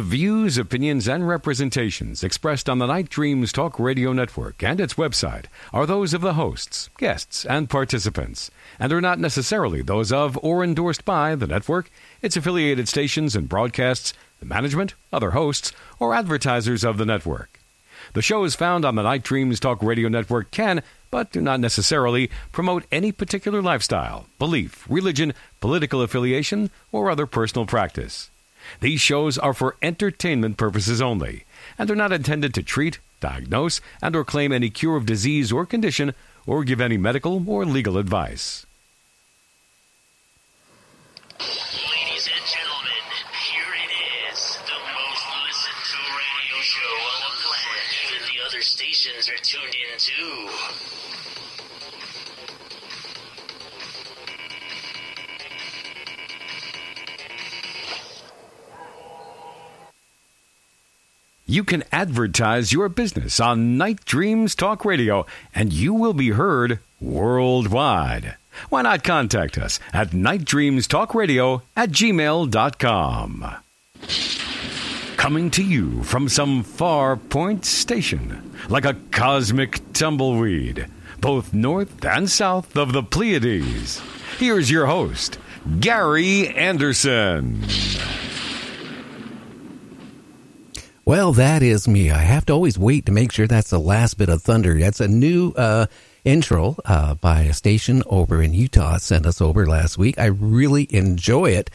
The views, opinions, and representations expressed on the Night Dreams Talk Radio Network and its website are those of the hosts, guests, and participants, and are not necessarily those of or endorsed by the network, its affiliated stations and broadcasts, the management, other hosts, or advertisers of the network. The shows found on the Night Dreams Talk Radio Network can, but do not necessarily, promote any particular lifestyle, belief, religion, political affiliation, or other personal practice. These shows are for entertainment purposes only and are not intended to treat, diagnose, and or claim any cure of disease or condition or give any medical or legal advice. You can advertise your business on Night Dreams Talk Radio and you will be heard worldwide. Why not contact us at nightdreamstalkradio at gmail.com. Coming to you from some far point station, like a cosmic tumbleweed, both north and south of the Pleiades. Here's your host, Gary Anderson. Well, that is me. I have to always wait to make sure that's the last bit of thunder. That's a new uh, intro uh, by a station over in Utah. Sent us over last week. I really enjoy it.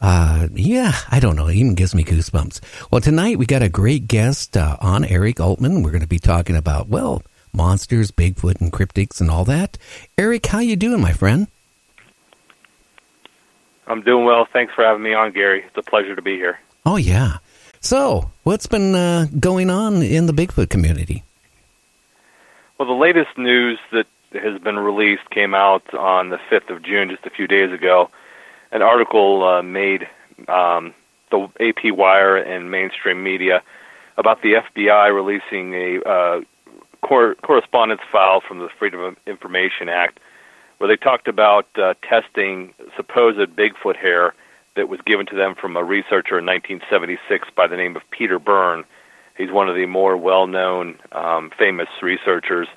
Uh, yeah, I don't know. It even gives me goosebumps. Well, tonight we got a great guest uh, on, Eric Altman. We're going to be talking about well, monsters, Bigfoot, and cryptids, and all that. Eric, how you doing, my friend? I'm doing well. Thanks for having me on, Gary. It's a pleasure to be here. Oh yeah. So, what's been uh, going on in the Bigfoot community? Well, the latest news that has been released came out on the 5th of June, just a few days ago. An article uh, made um, the AP Wire and mainstream media about the FBI releasing a uh, cor- correspondence file from the Freedom of Information Act, where they talked about uh, testing supposed Bigfoot hair that was given to them from a researcher in 1976 by the name of Peter Byrne. He's one of the more well-known, um, famous researchers,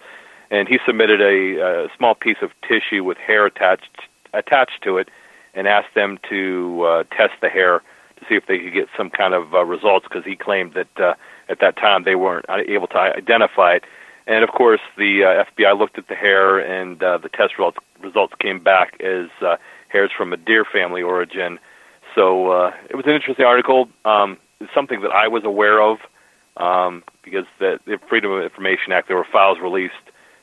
and he submitted a, a small piece of tissue with hair attached attached to it, and asked them to uh, test the hair to see if they could get some kind of uh, results because he claimed that uh, at that time they weren't able to identify it. And of course, the uh, FBI looked at the hair, and uh, the test results results came back as uh, hairs from a deer family origin. So uh, it was an interesting article. Um, it's something that I was aware of um, because the, the Freedom of Information Act, there were files released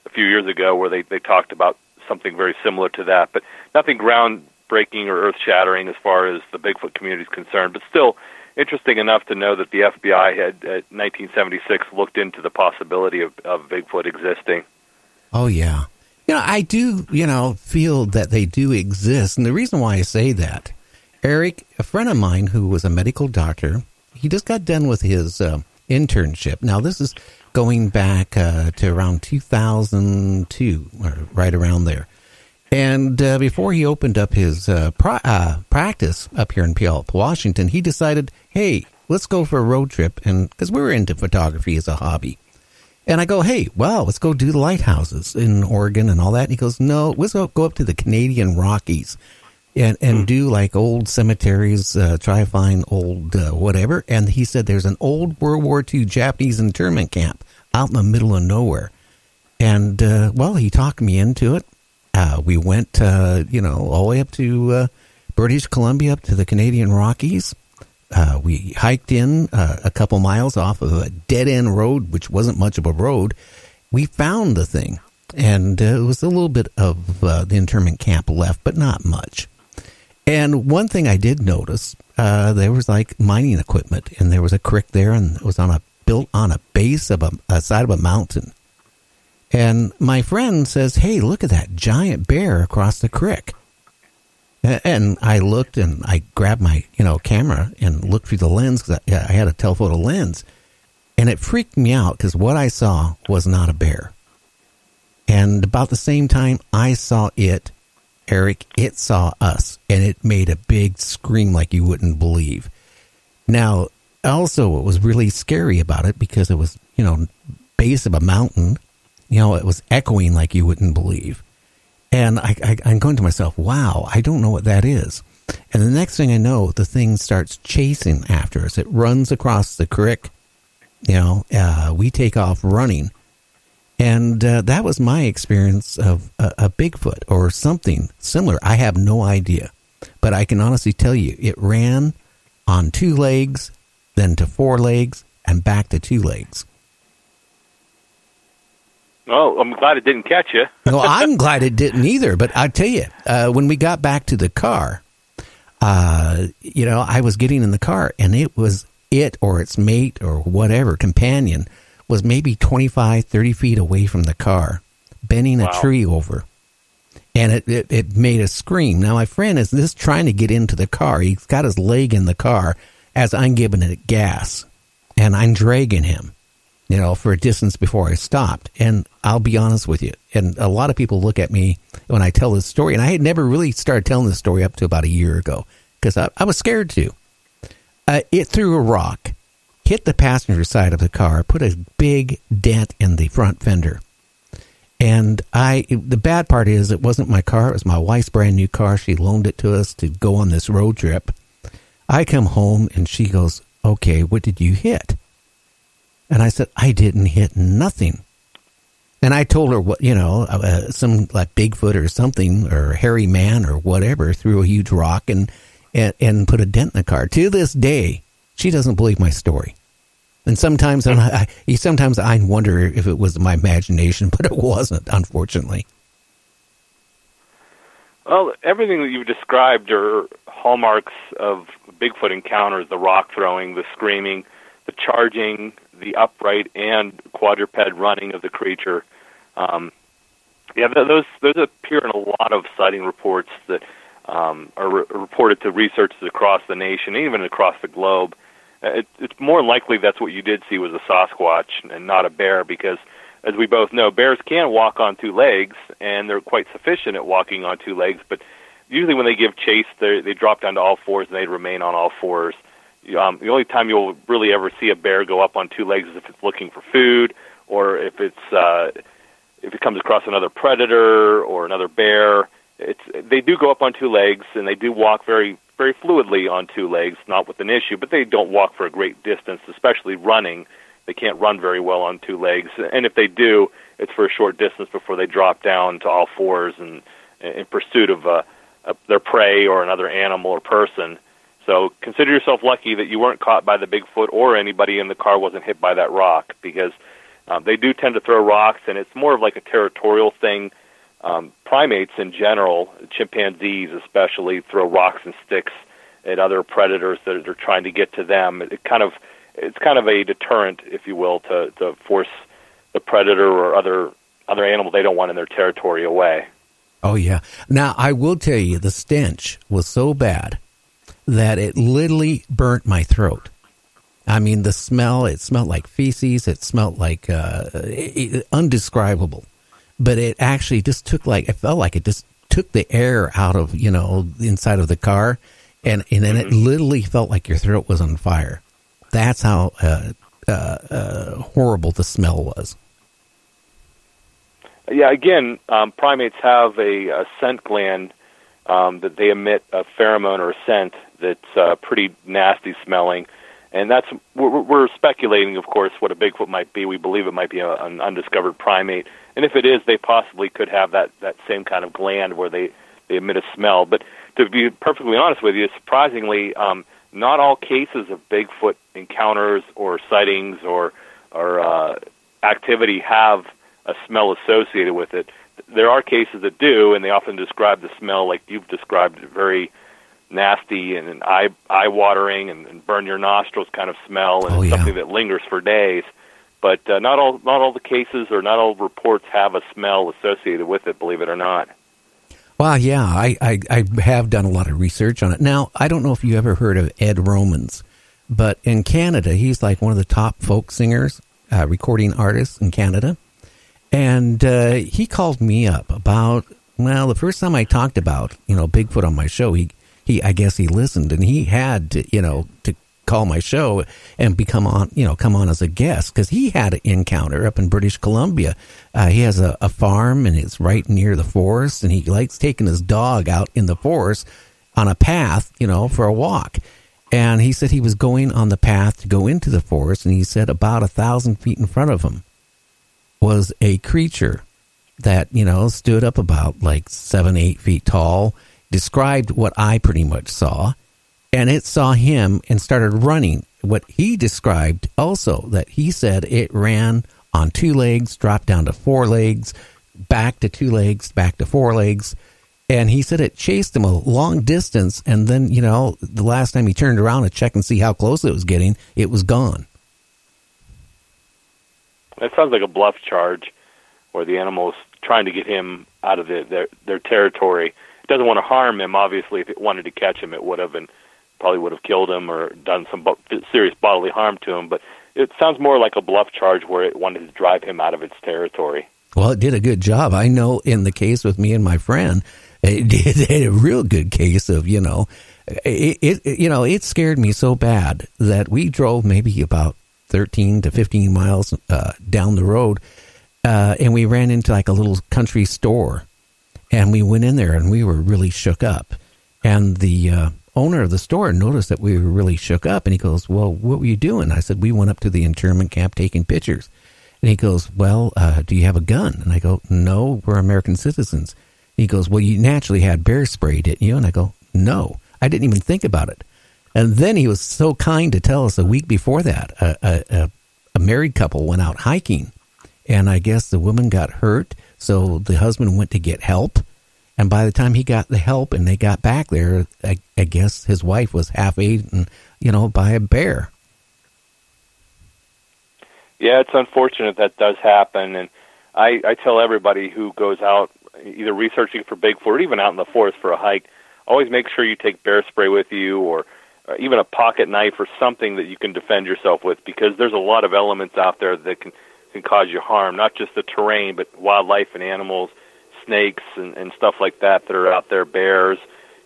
a few years ago where they, they talked about something very similar to that, but nothing groundbreaking or earth-shattering as far as the Bigfoot community is concerned. But still interesting enough to know that the FBI had, at 1976, looked into the possibility of, of Bigfoot existing. Oh yeah, you know I do. You know feel that they do exist, and the reason why I say that Eric, a friend of mine who was a medical doctor, he just got done with his uh, internship. Now, this is going back uh, to around 2002, or right around there. And uh, before he opened up his uh, uh, practice up here in Puyallup, Washington, he decided, hey, let's go for a road trip. And because we were into photography as a hobby. And I go, hey, well, let's go do the lighthouses in Oregon and all that. And he goes, no, let's go up to the Canadian Rockies and and do like old cemeteries, uh, try to find old uh, whatever. And he said there's an old World War II Japanese internment camp out in the middle of nowhere. And uh, well, he talked me into it. Uh, we went, uh, you know, all the way up to uh, British Columbia, up to the Canadian Rockies. we hiked in a couple miles off of a dead end road, which wasn't much of a road. We found the thing, and it was a little bit of the internment camp left, but not much. And one thing I did notice, uh, there was like mining equipment, and there was a creek there, and it was on a built on a base of a, a side of a mountain. And my friend says, "Hey, look at that giant bear across the creek." And I looked, and I grabbed my you know camera and looked through the lens because I, I had a telephoto lens, and it freaked me out because what I saw was not a bear. And about the same time, I saw it Eric, it saw us and it made a big scream like you wouldn't believe. Now, also, what was really scary about it because it was, you know, base of a mountain, you know, it was echoing like you wouldn't believe. And I, I, I'm going to myself, wow, I don't know what that is. And the next thing I know, the thing starts chasing after us. It runs across the creek. You know, uh, we take off running. And uh, that was my experience of a, a Bigfoot or something similar. I have no idea. But I can honestly tell you, it ran on two legs, then to four legs, and back to two legs. Well, I'm glad it didn't catch you. no, I'm glad it didn't either. But I tell you, uh, when we got back to the car, uh, you know, I was getting in the car and it was it or its mate or whatever companion was maybe 25, 30 feet away from the car, bending Wow. a tree over. And it, it, it made a scream. Now, my friend is just trying to get into the car. He's got his leg in the car as I'm giving it gas and I'm dragging him, you know, for a distance before I stopped. And I'll be honest with you. And a lot of people look at me when I tell this story. And I had never really started telling this story up to about a year ago because I, I was scared to. Uh, it threw a rock, hit the passenger side of the car, put a big dent in the front fender. And I, the bad part is, it wasn't my car. It was my wife's brand new car. She loaned it to us to go on this road trip. I come home and she goes, "Okay, what did you hit?" And I said, "I didn't hit nothing." And I told her what you know, uh, some like Bigfoot or something, or hairy man or whatever, threw a huge rock and and, and put a dent in the car. To this day, she doesn't believe my story. And sometimes I, I sometimes I wonder if it was my imagination, but it wasn't, unfortunately. Well, everything that you've described are hallmarks of Bigfoot encounters: the rock throwing, the screaming, the charging, the upright and quadruped running of the creature. Um, yeah, those those appear in a lot of sighting reports that um, are re- reported to researchers across the nation, even across the globe. Uh, It, it's more likely that's what you did see was a Sasquatch and not a bear, because as we both know, bears can walk on two legs, and they're quite sufficient at walking on two legs. But usually, when they give chase, they they drop down to all fours and they remain on all fours. Um, the only time you'll really ever see a bear go up on two legs is if it's looking for food, or if it's uh, if it comes across another predator or another bear. It's they do go up on two legs and they do walk very very fluidly on two legs, not with an issue, but they don't walk for a great distance, especially running. They can't run very well on two legs, and if they do, it's for a short distance before they drop down to all fours and in pursuit of uh, uh, their prey or another animal or person. So consider yourself lucky that you weren't caught by the Bigfoot or anybody in the car wasn't hit by that rock because um, they do tend to throw rocks, and it's more of like a territorial thing. Um, primates in general, chimpanzees especially, throw rocks and sticks at other predators that are trying to get to them. It kind of it's kind of a deterrent, if you will, to, to force the predator or other other animal they don't want in their territory away. Oh yeah. Now I will tell you, the stench was so bad that it literally burnt my throat. I mean, the smell, it smelled like feces. It smelled like uh, undescribable. But it actually just took like, it felt like it just took the air out of, you know, the inside of the car. And, and then it literally felt like your throat was on fire. That's how uh, uh, uh, horrible the smell was. Yeah, again, um, primates have a, a scent gland um, that they emit a pheromone or a scent that's uh, pretty nasty smelling, and that's we're, we're speculating, of course, what a Bigfoot might be. We believe it might be a, an undiscovered primate, and if it is, they possibly could have that that same kind of gland where they they emit a smell. But to be perfectly honest with you, surprisingly, um, not all cases of Bigfoot encounters or sightings or or uh, activity have a smell associated with it. There are cases that do, and they often describe the smell like you've described, very nasty and, and eye eye watering and, and burn your nostrils kind of smell, and Oh, yeah. something that lingers for days. But uh, not all not all the cases or not all reports have a smell associated with it. Believe it or not. Well, yeah, I, I, I have done a lot of research on it. Now, I don't know if you ever heard of Ed Romans, but in Canada, he's like one of the top folk singers, uh, recording artists in Canada. And uh, he called me up about, well, the first time I talked about, you know, Bigfoot on my show, he, he I guess he listened and he had to, you know, to call my show and become on, you know, come on as a guest because he had an encounter up in British Columbia. Uh, he has a, a farm and it's right near the forest, and he likes taking his dog out in the forest on a path, you know, for a walk. And he said he was going on the path to go into the forest, and he said about a thousand feet in front of him was a creature that, you know, stood up about like seven, eight feet tall, described what I pretty much saw, and it saw him and started running. What he described also that he said it ran on two legs, dropped down to four legs, back to two legs, back to four legs and he said it chased him a long distance. And then, you know, the last time he turned around to check and see how close it was getting, it was gone. That sounds like a bluff charge where the animal's trying to get him out of the, their, their territory. It doesn't want to harm him. Obviously, if it wanted to catch him, it would have and probably would have killed him or done some serious bodily harm to him. But it sounds more like a bluff charge where it wanted to drive him out of its territory. Well, it did a good job. I know in the case with me and my friend, it did a real good case of you know it, it you know it scared me so bad that we drove maybe about 13 to 15 miles uh, down the road uh, and we ran into like a little country store and we went in there and we were really shook up and the uh, owner of the store noticed that we were really shook up and he goes well what were you doing i said we went up to the internment camp taking pictures and he goes well uh, do you have a gun and i go no we're american citizens he goes, Well, you naturally had bear spray, didn't you? And I go, No, I didn't even think about it. And then he was so kind to tell us a week before that a, a, a married couple went out hiking. And I guess the woman got hurt. So the husband went to get help. And by the time he got the help and they got back there, I, I guess his wife was half eaten, you know, by a bear. Yeah, it's unfortunate that does happen. And I, I tell everybody who goes out either researching for Bigfoot or even out in the forest for a hike, always make sure you take bear spray with you or uh, even a pocket knife or something that you can defend yourself with because there's a lot of elements out there that can can cause you harm, not just the terrain, but wildlife and animals, snakes and, and stuff like that that are out there, bears.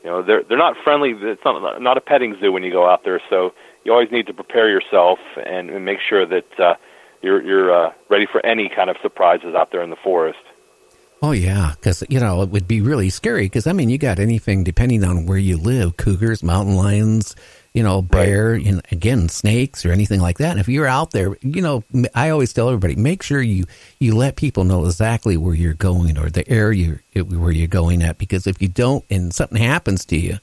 You know, they're they're not friendly. It's not not a petting zoo when you go out there. So you always need to prepare yourself and, and make sure that uh, you're you're uh, ready for any kind of surprises out there in the forest. Oh yeah, because you know it would be really scary. Because I mean, you got anything depending on where you live: cougars, mountain lions, you know, bear, right. and again, snakes or anything like that. And if you're out there, you know, I always tell everybody: make sure you you let people know exactly where you're going or the area where you're going at. Because if you don't, and something happens to you,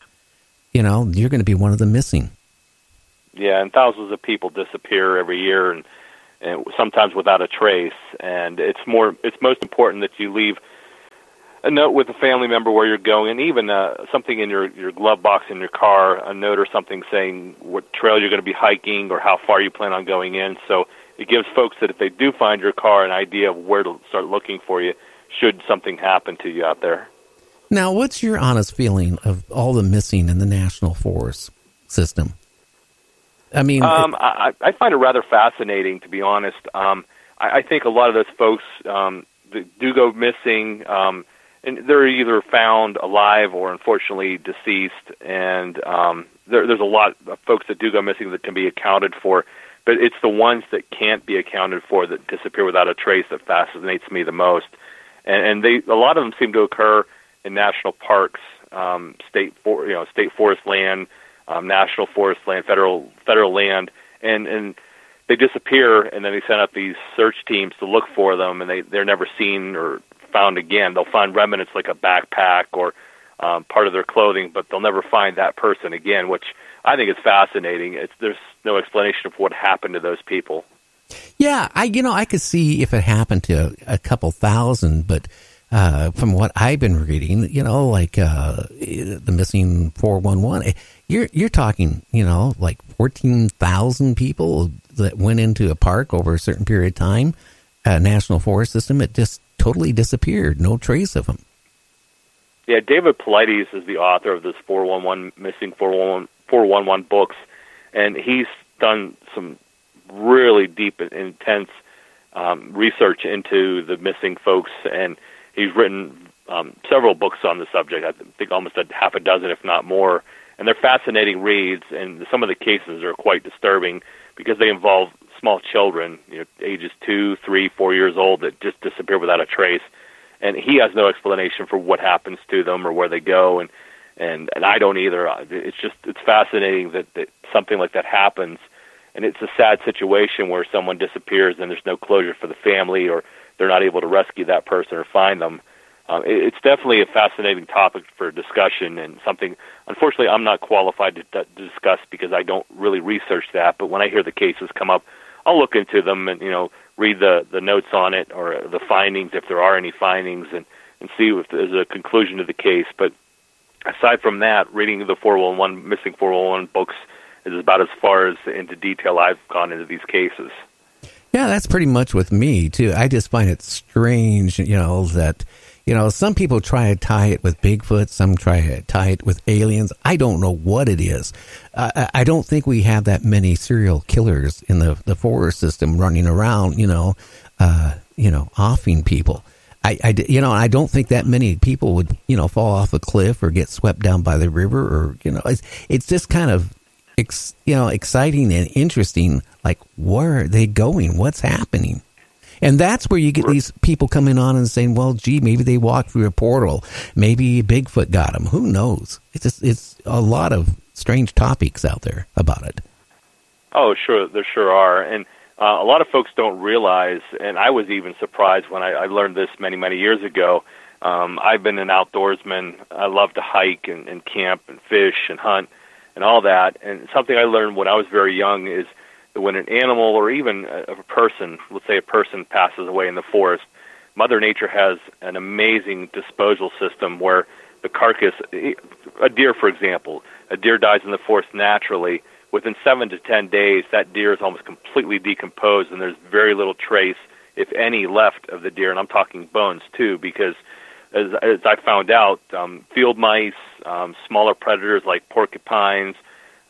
you know, you're going to be one of the missing. Yeah, and thousands of people disappear every year, and and sometimes without a trace. And it's more, it's most important that you leave a note with a family member where you're going, and even uh, something in your your glove box in your car, a note or something saying what trail you're going to be hiking or how far you plan on going in. So it gives folks that if they do find your car, an idea of where to start looking for you should something happen to you out there. Now, what's your honest feeling of all the missing in the national forest system? I mean, um, I, I find it rather fascinating, to be honest. Um, I, I think a lot of those folks um, that do go missing, um, and they're either found alive or unfortunately deceased. And um, there, there's a lot of folks that do go missing that can be accounted for, but it's the ones that can't be accounted for that disappear without a trace that fascinates me the most. And, and they, a lot of them seem to occur in national parks, um, state, for, you know, state forest land um, national forest land, federal federal land, and and they disappear, and then they send out these search teams to look for them, and they they're never seen or found again. They'll find remnants like a backpack or um, part of their clothing, but they'll never find that person again, which I think is fascinating. It's there's no explanation of what happened to those people. Yeah, I you know I could see if it happened to a couple thousand, but uh, from what I've been reading, you know, like uh, the missing four one one, you're you're talking, you know, like fourteen thousand people that went into a park over a certain period of time, a national forest system. It just totally disappeared, no trace of them. Yeah, David Paulides is the author of this four one one missing four one four one one books, and he's done some really deep and intense um, research into the missing folks and he's written um, several books on the subject. I think almost a half a dozen, if not more. and they're fascinating reads. And some of the cases are quite disturbing because they involve small children, you know, ages two, three, four years old that just disappear without a trace, and he has no explanation for what happens to them or where they go, and and and I don't either. It's just it's fascinating that, that something like that happens, and it's a sad situation where someone disappears and there's no closure for the family or they're not able to rescue that person or find them. Um, it, it's definitely a fascinating topic for discussion and something. Unfortunately, I'm not qualified to, to discuss because I don't really research that. But when I hear the cases come up, I'll look into them and you know read the the notes on it or the findings if there are any findings and and see if there's a conclusion to the case. But aside from that, reading the 411 missing 411 books is about as far as into detail I've gone into these cases. Yeah, that's pretty much with me too. I just find it strange, you know, that you know some people try to tie it with Bigfoot, some try to tie it with aliens. I don't know what it is. Uh, I don't think we have that many serial killers in the the forest system running around, you know, uh, you know, offing people. I, I, you know, I don't think that many people would, you know, fall off a cliff or get swept down by the river, or you know, it's it's just kind of, ex, you know, exciting and interesting. Like, where are they going? What's happening? And that's where you get these people coming on and saying, "Well, gee, maybe they walked through a portal. Maybe Bigfoot got them. Who knows?" It's just, it's a lot of strange topics out there about it. Oh, sure, there sure are, and uh, a lot of folks don't realize, and I was even surprised when I, I learned this many, many years ago. Um, I've been an outdoorsman. I love to hike and, and camp and fish and hunt and all that. And something I learned when I was very young is when an animal or even a, a person, let's say a person passes away in the forest, Mother Nature has an amazing disposal system where the carcass, a deer, for example, a deer dies in the forest naturally within seven to ten days, that deer is almost completely decomposed, and there's very little trace, if any, left of the deer. And I'm talking bones too, because as, as I found out, um, field mice, um, smaller predators like porcupines,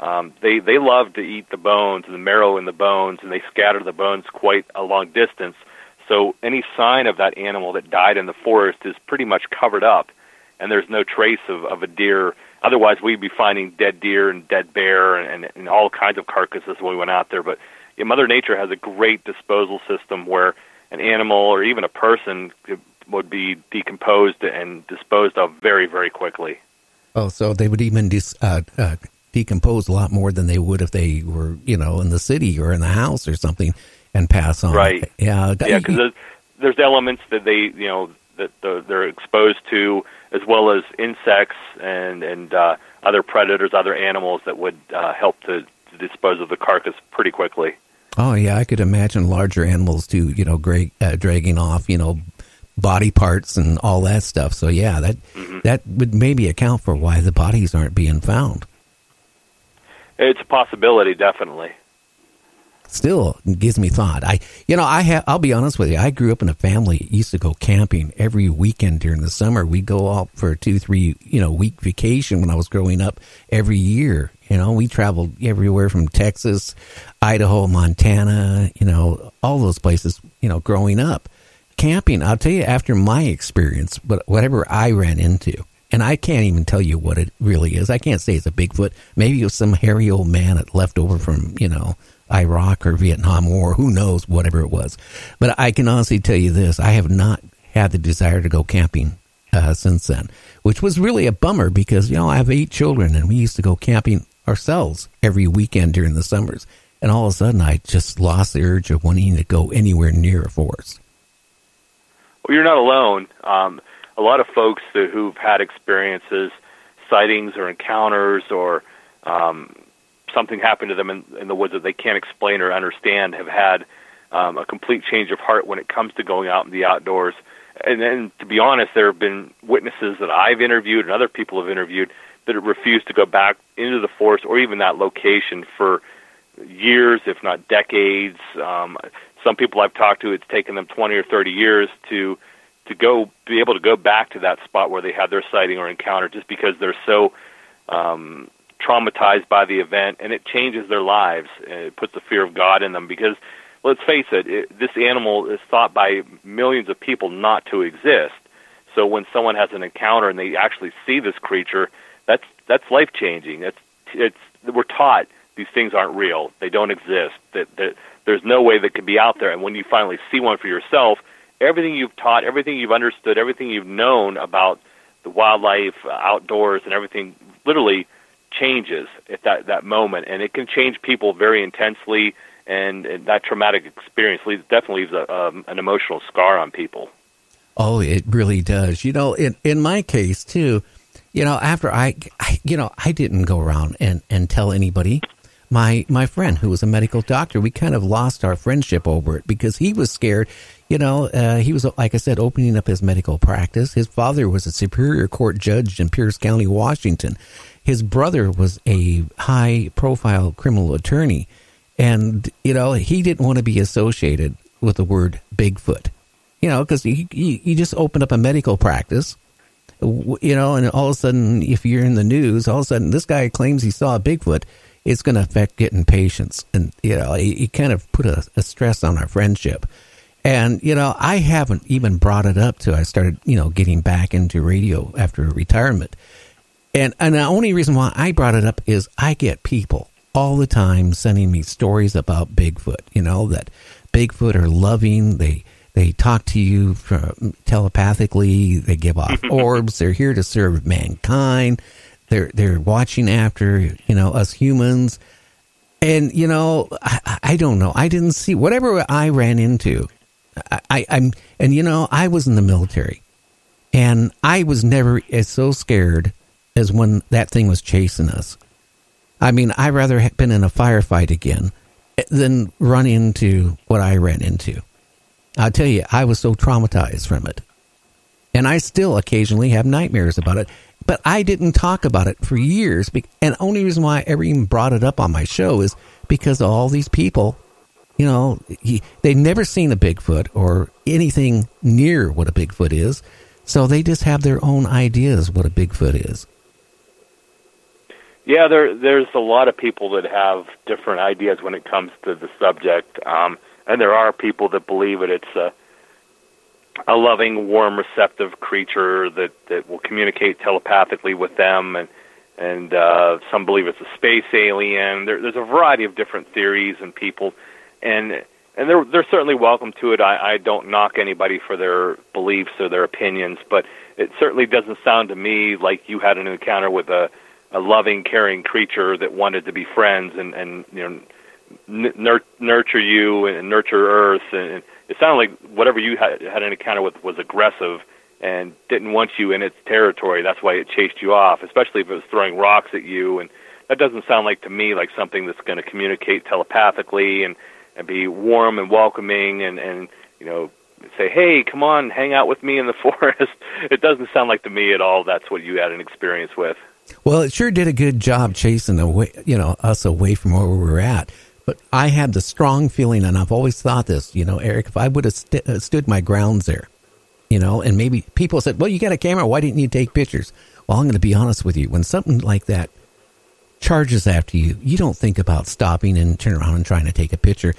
um, they they love to eat the bones and the marrow in the bones, and they scatter the bones quite a long distance. So any sign of that animal that died in the forest is pretty much covered up, and there's no trace of, of a deer Otherwise, we'd be finding dead deer and dead bear and, and, and all kinds of carcasses when we went out there. But yeah, Mother Nature has a great disposal system where an animal or even a person would be decomposed and disposed of very, very quickly. Oh, so they would even dis, uh, uh, decompose a lot more than they would if they were, you know, in the city or in the house or something and pass on. Right. Yeah. Yeah, because there's, there's elements that they, you know, that they're exposed to as well as insects and and uh, other predators, other animals that would uh, help to, to dispose of the carcass pretty quickly. Oh yeah, I could imagine larger animals too. You know, gra- uh, dragging off, you know, body parts and all that stuff. So yeah, that mm-hmm. that would maybe account for why the bodies aren't being found. It's a possibility, definitely still gives me thought. I, you know, I have, I'll be honest with you. I grew up in a family used to go camping every weekend during the summer. We'd go out for a two, three, you know, week vacation when I was growing up every year. You know, we traveled everywhere from Texas, Idaho, Montana, you know, all those places, you know, growing up. Camping, I'll tell you after my experience, but whatever I ran into, and I can't even tell you what it really is. I can't say it's a Bigfoot. Maybe it was some hairy old man that left over from, you know, Iraq or Vietnam War, who knows, whatever it was. But I can honestly tell you this I have not had the desire to go camping uh, since then, which was really a bummer because, you know, I have eight children and we used to go camping ourselves every weekend during the summers. And all of a sudden, I just lost the urge of wanting to go anywhere near a forest. Well, you're not alone. Um, a lot of folks who've had experiences, sightings or encounters or um, something happened to them in, in the woods that they can't explain or understand have had um, a complete change of heart when it comes to going out in the outdoors. And then, to be honest, there have been witnesses that I've interviewed and other people have interviewed that have refused to go back into the forest or even that location for years, if not decades. Um, some people I've talked to, it's taken them 20 or 30 years to to go be able to go back to that spot where they had their sighting or encounter, just because they're so um, traumatized by the event, and it changes their lives. It puts the fear of God in them because, let's face it, it this animal is thought by millions of people not to exist. So when someone has an encounter and they actually see this creature, that's that's life changing. It's it's we're taught these things aren't real. They don't exist. That that there's no way that could be out there. And when you finally see one for yourself, everything you've taught, everything you've understood, everything you've known about the wildlife, uh, outdoors, and everything literally changes at that that moment, and it can change people very intensely. And, and that traumatic experience leaves, definitely leaves a, um, an emotional scar on people. Oh, it really does. You know, in in my case too, you know, after I, I you know, I didn't go around and and tell anybody. My my friend who was a medical doctor, we kind of lost our friendship over it because he was scared. You know, uh, he was like I said, opening up his medical practice. His father was a superior court judge in Pierce County, Washington. His brother was a high profile criminal attorney, and you know he didn't want to be associated with the word Bigfoot you know, because he, you, you just opened up a medical practice, you know, and all of a sudden, if you're in the news, all of a sudden, this guy claims he saw a Bigfoot. It's going to affect getting patients, and you know, he, kind of put a, a stress on our friendship. And you know, I haven't even brought it up till I started, you know, getting back into radio after retirement. And and the only reason why I brought it up is I get people all the time sending me stories about Bigfoot. You know that Bigfoot are loving. They they talk to you telepathically. They give off orbs. They're here to serve mankind. They're they're watching after you know us humans. And you know, I, I don't know. I didn't see whatever I ran into. I, I'm and you know, I was in the military, and I was never as so scared as when that thing was chasing us. I mean, I'd rather have been in a firefight again eh, than run into what I ran into. I'll tell you, I was so traumatized from it. And I still occasionally have nightmares about it. But I didn't talk about it for years. And the only reason why I ever even brought it up on my show is because all these people, you know, they've never seen a Bigfoot or anything near what a Bigfoot is. So they just have their own ideas what a Bigfoot is. Yeah, there there's a lot of people that have different ideas when it comes to the subject. Um, and there are people that believe it. It's a a loving, warm, receptive creature that that will communicate telepathically with them, and and uh, some believe it's a space alien. There, there's a variety of different theories and people, and and they're they're certainly welcome to it. I, I don't knock anybody for their beliefs or their opinions, but it certainly doesn't sound to me like you had an encounter with a a loving, caring creature that wanted to be friends and and you know n- nurture you and nurture Earth. And it sounded like whatever you had, had an encounter with was aggressive and didn't want you in its territory. That's why it chased you off, especially if it was throwing rocks at you. And that doesn't sound like to me like something that's going to communicate telepathically and and be warm and welcoming and and you know say, "Hey, come on, hang out with me in the forest." it doesn't sound like to me at all that's what you had an experience with. Well, it sure did a good job chasing away, you know, us away from where we were at. But I had the strong feeling, and I've always thought this, you know, Eric, if I would have st- uh, stood my grounds there, you know, and maybe people said, well, you got a camera. Why didn't you take pictures? Well, I'm going to be honest with you. When something like that charges after you, you don't think about stopping and turn around and trying to take a picture.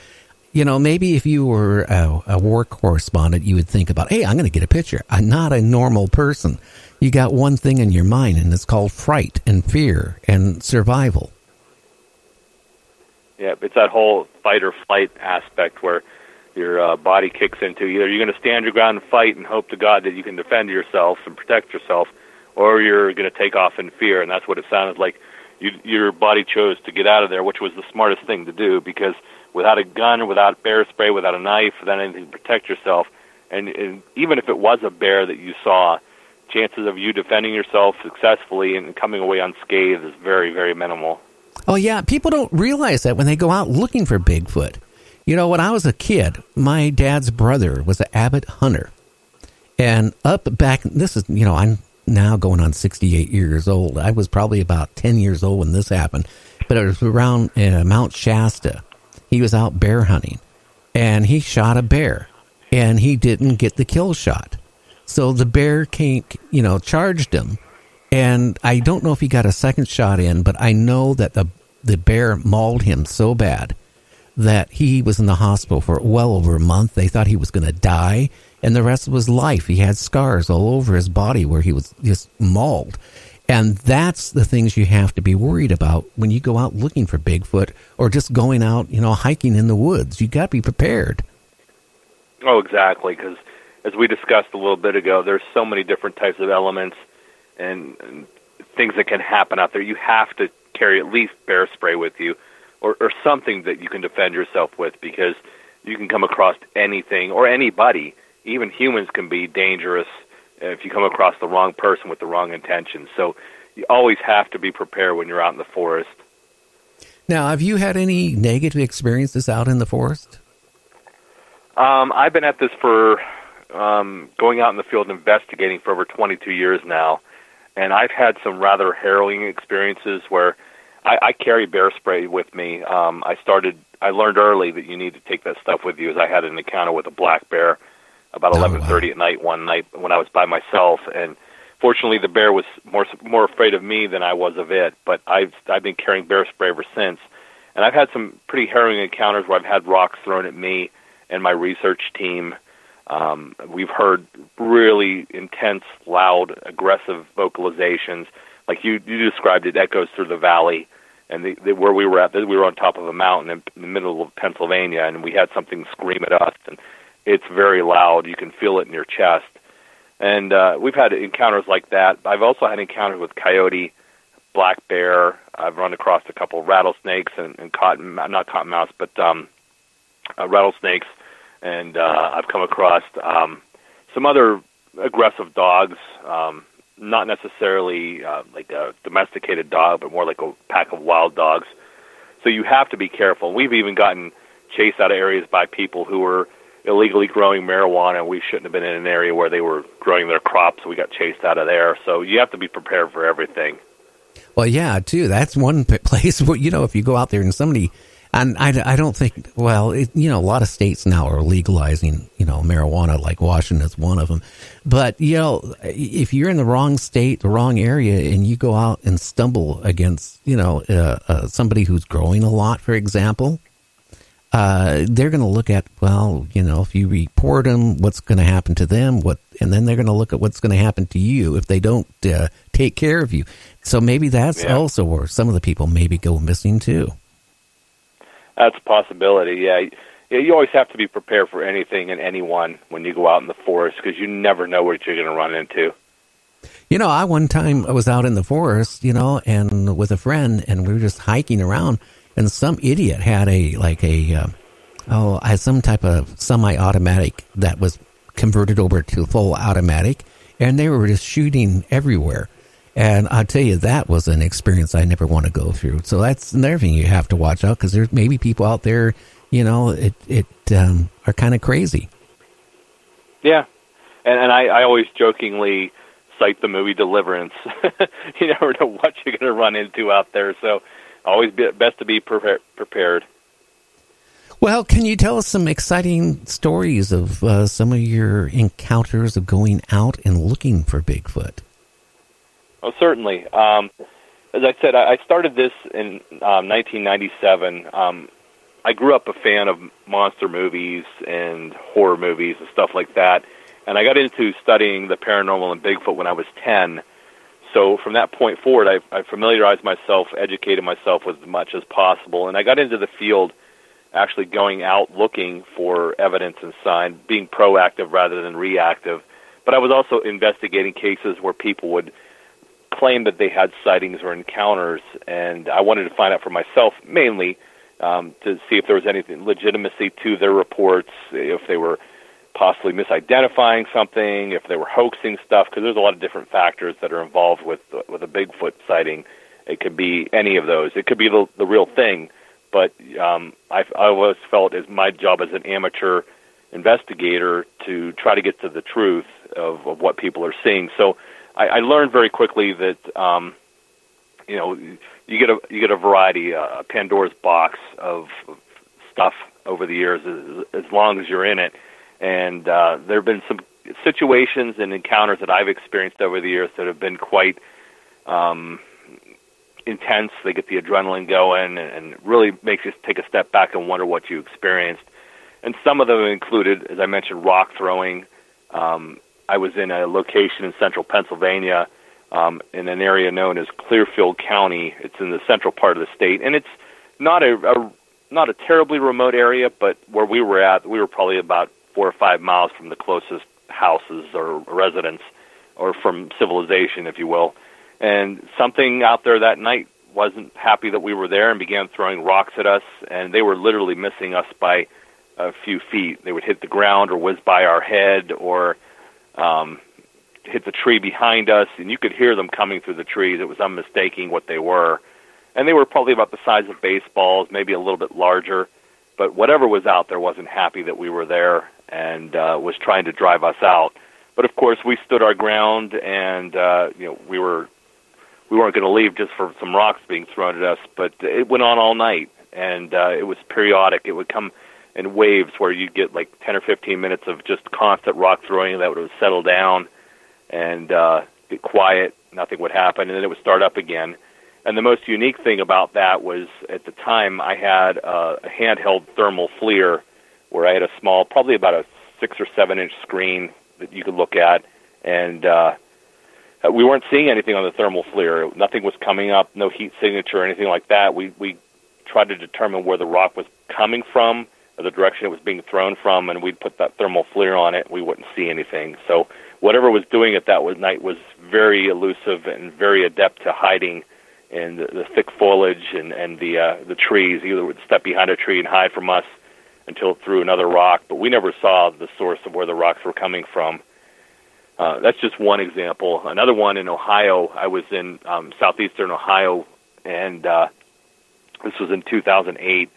You know, maybe if you were a, a war correspondent, you would think about, hey, I'm going to get a picture. I'm not a normal person. You got one thing in your mind, and it's called fright and fear and survival. Yeah, it's that whole fight or flight aspect where your uh, body kicks into either you're going to stand your ground and fight and hope to God that you can defend yourself and protect yourself, or you're going to take off in fear. And that's what it sounded like. You, your body chose to get out of there, which was the smartest thing to do because without a gun, without bear spray, without a knife, without anything to protect yourself, and, and even if it was a bear that you saw, chances of you defending yourself successfully and coming away unscathed is very, very minimal. Oh, yeah. People don't realize that when they go out looking for Bigfoot. You know, when I was a kid, my dad's brother was an avid hunter. And up back, this is, you know, I'm now going on 68 years old. I was probably about 10 years old when this happened, but it was around uh, Mount Shasta. He was out bear hunting and he shot a bear and he didn't get the kill shot. So the bear came, you know, charged him and I don't know if he got a second shot in, but I know that the the bear mauled him so bad that he was in the hospital for well over a month. They thought he was going to die, and the rest of his life he had scars all over his body where he was just mauled. And that's the things you have to be worried about when you go out looking for Bigfoot or just going out, you know, hiking in the woods. You got to be prepared. Oh, exactly. Because as we discussed a little bit ago, there's so many different types of elements and, and things that can happen out there. You have to carry at least bear spray with you, or, or something that you can defend yourself with, because you can come across anything or anybody. Even humans can be dangerous if you come across the wrong person with the wrong intentions. So you always have to be prepared when you're out in the forest. Now, have you had any negative experiences out in the forest? Um, I've been at this for um, going out in the field investigating for over 22 years now, and I've had some rather harrowing experiences where I, I carry bear spray with me. Um, I started, I learned early that you need to take that stuff with you, as I had an encounter with a black bear about 11:30 oh, wow. at night one night when I was by myself, and fortunately the bear was more more afraid of me than I was of it. But I've I've been carrying bear spray ever since, and I've had some pretty harrowing encounters where I've had rocks thrown at me and my research team. Um, we've heard really intense, loud, aggressive vocalizations, like you you described it, echoes through the valley. And the, the, where we were at, we were on top of a mountain in, in the middle of Pennsylvania, and we had something scream at us. And it's very loud. You can feel it in your chest. And uh, we've had encounters like that. I've also had encounters with coyote, black bear. I've run across a couple of rattlesnakes and, and cotton, not cottonmouths, but um, uh, rattlesnakes. And uh, I've come across um, some other aggressive dogs, um, not necessarily uh, like a domesticated dog, but more like a pack of wild dogs. So you have to be careful. We've even gotten chased out of areas by people who were illegally growing marijuana. We shouldn't have been in an area where they were growing their crops. We got chased out of there. So you have to be prepared for everything. Well, yeah, too. That's one place where, you know, if you go out there and somebody, and I, I don't think, well, it, you know, a lot of states now are legalizing, you know, marijuana, like Washington is one of them. But, you know, if you're in the wrong state, the wrong area, and you go out and stumble against, you know, uh, uh, somebody who's growing a lot, for example, uh, they're going to look at well, you know, if you report them, what's going to happen to them? What, and then they're going to look at what's going to happen to you if they don't uh, take care of you. So maybe that's yeah. also where some of the people maybe go missing too. That's a possibility. Yeah, you always have to be prepared for anything and anyone when you go out in the forest because you never know what you're going to run into. You know, I one time I was out in the forest, you know, and with a friend, and we were just hiking around and some idiot had a like a uh, oh, I had some type of semi-automatic that was converted over to full automatic, and they were just shooting everywhere. And I tell you, that was an experience I never want to go through. So that's another thing you have to watch out because there's maybe people out there, you know, it it um, are kind of crazy. Yeah, and and I, I always jokingly cite the movie Deliverance. you never know what you're going to run into out there. So always be, best to be prepared. Well, can you tell us some exciting stories of uh, some of your encounters of going out and looking for Bigfoot? Oh, certainly. Um, as I said, I started this in um, 1997. Um, I grew up a fan of monster movies and horror movies and stuff like that, and I got into studying the paranormal and Bigfoot when I was 10 so from that point forward, I, I familiarized myself, educated myself with as much as possible, and I got into the field actually going out looking for evidence and sign, being proactive rather than reactive. But I was also investigating cases where people would claim that they had sightings or encounters, and I wanted to find out for myself mainly um, to see if there was anything legitimacy to their reports, if they were possibly misidentifying something, if they were hoaxing stuff, because there's a lot of different factors that are involved with with a Bigfoot sighting. It could be any of those. It could be the, the real thing, but um, I, I always felt as my job as an amateur investigator to try to get to the truth of, of what people are seeing. So I, I learned very quickly that um, you know you get a you get a variety, uh, a Pandora's box of, of stuff over the years as, as long as you're in it and uh, there have been some situations and encounters that I've experienced over the years that have been quite um, intense. They get the adrenaline going and, and really makes you take a step back and wonder what you experienced. And some of them included, as I mentioned, rock throwing. Um, I was in a location in central Pennsylvania um, in an area known as Clearfield County. It's in the central part of the state, and it's not a, a not a terribly remote area, but where we were at, we were probably about four or five miles from the closest houses or residents, or from civilization, if you will. And something out there that night wasn't happy that we were there and began throwing rocks at us, and they were literally missing us by a few feet. They would hit the ground or whiz by our head or um, hit the tree behind us, and you could hear them coming through the trees. It was unmistaking what they were. And they were probably about the size of baseballs, maybe a little bit larger. But whatever was out there wasn't happy that we were there and uh, was trying to drive us out. But of course, we stood our ground, and uh, you know we were we weren't going to leave just for some rocks being thrown at us. But it went on all night, and uh, it was periodic. It would come in waves where you'd get like 10 or 15 minutes of just constant rock throwing that would settle down and uh, get quiet. Nothing would happen, and then it would start up again. And the most unique thing about that was at the time I had a handheld thermal FLIR where I had a small, probably about a six or seven inch screen that you could look at, and uh, we weren't seeing anything on the thermal FLIR. Nothing was coming up, no heat signature or anything like that. We we tried to determine where the rock was coming from, or the direction it was being thrown from, and we'd put that thermal FLIR on it. We wouldn't see anything. So whatever was doing it that was night was very elusive and very adept to hiding in the, the thick foliage and and the uh, the trees. Either would step behind a tree and hide from us until it threw another rock, but we never saw the source of where the rocks were coming from. Uh, that's just one example. Another one in Ohio. I was in um, southeastern Ohio, and uh, this was in 2008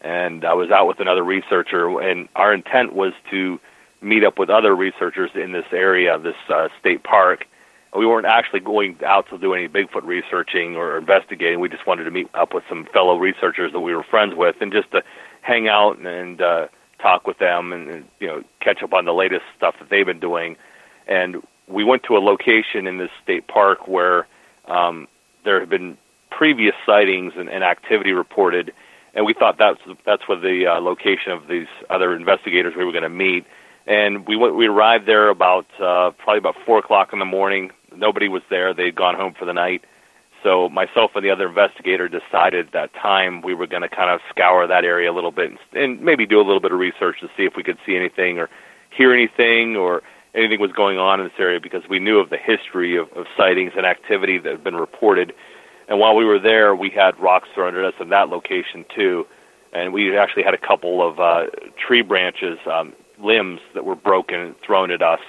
and I was out with another researcher, and our intent was to meet up with other researchers in this area, this uh, state park. We weren't actually going out to do any Bigfoot researching or investigating. We just wanted to meet up with some fellow researchers that we were friends with, and just to hang out and, and uh, talk with them, and, and you know, catch up on the latest stuff that they've been doing. And we went to a location in this state park where um, there had been previous sightings and, and activity reported and we thought that's that's where the uh, location of these other investigators we were going to meet. And we went, we arrived there about uh, probably about four o'clock in the morning. Nobody was there; they'd gone home for the night. So myself and the other investigator decided that time we were going to kind of scour that area a little bit and, and maybe do a little bit of research to see if we could see anything or hear anything or anything was going on in this area because we knew of the history of, of sightings and activity that had been reported and while we were there, we had rocks thrown at us in that location too. And we actually had a couple of uh, tree branches, um, limbs that were broken and thrown at us.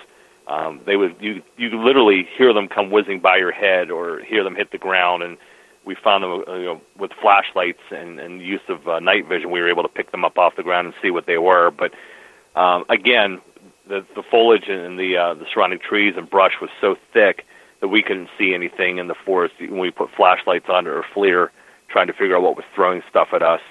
Um, they would you you could literally hear them come whizzing by your head or hear them hit the ground. And we found them uh, you know, with flashlights and, and use of uh, night vision. We were able to pick them up off the ground and see what they were. But um, again, the, the foliage and the uh, the surrounding trees and brush was so thick that we couldn't see anything in the forest when we put flashlights on or FLIR trying to figure out what was throwing stuff at us.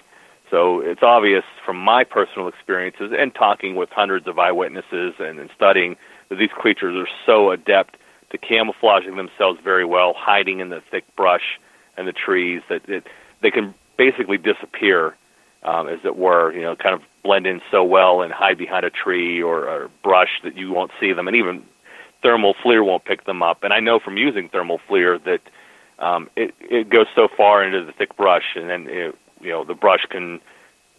So it's obvious from my personal experiences and talking with hundreds of eyewitnesses and, and studying that these creatures are so adept to camouflaging themselves very well, hiding in the thick brush and the trees that it, they can basically disappear, um, as it were. You know, kind of blend in so well and hide behind a tree or, or brush that you won't see them. And even thermal FLIR won't pick them up. And I know from using thermal FLIR that um, it it goes so far into the thick brush, and then it, you know the brush can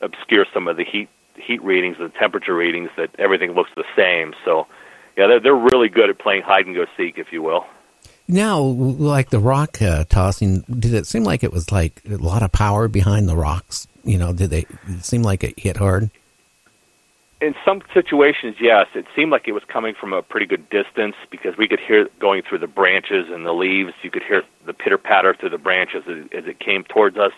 obscure some of the heat heat readings, the temperature readings, that everything looks the same. So yeah, they're they're really good at playing hide and go seek, if you will. Now, like the rock uh, tossing, did it seem like it was like a lot of power behind the rocks? You know, did they it seem like it hit hard? in some situations, yes, it seemed like it was coming from a pretty good distance because we could hear it going through the branches and the leaves. You could hear the pitter patter through the branches as, as it came towards us.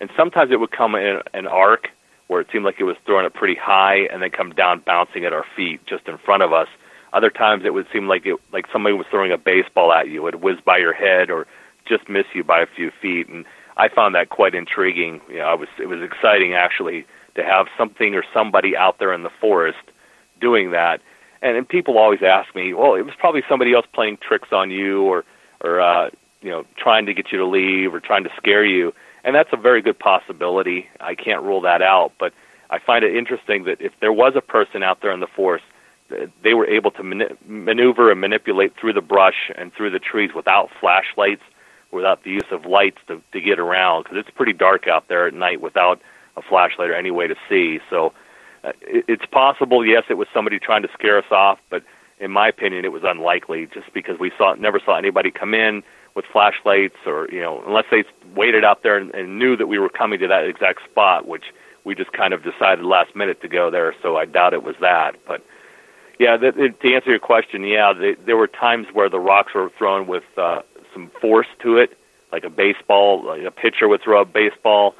And sometimes it would come in an arc where it seemed like it was throwing it pretty high and then come down bouncing at our feet just in front of us. Other times it would seem like it like somebody was throwing a baseball at you. It would whiz by your head or just miss you by a few feet. And I found that quite intriguing. You know, I was it was exciting actually to have something or somebody out there in the forest doing that. And, and people always ask me, well, it was probably somebody else playing tricks on you or, or uh, you know, trying to get you to leave or trying to scare you. And that's a very good possibility. I can't rule that out, but I find it interesting that if there was a person out there in the forest they were able to mani- maneuver and manipulate through the brush and through the trees without flashlights, without the use of lights to, to get around, because it's pretty dark out there at night without a flashlight or any way to see. So uh, it, it's possible, yes, it was somebody trying to scare us off, but in my opinion, it was unlikely, just because we saw never saw anybody come in with flashlights or you know unless they waited out there and, and knew that we were coming to that exact spot, which we just kind of decided last minute to go there. So I doubt it was that, but. Yeah, that, to answer your question, yeah, they, there were times where the rocks were thrown with uh, some force to it, like a baseball, like a pitcher would throw a baseball.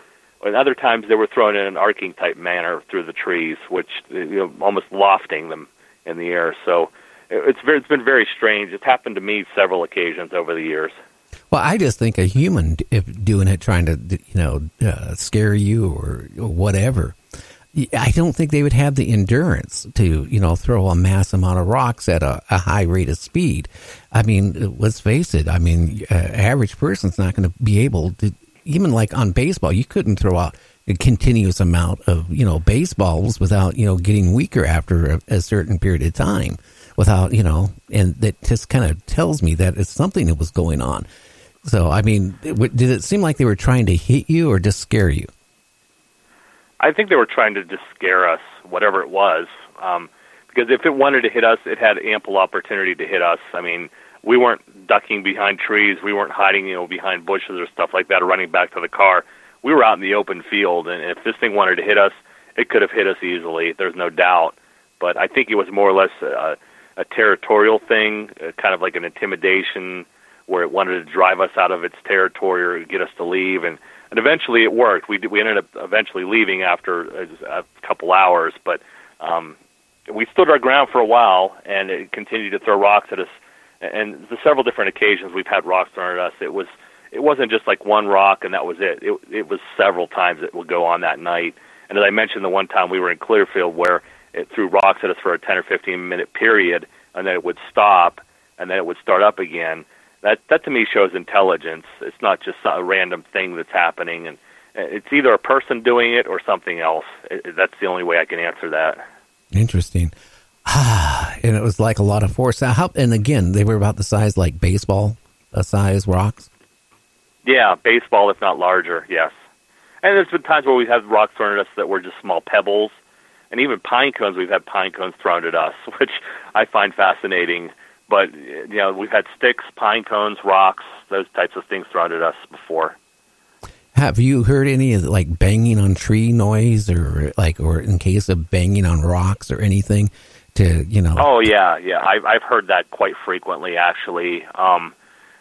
And other times they were thrown in an arcing type manner through the trees, which you know almost lofting them in the air. So it's very, it's been very strange. It's happened to me several occasions over the years. Well, I just think a human if doing it, trying to you know uh, scare you or whatever. I don't think they would have the endurance to, you know, throw a mass amount of rocks at a, a high rate of speed. I mean, let's face it. I mean, uh, average person's not going to be able to, even like on baseball, you couldn't throw out a continuous amount of, you know, baseballs without, you know, getting weaker after a, a certain period of time without, you know, and that just kind of tells me that it's something that was going on. So, I mean, did it seem like they were trying to hit you or just scare you? I think they were trying to just scare us, whatever it was. Um, because if it wanted to hit us, it had ample opportunity to hit us. I mean, we weren't ducking behind trees, we weren't hiding, you know, behind bushes or stuff like that, or running back to the car. We were out in the open field, and if this thing wanted to hit us, it could have hit us easily. There's no doubt. But I think it was more or less a, a territorial thing, uh, kind of like an intimidation, where it wanted to drive us out of its territory or get us to leave. And and eventually it worked. We we ended up eventually leaving after a, a couple hours, but um, we stood our ground for a while, and it continued to throw rocks at us. And the several different occasions we've had rocks thrown at us. It was it wasn't just like one rock and that was it. It it was several times it would go on that night. And as I mentioned, the one time we were in Clearfield where it threw rocks at us for a 10 or 15 minute period, and then it would stop, and then it would start up again that that to me shows intelligence. It's not just a random thing that's happening, and it's either a person doing it or something else. That's the only way I can answer that. Interesting. Ah, and it was like a lot of force. How, and again, they were about the size like baseball uh, size rocks. Yeah, baseball, if not larger. Yes. And there's been times where we've had rocks thrown at us that were just small pebbles, and even pine cones. We've had pine cones thrown at us, which I find fascinating but you know we've had sticks, pine cones, rocks, those types of things thrown at us before. Have you heard any of like banging on tree noise, or like, or in case of banging on rocks or anything? To you know. Oh yeah, yeah. I've I've heard that quite frequently actually. Um,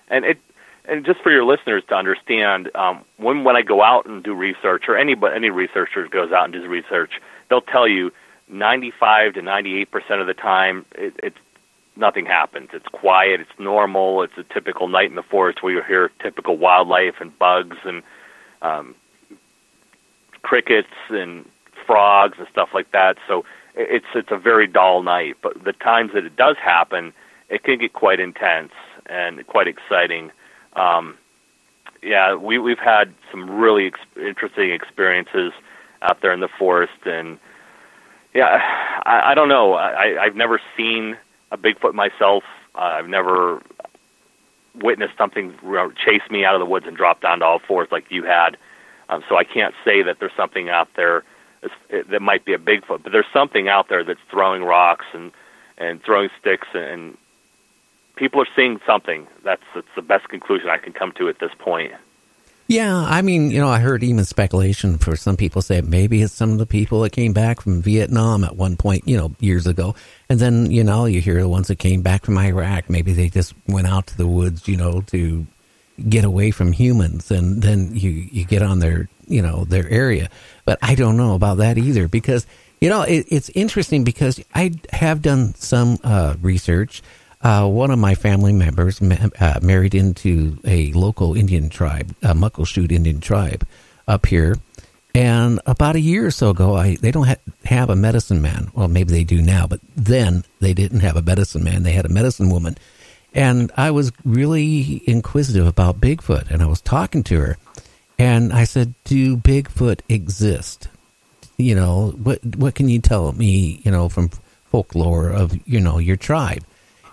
and it and just for your listeners to understand, um, when when I go out and do research, or any any researcher goes out and does research, they'll tell you 95 to 98 percent of the time it, it's nothing happens. It's quiet. It's normal. It's a typical night in the forest where you hear typical wildlife and bugs and um, crickets and frogs and stuff like that. So it's it's a very dull night. But the times that it does happen, it can get quite intense and quite exciting. Um, yeah, we we've had some really ex- interesting experiences out there in the forest, and yeah, I, I don't know. I, I've never seen a Bigfoot myself. Uh, I've never witnessed something chase me out of the woods and drop down to all fours like you had. Um, so I can't say that there's something out there that might be a Bigfoot, but there's something out there that's throwing rocks and and throwing sticks, and people are seeing something. That's that's the best conclusion I can come to at this point. Yeah, I mean, you know, I heard even speculation for some people say maybe it's some of the people that came back from Vietnam at one point, you know, years ago. And then, you know, you hear the ones that came back from Iraq, maybe they just went out to the woods, you know, to get away from humans and then you you get on their, you know, their area. But I don't know about that either because you know, it, it's interesting because I have done some uh, research uh, one of my family members ma- uh, married into a local Indian tribe, a Muckleshoot Indian tribe up here. And about a year or so ago, I they don't ha- have a medicine man. Well, maybe they do now, but then they didn't have a medicine man. They had a medicine woman. And I was really inquisitive about Bigfoot, and I was talking to her, and I said, "Do Bigfoot exist? You know, what what can you tell me? You know, from folklore of you know your tribe.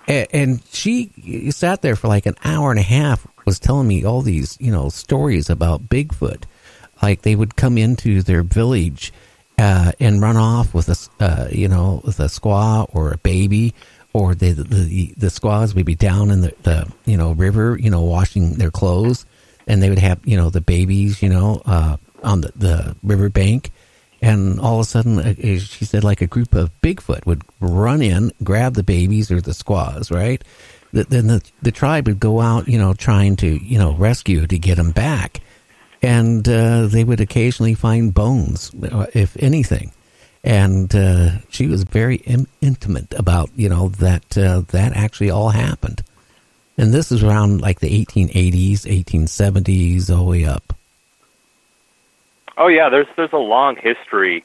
And, she sat there for like an hour and a half, was telling me all these you know stories about Bigfoot. Like they would come into their village uh, and run off with a uh, you know with a squaw or a baby, or the the the squaws would be down in the, the you know river, you know washing their clothes, and they would have you know the babies, you know, uh, on the the river bank, and all of a sudden, she said like a group of Bigfoot would run in, grab the babies or the squaws, right? Then the the tribe would go out, you know, trying to you know rescue to get them back, and uh, they would occasionally find bones, uh, if anything. And uh, she was very Im- intimate about you know that uh, that actually all happened, and this is around like the 1880s, 1870s, all the way up. Oh yeah, there's there's a long history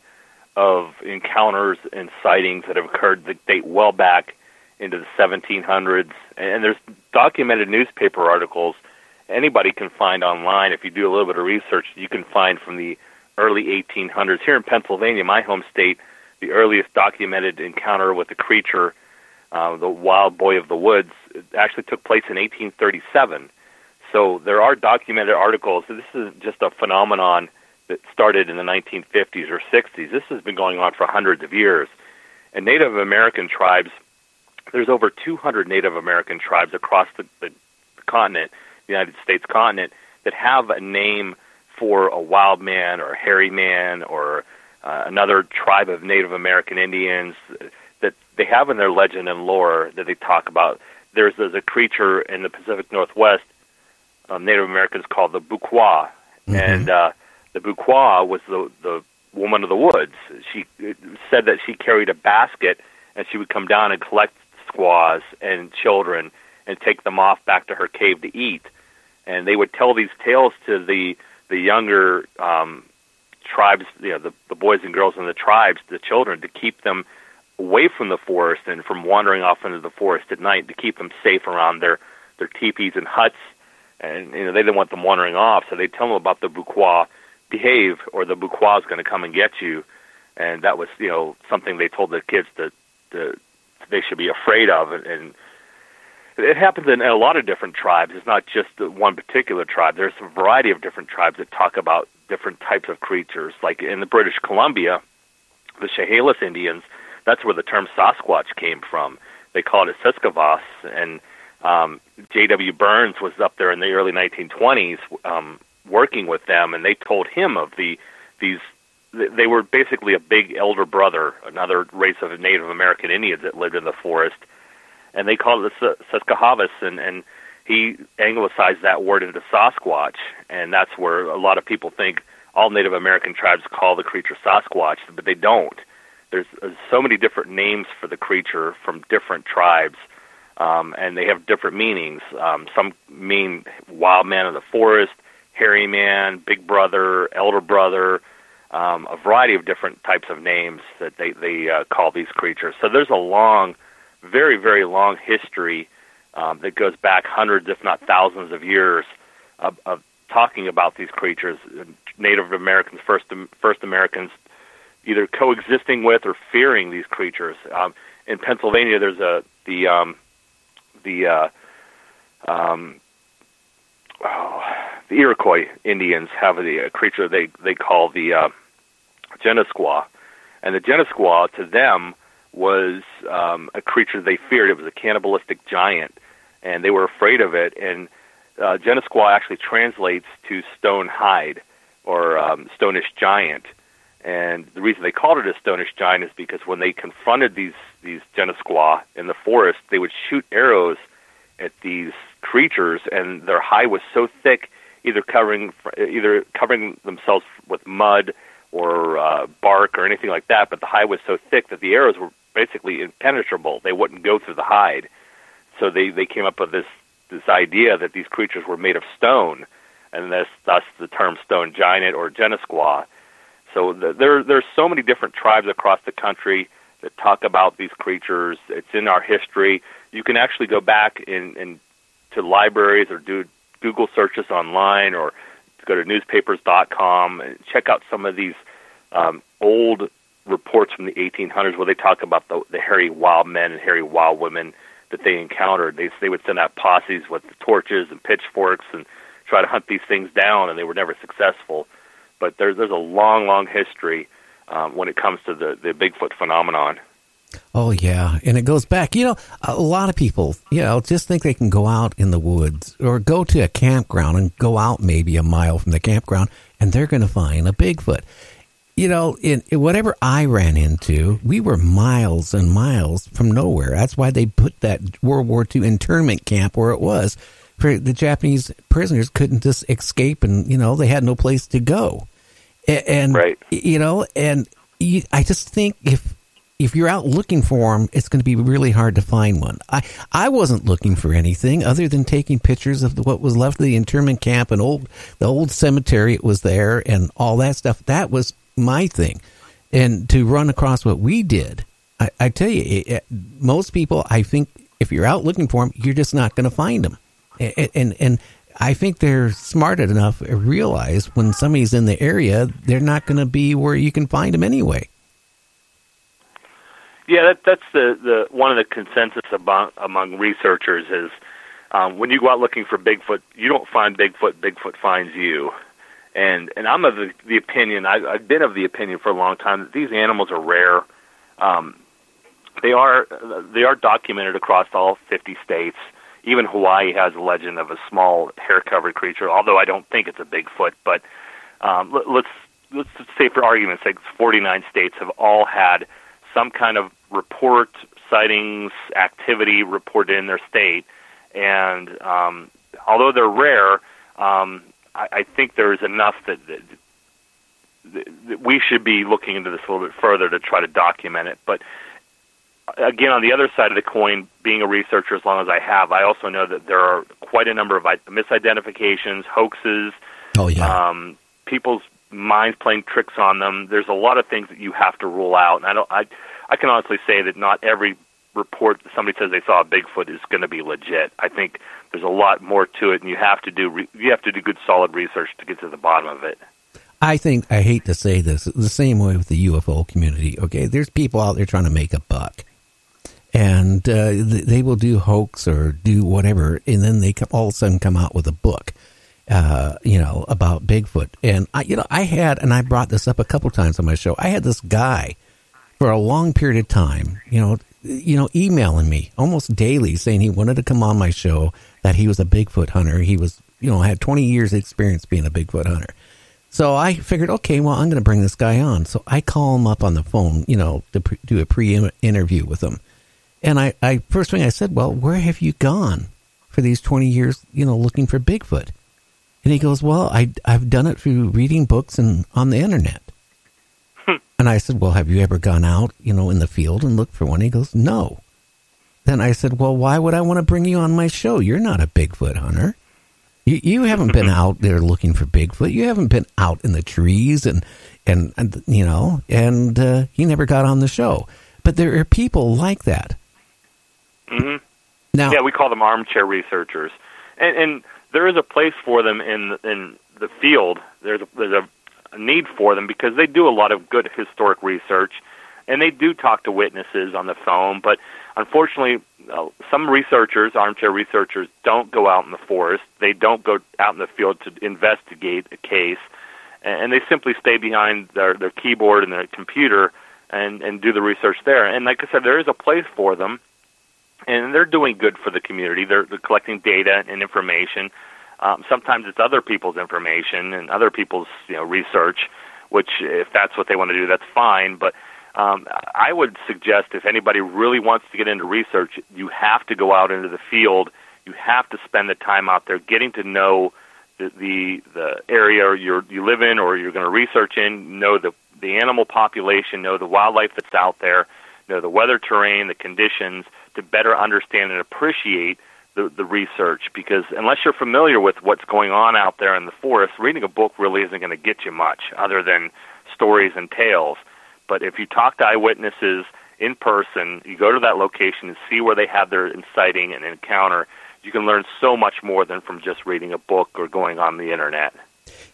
of encounters and sightings that have occurred that date well back into the 1700s, and there's documented newspaper articles anybody can find online. If you do a little bit of research, you can find from the early 1800s. Here in Pennsylvania, my home state, the earliest documented encounter with a creature, uh, the wild boy of the woods, actually took place in 1837. So there are documented articles. This is just a phenomenon that started in the 1950s or 60s. This has been going on for hundreds of years. And Native American tribes, there's over 200 Native American tribes across the, the continent the United States continent that have a name for a wild man or a hairy man or uh, another tribe of Native American Indians that they have in their legend and lore that they talk about. There's, there's a creature in the Pacific Northwest, um, Native Americans call the Buqua, mm-hmm. and uh, the Buqua was the the woman of the woods. She said that she carried a basket and she would come down and collect squaws and children and take them off back to her cave to eat. And they would tell these tales to the the younger um, tribes, you know, the, the boys and girls in the tribes, the children, to keep them away from the forest and from wandering off into the forest at night, to keep them safe around their their teepees and huts. And you know, they didn't want them wandering off, so they tell them about the Buqua, behave, or the Buqua is going to come and get you. And that was, you know, something they told the kids that the, they should be afraid of, and, it happens in a lot of different tribes. It's not just one particular tribe. There's a variety of different tribes that talk about different types of creatures. Like in the British Columbia, the Chehalis Indians, that's where the term Sasquatch came from. They called it Siskavas, and um, J.W. Burns was up there in the early 1920s um, working with them, and they told him of the these. They were basically a big elder brother, another race of Native American Indians that lived in the forest and they called it the Susquehavas, and and he anglicized that word into Sasquatch, and that's where a lot of people think all Native American tribes call the creature Sasquatch, but they don't. There's, there's so many different names for the creature from different tribes, um, and they have different meanings. Um, some mean wild man of the forest, hairy man, big brother, elder brother, um, a variety of different types of names that they they uh, call these creatures. So there's a long very, very long history um, that goes back hundreds, if not thousands, of years of, of talking about these creatures. Native Americans, first first Americans, either coexisting with or fearing these creatures. Um, in Pennsylvania, there's a the um, the uh, um, oh, the Iroquois Indians have a, a creature they they call the uh, and the Genoskwa to them was um, a creature they feared. It was a cannibalistic giant, and they were afraid of it. And uh, actually translates to stone hide or um, stonish giant. And the reason they called it a stonish giant is because when they confronted these these Genoskwa in the forest, they would shoot arrows at these creatures, and their hide was so thick, either covering either covering themselves with mud or uh, bark or anything like that. But the hide was so thick that the arrows were basically impenetrable. They wouldn't go through the hide. So they they came up with this this idea that these creatures were made of stone, and this thus the term stone giant or Genoskwa. So the, there there's so many different tribes across the country that talk about these creatures. It's in our history. You can actually go back in, in to libraries or do Google searches online or go to newspapers.com and check out some of these um, old reports from the 1800s where they talk about the, the hairy wild men and hairy wild women that they encountered. They they would send out posses with the torches and pitchforks and try to hunt these things down, and they were never successful. But there's there's a long, long history um, when it comes to the the Bigfoot phenomenon. Oh yeah, and it goes back. You know, a lot of people, you know, just think they can go out in the woods or go to a campground and go out maybe a mile from the campground, and they're going to find a Bigfoot. You know, in, in whatever I ran into, we were miles and miles from nowhere. That's why they put that World War II internment camp where it was. For the Japanese prisoners couldn't just escape, and you know they had no place to go. A- And Right. you know, and you, I just think if if you're out looking for them, it's going to be really hard to find one. I I wasn't looking for anything other than taking pictures of the, what was left of the internment camp and old the old cemetery. It was there and all that stuff. That was my thing, and to run across what we did, I, I tell you, it, it, most people, I think, if you're out looking for them, you're just not going to find them, and and. and I think they're smart enough to realize when somebody's in the area, they're not going to be where you can find them anyway. Yeah, that, that's the, the one of the consensus among, among researchers is um, when you go out looking for Bigfoot, you don't find Bigfoot. Bigfoot finds you. And and I'm of the, the opinion. I, I've been of the opinion for a long time that these animals are rare. Um, they are they are documented across all 50 states. Even Hawaii has a legend of a small hair-covered creature. Although I don't think it's a Bigfoot, but um, let, let's let's say for argument's sake, 49 states have all had some kind of report, sightings, activity reported in their state. And um, although they're rare, um, I, I think there is enough that, that, that, that we should be looking into this a little bit further to try to document it. But again, on the other side of the coin, being a researcher as long as I have, I also know that there are quite a number of misidentifications, hoaxes, Oh yeah. um, people's minds playing tricks on them. There's a lot of things that you have to rule out, and I don't. I I can honestly say that not every report that somebody says they saw a Bigfoot is going to be legit. I think there's a lot more to it, and you have to do re- you have to do good solid research to get to the bottom of it. I think I hate to say this, the same way with the UFO community. Okay, there's people out there trying to make a buck, and uh, th- they will do hoax or do whatever, and then they come, all of a sudden come out with a book, uh, you know, about Bigfoot. And I, you know, I had, and I brought this up a couple times on my show. I had this guy for a long period of time, you know, you know, emailing me almost daily saying he wanted to come on my show, that he was a Bigfoot hunter. He was, you know, had 20 years experience being a Bigfoot hunter. So I figured, okay, well, I'm going to bring this guy on. So I call him up on the phone, you know, to pre- do a pre-interview with him. And I, I first thing I said, well, where have you gone for these 20 years, you know, looking for Bigfoot? And he goes, well, I, I've done it through reading books and on the internet. and I said, well, have you ever gone out, you know, in the field and looked for one? He goes, no. Then I said, well, why would I want to bring you on my show? You're not a Bigfoot hunter. You, you haven't been out there looking for Bigfoot. You haven't been out in the trees and, and, and you know, and uh, he never got on the show. But there are people like that. hmm Now, Yeah, we call them armchair researchers, and, and there is a place for them in in the field. There's a, there's a, need for them because they do a lot of good historic research, and they do talk to witnesses on the phone. But unfortunately, uh, some researchers, armchair researchers, don't go out in the forest. They don't go out in the field to investigate a case, and, and they simply stay behind their their keyboard and their computer and and do the research there. And like I said, there is a place for them and they're doing good for the community. They're, they're collecting data and information. Um, sometimes it's other people's information and other people's you know research, which if that's what they want to do, that's fine. But um, I would suggest if anybody really wants to get into research, you have to go out into the field. You have to spend the time out there getting to know the the, the area you're, you live in or you're going to research in. Know the the animal population, know the wildlife that's out there, know the weather terrain, the conditions to better understand and appreciate the, the research because unless you're familiar with what's going on out there in the forest, reading a book really isn't going to get you much other than stories and tales. But if you talk to eyewitnesses in person, you go to that location and see where they have their inciting and encounter, you can learn so much more than from just reading a book or going on the internet.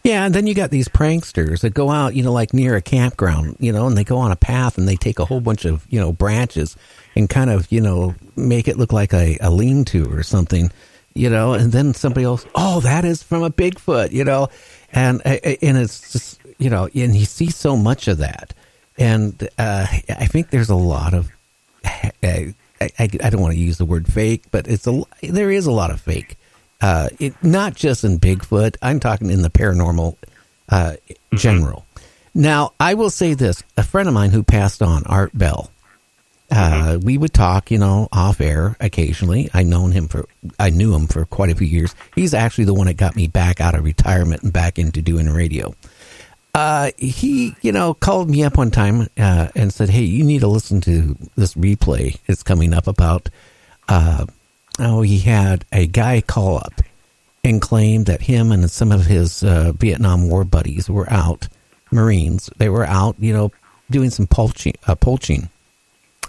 Yeah, and then you got these pranksters that go out, you know, like near a campground, you know, and they go on a path and they take a whole bunch of, you know, branches and kind of, you know, make it look like a, a lean to or something, you know, and then somebody else, oh, that is from a Bigfoot, you know, and and it's just, you know, and you see so much of that. And uh, I think there's a lot of, I, I, I don't want to use the word fake, but it's a, there is a lot of fake uh, it, not just in Bigfoot. I'm talking in the paranormal uh, general. Now, I will say this: a friend of mine who passed on, Art Bell. Uh, we would talk, you know, off air occasionally. I known him for, I knew him for quite a few years. He's actually the one that got me back out of retirement and back into doing radio. Uh, he, you know, called me up one time uh, and said, "Hey, you need to listen to this replay. It's coming up about uh, oh, he had a guy call up and claim that him and some of his uh, Vietnam War buddies were out, Marines. They were out, you know, doing some poaching, uh, poaching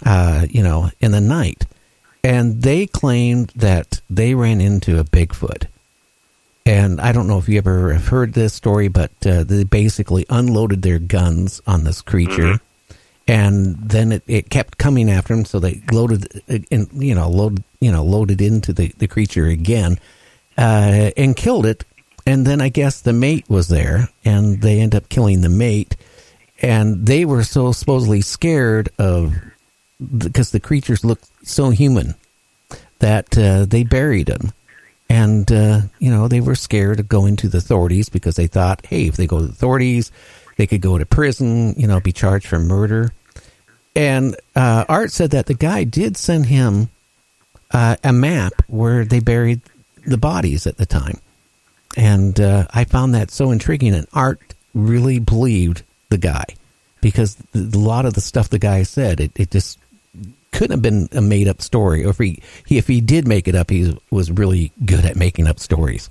uh, you know, in the night. And they claimed that they ran into a Bigfoot. And I don't know if you ever have heard this story, but uh, they basically unloaded their guns on this creature. Mm-hmm and then it, it kept coming after him. So they loaded, and you know, load, you know, loaded into the, the creature again, uh, and killed it. And then I guess the mate was there, and they end up killing the mate. And they were so supposedly scared of because the creatures looked so human that uh, they buried him. And uh, you know they were scared of going to the authorities because they thought, hey, if they go to the authorities, they could go to prison, you know, be charged for murder. And uh, Art said that the guy did send him uh, a map where they buried the bodies at the time. And uh, I found that so intriguing. And Art really believed the guy because a lot of the stuff the guy said, it, it just couldn't have been a made up story. Or if he, he, if he did make it up, he was really good at making up stories.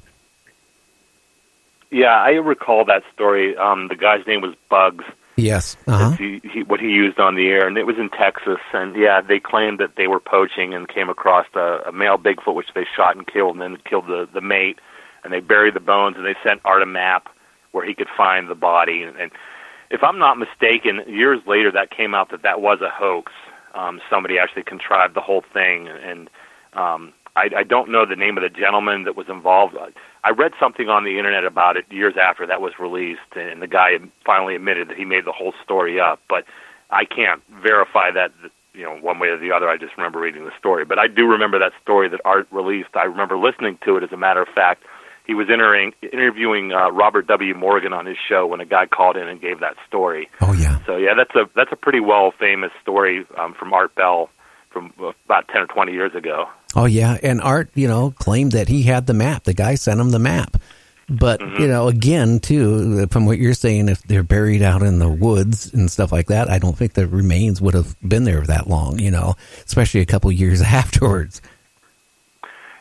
Yeah, I recall that story. Um, the guy's name was Bugs. Yes. Uh-huh. He, he, what he used on the air, and it was in Texas. And yeah, they claimed that they were poaching and came across a, a male Bigfoot, which they shot and killed, and then killed the the mate. And they buried the bones, and they sent Art a map where he could find the body. And, and if I'm not mistaken, years later that came out that that was a hoax. Um, somebody actually contrived the whole thing, and um, I, I don't know the name of the gentleman that was involved. I read something on the internet about it years after that was released, and the guy finally admitted that he made the whole story up. But I can't verify that, you know, one way or the other. I just remember reading the story. But I do remember that story that Art released. I remember listening to it. As a matter of fact, he was entering, interviewing uh, Robert W. Morgan on his show when a guy called in and gave that story. Oh yeah. So yeah, that's a that's a pretty well famous story um, from Art Bell from about ten or twenty years ago. Oh yeah, and Art, you know, claimed that he had the map. The guy sent him the map. But mm-hmm. you know, again, too, from what you're saying, if they're buried out in the woods and stuff like that, I don't think the remains would have been there that long. You know, especially a couple years afterwards.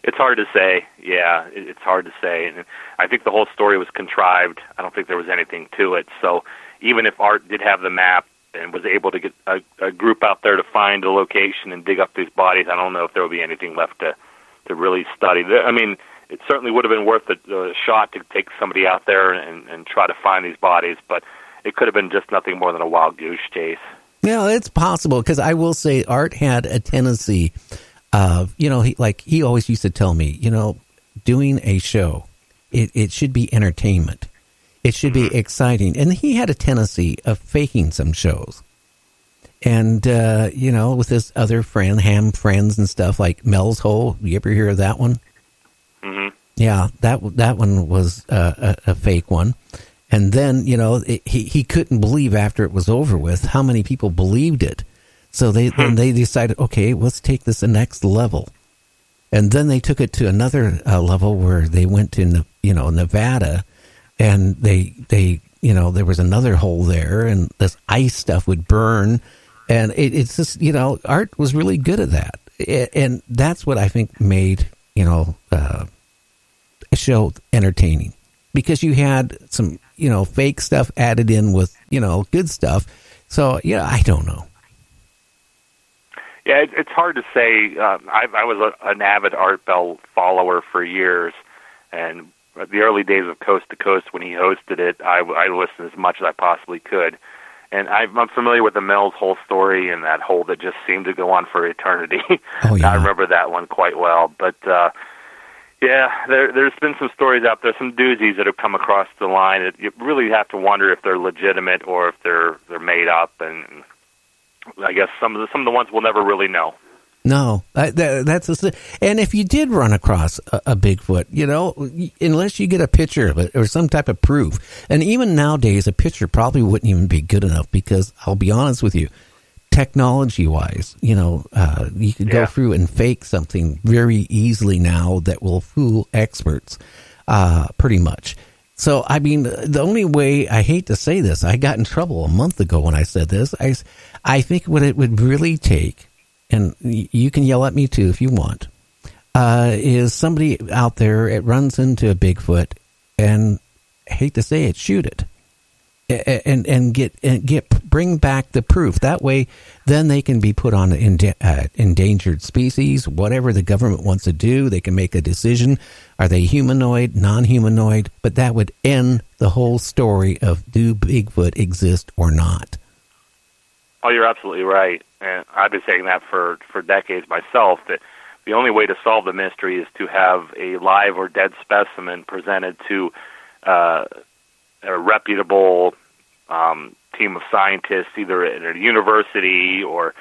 It's hard to say. Yeah, it's hard to say. And I think the whole story was contrived. I don't think there was anything to it. So even if Art did have the map, and was able to get a, a group out there to find a location and dig up these bodies, I don't know if there will be anything left to to really study. I mean, it certainly would have been worth a, a shot to take somebody out there and, and try to find these bodies, but it could have been just nothing more than a wild goose chase. Yeah, it's possible because I will say Art had a tendency of, you know, he, like he always used to tell me, you know, doing a show, it, it should be entertainment. It should be exciting. And he had a tendency of faking some shows. And, uh, you know, with his other friend, ham friends and stuff like Mel's Hole. You ever hear of that one? Mm-hmm. Yeah, that that one was uh, a, a, fake one. And then, you know, it, he, he couldn't believe after it was over with how many people believed it. So they then they decided, okay, let's take this the next level. And then they took it to another uh, level where they went to, you know, Nevada and they they you know there was another hole there, and this ice stuff would burn, and it, it's just you know art was really good at that, it, and that's what I think made you know uh, a show entertaining because you had some you know fake stuff added in with you know good stuff. So yeah, I don't know. Yeah, it's hard to say. Um, I, I was a, an avid Art Bell follower for years, and the early days of Coast to Coast when he hosted it, I, I listened as much as I possibly could. And I'm I'm familiar with the Mel's Hole story and that whole that just seemed to go on for eternity. Oh, yeah. I remember that one quite well. But uh, yeah, there, there's been some stories out there, some doozies that have come across the line. It, you really have to wonder if they're legitimate or if they're they're made up. And I guess some of the some of the ones we'll never really know. No, uh, that, that's a, and if you did run across a, a Bigfoot, you know, unless you get a picture of it or some type of proof, and even nowadays, a picture probably wouldn't even be good enough because I'll be honest with you, technology wise, you know, uh, you could go Yeah. through and fake something very easily now that will fool experts, uh, pretty much. So, I mean, the only way I hate to say this, I got in trouble a month ago when I said this. I, I think what it would really take, and you can yell at me too if you want, uh, is somebody out there it runs into a Bigfoot and I hate to say it, shoot it and and get and get bring back the proof. That way, then they can be put on uh, endangered species. Whatever the government wants to do, they can make a decision. Are they humanoid, non-humanoid? But that would end the whole story of do Bigfoot exist or not. Oh, you're absolutely right, and I've been saying that for for decades myself. That the only way to solve the mystery is to have a live or dead specimen presented to uh, a reputable um, team of scientists, either at a university or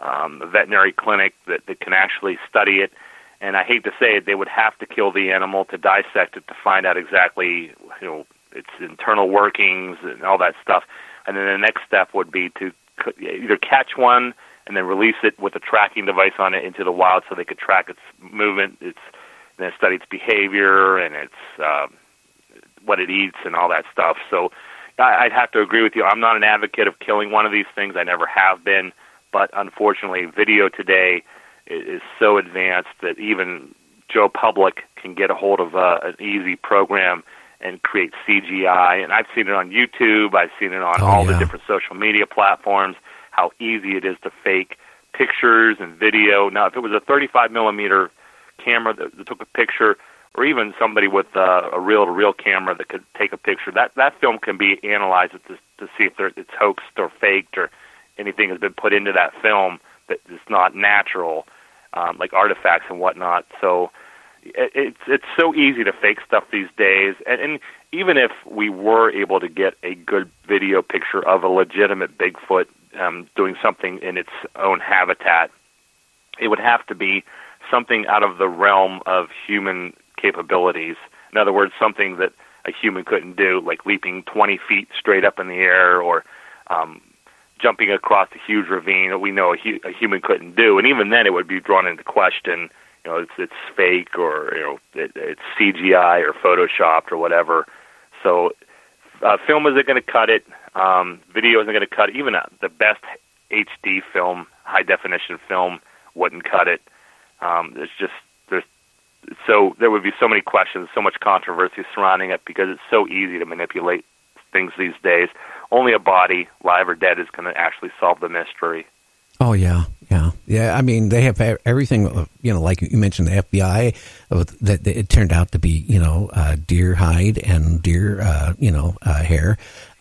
um, a veterinary clinic that, that can actually study it. And I hate to say it, they would have to kill the animal to dissect it to find out exactly, you know, its internal workings and all that stuff. And then the next step would be to either catch one and then release it with a tracking device on it into the wild so they could track its movement, its then study its behavior and its um, what it eats and all that stuff. So I'd have to agree with you. I'm not an advocate of killing one of these things. I never have been, but unfortunately, video today is so advanced that even Joe Public can get a hold of uh, an easy program and create CGI. And I've seen it on YouTube. I've seen it on Oh, all yeah. the different social media platforms. How easy it is to fake pictures and video. Now, if it was a 35 millimeter camera that, that took a picture, or even somebody with uh, a reel-to-reel camera that could take a picture, that that film can be analyzed to, to see if it's hoaxed or faked or anything has been put into that film that is not natural, um, like artifacts and whatnot. So it's it's so easy to fake stuff these days, and, and even if we were able to get a good video picture of a legitimate Bigfoot um, doing something in its own habitat, it would have to be something out of the realm of human capabilities. In other words, something that a human couldn't do, like leaping 20 feet straight up in the air or um, jumping across a huge ravine that we know a, hu- a human couldn't do. And even then, it would be drawn into question. You know, it's it's fake or you know it, it's CGI or photoshopped or whatever. So, uh, film isn't going to cut it. Um, video isn't going to cut it. Even uh, the best HD film, high definition film, wouldn't cut it. Um, there's just there's so there would be so many questions, so much controversy surrounding it because it's so easy to manipulate things these days. Only a body, live or dead, is going to actually solve the mystery. Oh yeah, yeah, yeah. I mean, they have everything. uh, You know, like you mentioned, the FBI uh, that it turned out to be you know uh, deer hide and deer uh, you know uh, hair.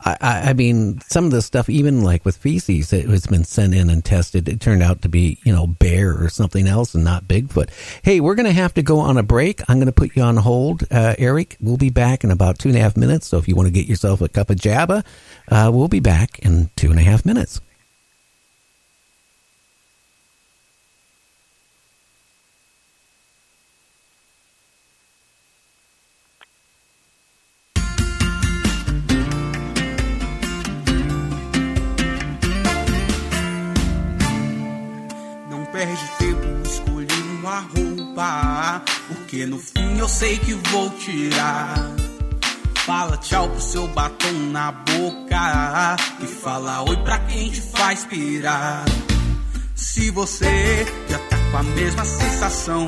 I, I, mean, some of the stuff, even like with feces, that has been sent in and tested. It turned out to be you know bear or something else, and not Bigfoot. Hey, we're going to have to go on a break. I'm going to put you on hold, uh, Eric. We'll be back in about two and a half minutes. So if you want to get yourself a cup of uh, we'll be back in two and a half minutes. Porque no fim eu sei que vou tirar. Fala tchau pro seu batom na boca. E fala oi pra quem te faz pirar. Se você já tá com a mesma sensação,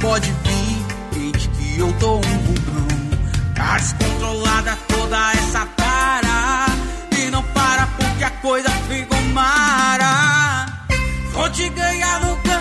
pode vir, desde que eu tô um bugão. Tá descontrolada toda essa tara. E não para porque a coisa ficou mara. Vou te ganhar no cansaço,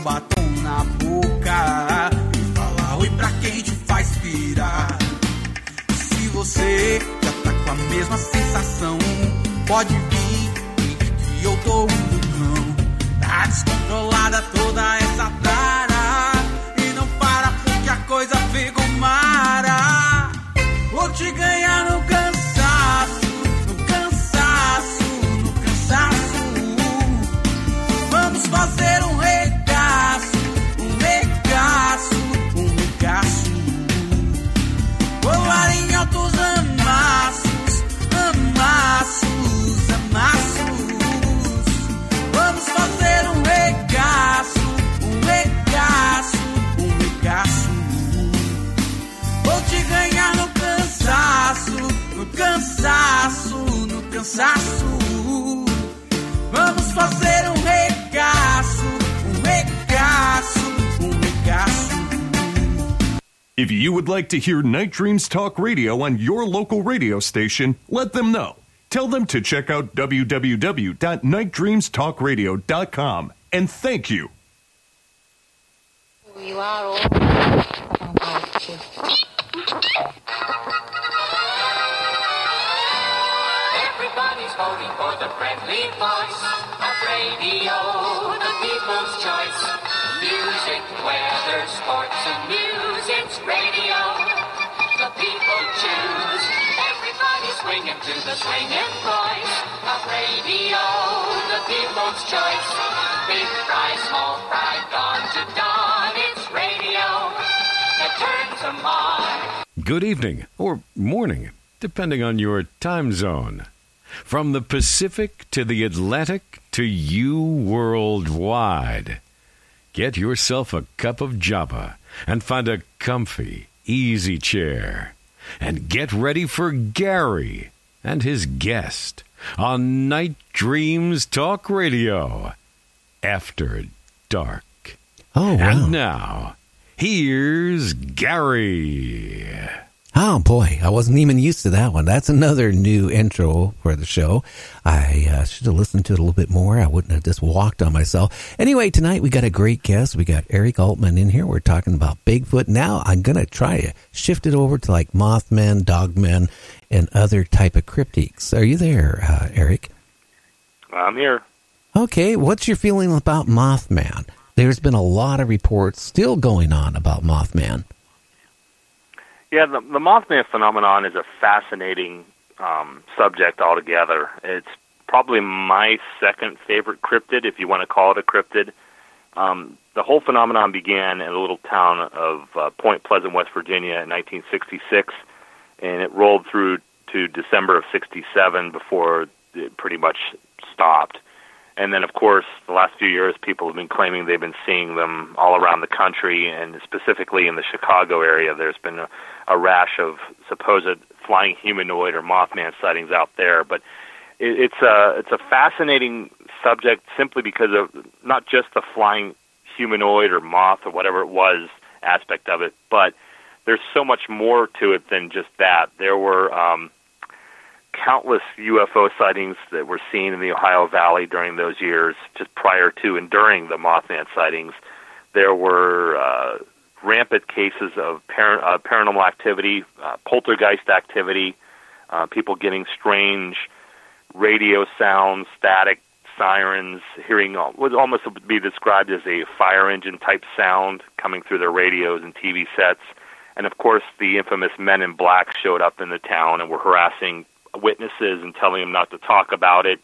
batom na boca e fala oi pra quem te faz pirar. E se você já tá com a mesma sensação, pode vir que eu tô indo não. Tá descontrolada toda essa tara e não para porque a coisa fica mara. Vou te ganhar no cansaço. Vamos fazer um regaço, um regaço, um regaço. If you would like to hear Night Dreams Talk Radio on your local radio station, let them know. Tell them to check out www.nightdreamstalkradio.com and thank you. You are all. For the friendly voice of radio, the people's choice. Music, weather, sports, and news, it's radio. The people choose. Everybody swinging to the swinging voice of radio, the people's choice. Big fry, small fry, to dawn, it's radio turns. Good evening or morning, depending on your time zone. From the Pacific to the Atlantic to you worldwide. Get yourself a cup of Java and find a comfy, easy chair. And get ready for Gary and his guest on Night Dreams Talk Radio. After Dark. Oh, wow. And now, here's Gary. Oh boy, I wasn't even used to that one. That's another new intro for the show. I uh, should have listened to it a little bit more. I wouldn't have just walked on myself. Anyway, tonight we got a great guest. We got Eric Altman in here. We're talking about Bigfoot. Now I'm gonna try to shift it over to like Mothman, Dogman, and other type of cryptids. Are you there, uh, Eric? I'm here. Okay, what's your feeling about Mothman? There's been a lot of reports still going on about Mothman. Yeah, the, the Mothman phenomenon is a fascinating um, subject altogether. It's probably my second favorite cryptid, if you want to call it a cryptid. Um, the whole phenomenon began in a little town of uh, Point Pleasant, West Virginia, in 1966, and it rolled through to December of '67 before it pretty much stopped. And then, of course, the last few years, people have been claiming they've been seeing them all around the country, and specifically in the Chicago area. There's been a, a rash of supposed flying humanoid or Mothman sightings out there. But it, it's a it's a fascinating subject simply because of not just the flying humanoid or moth or whatever it was aspect of it, but there's so much more to it than just that. There were um, countless UFO sightings that were seen in the Ohio Valley during those years, just prior to and during the Mothman sightings. There were uh, rampant cases of par- uh, paranormal activity, uh, poltergeist activity, uh, people getting strange radio sounds, static, sirens, hearing would almost be described as a fire engine type sound coming through their radios and TV sets. And of course, the infamous Men in Black showed up in the town and were harassing witnesses and telling them not to talk about it,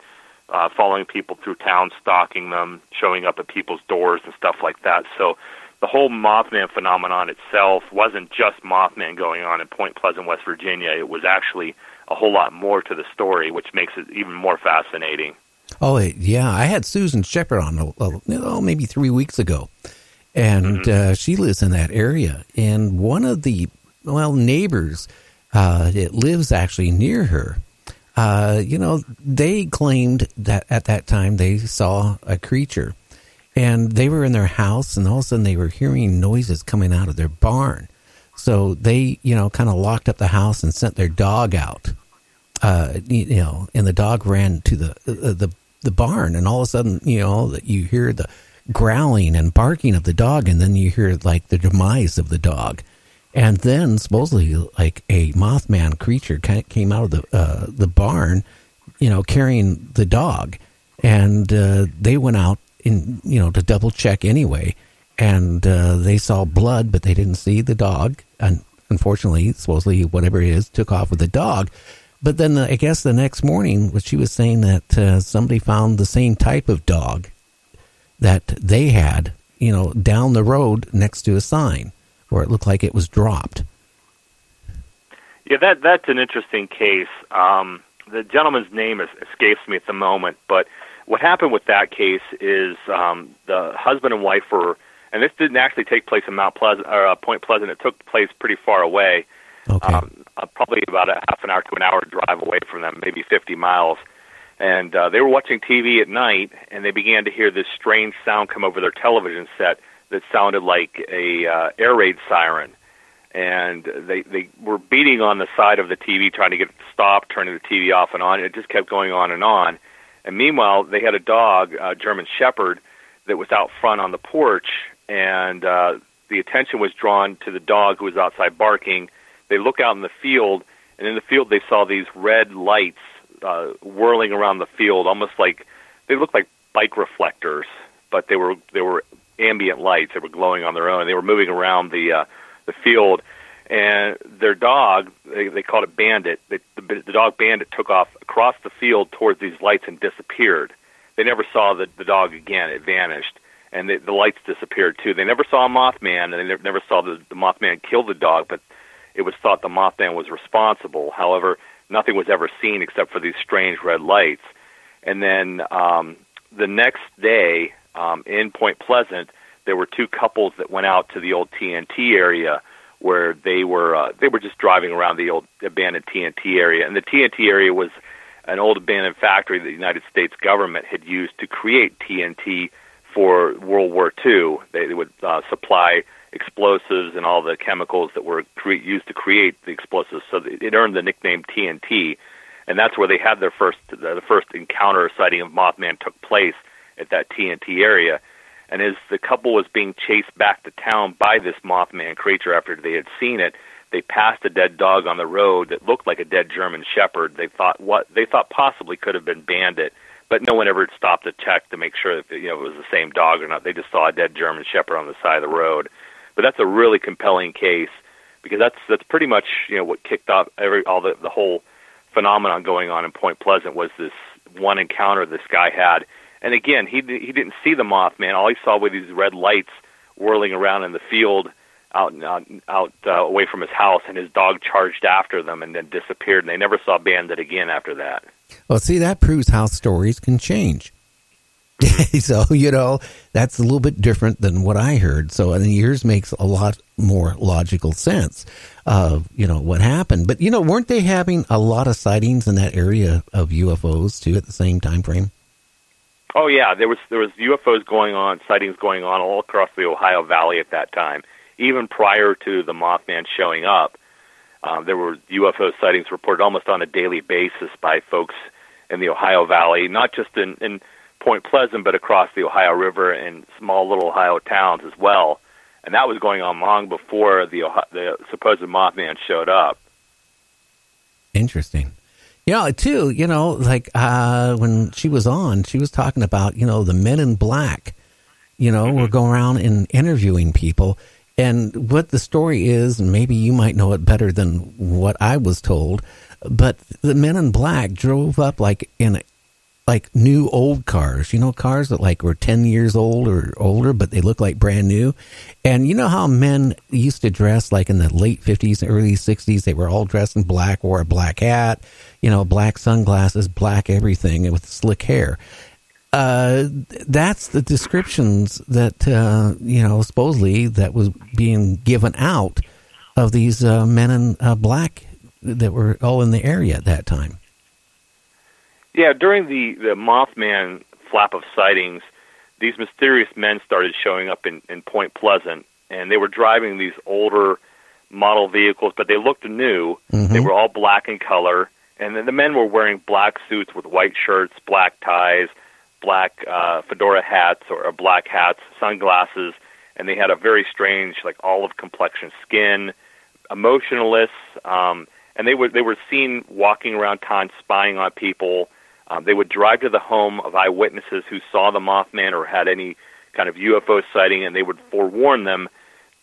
uh, following people through town, stalking them, showing up at people's doors and stuff like that. So the whole Mothman phenomenon itself wasn't just Mothman going on in Point Pleasant, West Virginia. It was actually a whole lot more to the story, which makes it even more fascinating. Oh yeah, I had Susan Shepard on oh, maybe three weeks ago, and Mm-hmm. uh, she lives in that area. And one of the well neighbors uh, that lives actually near her, uh, you know, they claimed that at that time they saw a creature, and they were in their house, and all of a sudden they were hearing noises coming out of their barn. So they, you know, kind of locked up the house and sent their dog out. Uh, you know, and the dog ran to the uh, the the barn, and all of a sudden, you know, that you hear the growling and barking of the dog, and then you hear like the demise of the dog, and then supposedly like a Mothman creature ca- came out of the uh, the barn, you know, carrying the dog, and uh, they went out in you know to double check anyway, and uh, they saw blood, but they didn't see the dog, and unfortunately, supposedly whatever it is took off with the dog. But then uh, I guess the next morning, what she was saying that uh, somebody found the same type of dog that they had, you know, down the road next to a sign where it looked like it was dropped. Yeah, that that's an interesting case. Um, the gentleman's name is, escapes me at the moment, but what happened with that case is um, the husband and wife were, and this didn't actually take place in Mount Pleasant or uh, Point Pleasant. It took place pretty far away, Okay. um, uh, probably about a half an hour to an hour drive away from them, maybe 50 miles. And uh, they were watching TV at night, and they began to hear this strange sound come over their television set that sounded like a uh, air raid siren. And they they were beating on the side of the TV, trying to get it to stop, turning the TV off and on. It just kept going on and on. And meanwhile, they had a dog, a German Shepherd, that was out front on the porch, and uh, the attention was drawn to the dog who was outside barking. They look out in the field, and in the field they saw these red lights uh, whirling around the field, almost like they looked like bike reflectors, but they were they were ambient lights. They were glowing on their own. They were moving around the uh, the field, and their dog they, they called it Bandit. They, the, the dog Bandit took off across the field towards these lights and disappeared. They never saw the, the dog again. It vanished, and the, the lights disappeared too. They never saw a Mothman, and they never, never saw the, the Mothman kill the dog, but it was thought the Mothman was responsible. However, nothing was ever seen except for these strange red lights. And then um, the next day um, in Point Pleasant, there were two couples that went out to the old TNT area where they were uh, they were just driving around the old abandoned TNT area, and the TNT area was an old abandoned factory that the United States government had used to create TNT for World War II. They, they would uh, supply explosives and all the chemicals that were cre- used to create the explosives, so it earned the nickname TNT, and that's where they had their first the, first encounter sighting of Mothman took place at that TNT area. And as the couple was being chased back to town by this Mothman creature after they had seen it, they passed a dead dog on the road that looked like a dead German Shepherd. They thought what they thought possibly could have been Bandit, but no one ever stopped to check to make sure that you know it was the same dog or not. They just saw a dead German Shepherd on the side of the road. But that's a really compelling case because that's that's pretty much you know what kicked off every all the the whole phenomenon going on in Point Pleasant was this one encounter this guy had. And again, he he didn't see the Mothman. All he saw were these red lights whirling around in the field out out, out uh, away from his house, and his dog charged after them and then disappeared. And they never saw Bandit again after that. Well, see, that proves how stories can change. so, you know, that's a little bit different than what I heard. So, and yours makes a lot more logical sense of, you know, what happened. But, you know, weren't they having a lot of sightings in that area of UFOs too at the same time frame? Oh yeah, there was there was UFOs going on, sightings going on all across the Ohio Valley at that time. Even prior to the Mothman showing up, um, there were UFO sightings reported almost on a daily basis by folks in the Ohio Valley, not just in, in Point Pleasant, but across the Ohio River and small little Ohio towns as well. And that was going on long before the Ohio, the supposed Mothman showed up. Interesting. You know, too, you know, like uh, when she was on, she was talking about, you know, the men in black, you know, were going around and interviewing people. And what the story is, and maybe you might know it better than what I was told, but the men in black drove up like in like new old cars, you know, cars that like were 10 years old or older, but they look like brand new. And you know how men used to dress like in the late 50s, early 60s? They were all dressed in black, wore a black hat, you know, black sunglasses, black everything, and with slick hair. Uh, that's the descriptions that, uh, you know, supposedly that was being given out of these uh, men in uh, black that were all in the area at that time. Yeah, during the the Mothman flap of sightings, these mysterious men started showing up in, in Point Pleasant, and they were driving these older model vehicles, but they looked new. Mhm. They were all black in color, and then the men were wearing black suits with white shirts, black ties, black uh, fedora hats or, or black hats, sunglasses, and they had a very strange, like olive complexion skin, emotionless, um, and they were they were seen walking around town spying on people. Um, they would drive to the home of eyewitnesses who saw the Mothman or had any kind of UFO sighting, and they would forewarn them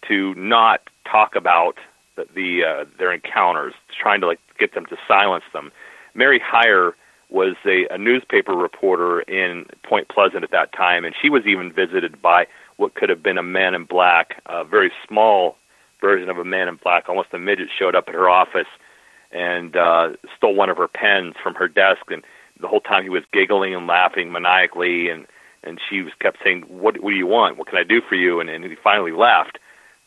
to not talk about the, the uh, their encounters, trying to like get them to silence them. Mary Hyre was a, a newspaper reporter in Point Pleasant at that time, and she was even visited by what could have been a man in black, a very small version of a man in black, almost a midget, showed up at her office and uh, stole one of her pens from her desk. And the whole time he was giggling and laughing maniacally, and and she was kept saying, "What what do you want? What can I do for you?" And, and he finally left.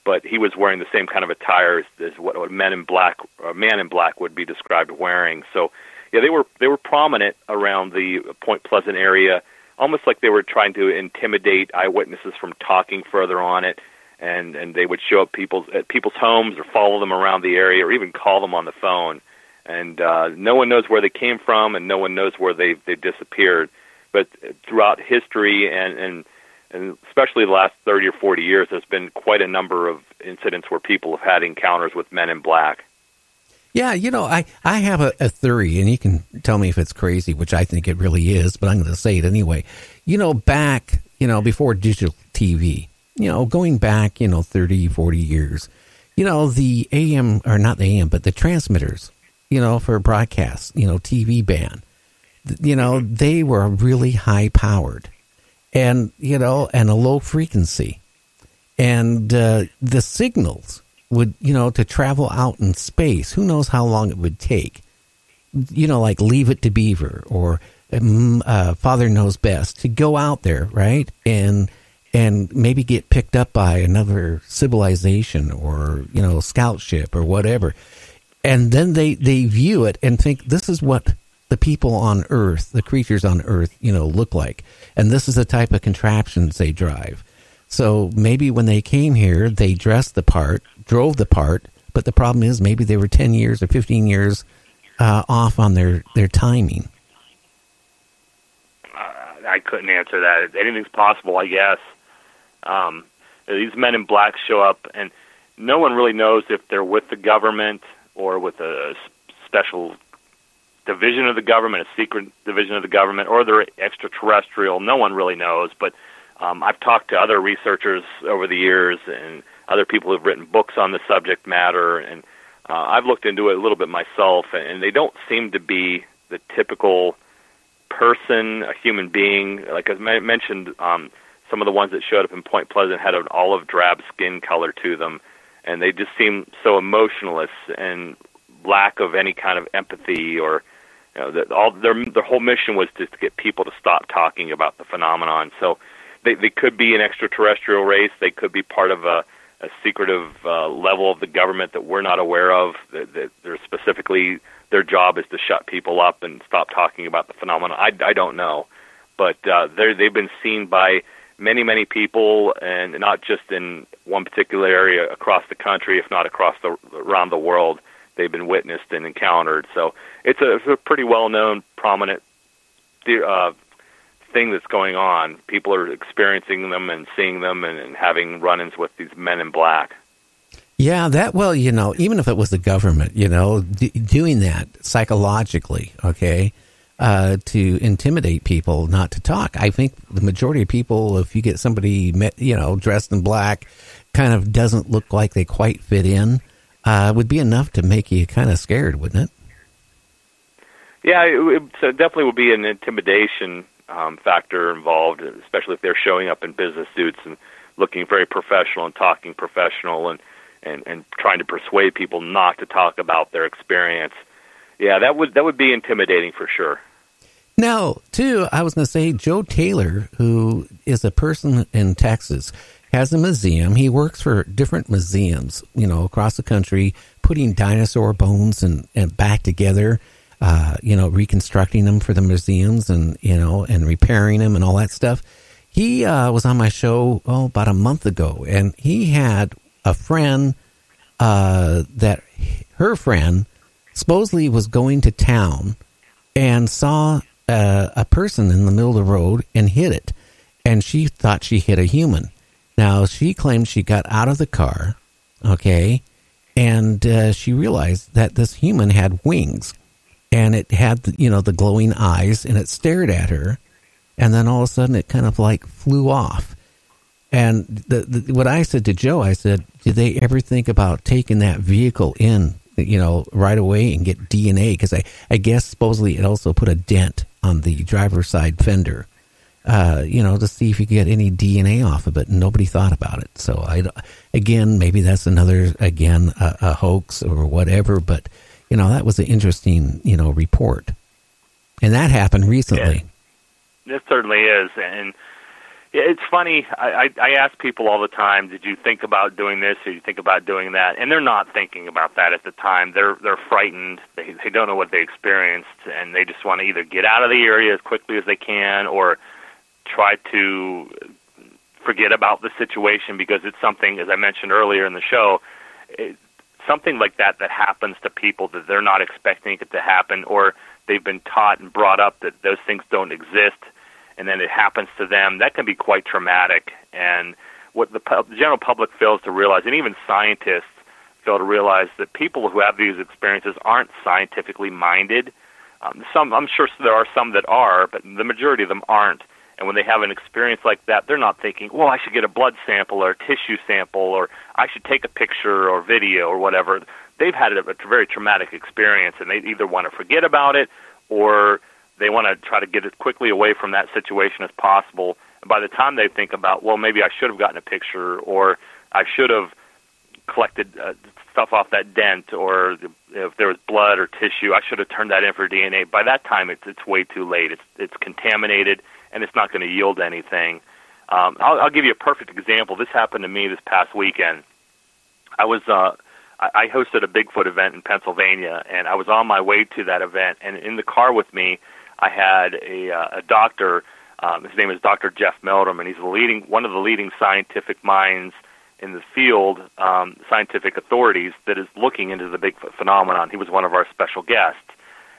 But he was wearing the same kind of attire as, as what, a man in black, a man in black would be described wearing. So, yeah, they were they were prominent around the Point Pleasant area, almost like they were trying to intimidate eyewitnesses from talking further on it and and they would show up people's at people's homes or follow them around the area or even call them on the phone and uh no one knows where they came from and no one knows where they they disappeared but throughout history and and and especially the last 30 or 40 years there's been quite a number of incidents where people have had encounters with men in black Yeah, you know, I, I have a, a theory, and you can tell me if it's crazy, which I think it really is, but I'm going to say it anyway. You know, back, you know, before digital TV, you know, going back, you know, 30, 40 years, you know, the AM, or not the AM, but the transmitters, you know, for broadcast, you know, TV band, you know, they were really high powered and, you know, and a low frequency. And uh, the signals would, you know, to travel out in space, who knows how long it would take. You know, like Leave It to Beaver or um, uh, Father Knows Best to go out there, right? And and maybe get picked up by another civilization or you know scout ship or whatever and then they they view it and think this is what the people on earth the creatures on earth you know look like and this is the type of contraptions they drive so maybe when they came here they dressed the part drove the part but the problem is maybe they were 10 years or 15 years uh, off on their their timing I couldn't answer that. Anything's possible, I guess. Um, these men in black show up, and no one really knows if they're with the government or with a special division of the government, a secret division of the government, or they're extraterrestrial. No one really knows. But um, I've talked to other researchers over the years and other people who've written books on the subject matter, and uh, I've looked into it a little bit myself, and they don't seem to be the typical person, a human being. Like I mentioned, um, some of the ones that showed up in Point Pleasant had an olive drab skin color to them, and they just seem so emotionless and lack of any kind of empathy or you know that all their their whole mission was just to get people to stop talking about the phenomenon. So they they could be an extraterrestrial race. They could be part of a a secretive uh, level of the government that we're not aware of. That, that they're specifically their job is to shut people up and stop talking about the phenomenon. I, I don't know, but uh, they they've been seen by many many people, and not just in one particular area across the country, if not across the around the world. They've been witnessed and encountered. So it's a, it's a pretty well known, prominent uh, thing that's going on. People are experiencing them and seeing them and, and having run-ins with these men in black. Yeah, that well, you know, even if it was the government, you know, d- doing that psychologically, okay, uh, to intimidate people not to talk. I think the majority of people, if you get somebody, you know, dressed in black, kind of doesn't look like they quite fit in, uh, would be enough to make you kind of scared, wouldn't it? Yeah, it so it definitely would be an intimidation um, factor involved, especially if they're showing up in business suits and looking very professional and talking professional and, and, and trying to persuade people not to talk about their experience. Yeah, that would that would be intimidating for sure. Now, too, I was going to say Joe Taylor, who is a person in Texas, has a museum. He works for different museums, you know, across the country, putting dinosaur bones and, and back together, uh, you know, reconstructing them for the museums and, you know, and repairing them and all that stuff. He uh, was on my show, oh, about a month ago, and he had a friend uh, that her friend supposedly was going to town and saw uh, a person in the middle of the road and hit it. And she thought she hit a human. Now, she claimed she got out of the car, okay, and uh, she realized that this human had wings and it had, you know, the glowing eyes and it stared at her. And then all of a sudden it kind of like flew off. And the, the, what I said to Joe, I said, did they ever think about taking that vehicle in, you know, right away and get DNA? Because I, I guess supposedly it also put a dent on the driver's side fender, uh, you know, to see if you could get any DNA off of it. And nobody thought about it. So I, again, maybe that's another, again, a, a hoax or whatever. But, you know, that was an interesting, you know, report. And that happened recently. It certainly is, and it's funny. I, I, I ask people all the time, "Did you think about doing this? Or you think about doing that?" And they're not thinking about that at the time. They're they're frightened. They they don't know what they experienced, and they just want to either get out of the area as quickly as they can, or try to forget about the situation because it's something, as I mentioned earlier in the show, it, something like that that happens to people that they're not expecting it to happen, or they've been taught and brought up that those things don't exist and then it happens to them, that can be quite traumatic. And what the, pu- the general public fails to realize, and even scientists fail to realize, that people who have these experiences aren't scientifically minded. Um, some, I'm sure there are some that are, but the majority of them aren't. And when they have an experience like that, they're not thinking, well, I should get a blood sample or a tissue sample, or I should take a picture or video or whatever. They've had a, a very traumatic experience, and they either want to forget about it or they want to try to get as quickly away from that situation as possible. And by the time they think about, well, maybe I should have gotten a picture, or I should have collected uh, stuff off that dent, or if there was blood or tissue, I should have turned that in for DNA. By that time, it's it's way too late. It's it's contaminated, and it's not going to yield anything. Um, I'll, I'll give you a perfect example. This happened to me this past weekend. I was uh, I I hosted a Bigfoot event in Pennsylvania, and I was on my way to that event, and in the car with me I had a, uh, a doctor. Um, his name is Dr. Jeff Meldrum, and he's the leading one of the leading scientific minds in the field, um, scientific authorities that is looking into the Bigfoot phenomenon. He was one of our special guests,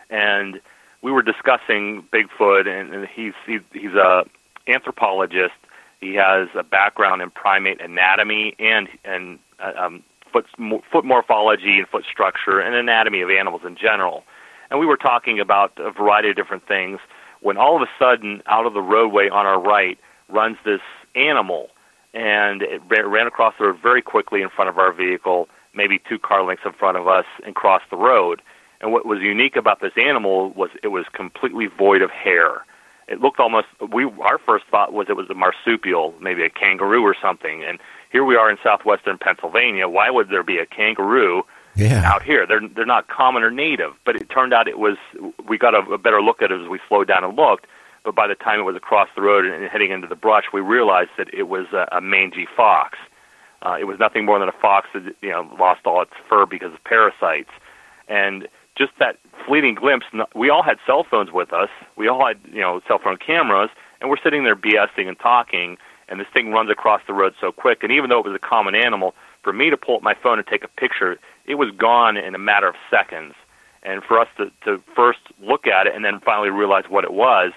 and we were discussing Bigfoot, and, and he's he, he's a anthropologist. He has a background in primate anatomy and and uh, um, foot foot morphology and foot structure and anatomy of animals in general and we were talking about a variety of different things when all of a sudden out of the roadway on our right runs this animal. And it ran across the road very quickly in front of our vehicle maybe two car lengths in front of us and crossed the road. And what was unique about this animal was it was completely void of hair. It looked almost we our first thought was it was a marsupial maybe a kangaroo or something. And here we are in southwestern pennsylvania. Why would there be a kangaroo Yeah. out here. They're they're not common or native, but it turned out it was. We got a, a better look at it as we slowed down and looked. But by the time it was across the road and heading into the brush, we realized that it was a, a mangy fox. Uh, it was nothing more than a fox that you know lost all its fur because of parasites, and just that fleeting glimpse. We all had cell phones with us. We all had you know cell phone cameras, and we're sitting there BSing and talking. And this thing runs across the road so quick. And even though it was a common animal, for me to pull up my phone and take a picture, it was gone in a matter of seconds. And for us to, to first look at it and then finally realize what it was,